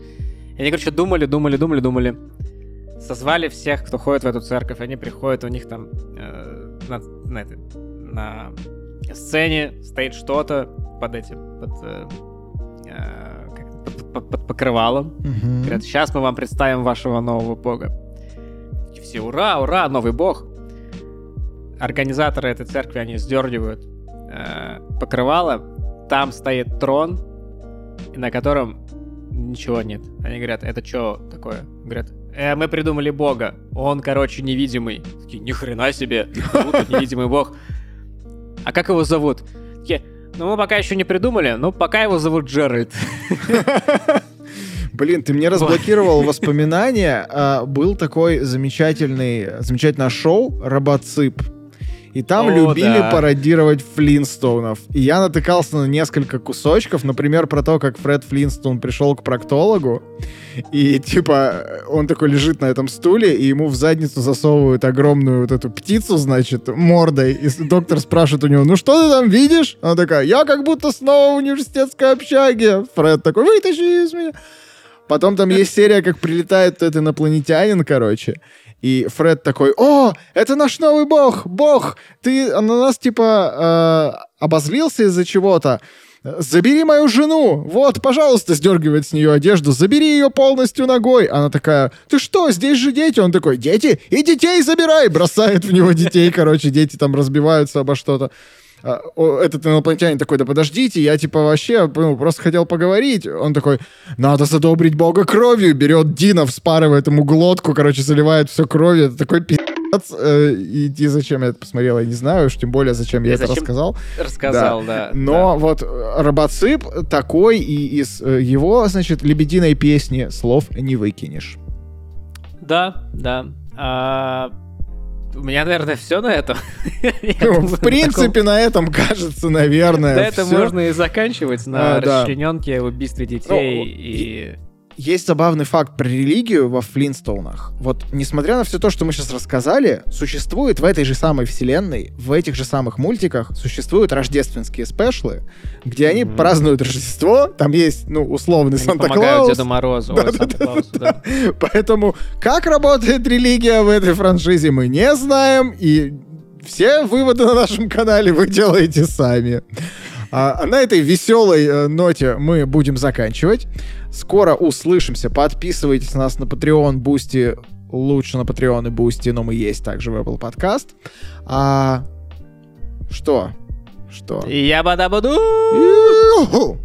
И они, короче, думали, думали, думали, думали. Созвали всех, кто ходит в эту церковь, они приходят, у них там э, на, на, это, на сцене стоит что-то под этим, под, э, э под, под, под покрывалом. Угу. Говорят, сейчас мы вам представим вашего нового бога. И все, ура, ура, новый бог. Организаторы этой церкви, они сдергивают э, покрывало. Там стоит трон, на котором ничего нет. Они говорят, это что такое? Говорят, э, мы придумали бога. Он, короче, невидимый. Такие, ни хрена себе. Невидимый бог а как его зовут? Такие, ну мы пока еще не придумали, но пока его зовут Джеральд. Блин, ты мне разблокировал воспоминания. А, был такой замечательный, замечательное шоу «Робоцип». И там О, любили да. пародировать Флинстоунов. И я натыкался на несколько кусочков, например, про то, как Фред Флинстоун пришел к проктологу, и типа он такой лежит на этом стуле, и ему в задницу засовывают огромную вот эту птицу, значит, мордой, и доктор спрашивает у него, ну что ты там видишь? Она такая, я как будто снова в университетской общаге. Фред такой, вытащи из меня. Потом там есть серия, как прилетает этот инопланетянин, короче, и Фред такой, о, это наш новый бог, бог, ты на нас типа э, обозлился из-за чего-то. Забери мою жену! Вот, пожалуйста, сдергивает с нее одежду, забери ее полностью ногой. Она такая, ты что, здесь же дети? Он такой, дети? И детей забирай! Бросает в него детей, короче, дети там разбиваются обо что-то. А, этот инопланетянин такой, да подождите, я типа вообще ну, просто хотел поговорить. Он такой, надо задобрить бога кровью, берет Дина, вспарывает ему глотку, короче, заливает все кровью. Это такой пиздец. Э, и, и зачем я это посмотрел, я не знаю, уж тем более, зачем я, я это рассказал. Рассказал, да. да Но да. вот робоцип такой, и из э, его, значит, лебединой песни слов не выкинешь. Да, да. А, у меня, наверное, все на этом. Ну, в принципе, на этом, кажется, наверное, Да, это можно и заканчивать на а, расчлененке, убийстве детей ну, и... есть забавный факт про религию во Флинстоунах. Вот, несмотря на все то, что мы сейчас рассказали, существует в этой же самой вселенной, в этих же самых мультиках, существуют рождественские спешлы, где они Мгм. празднуют Рождество, там есть, ну, условный Они Санта помогают Клаус. Деду Морозу. Ой, Санта-Клаусу, да. Поэтому как работает религия в этой франшизе, мы не знаем, и все выводы на нашем канале вы делаете сами. А, а на этой веселой э, ноте мы будем заканчивать. Скоро услышимся. Подписывайтесь на нас на Patreon, Бусти. Лучше на Patreon и Бусти, но мы есть также в Apple Podcast. А, что? Что? Ябба-дабба-ду.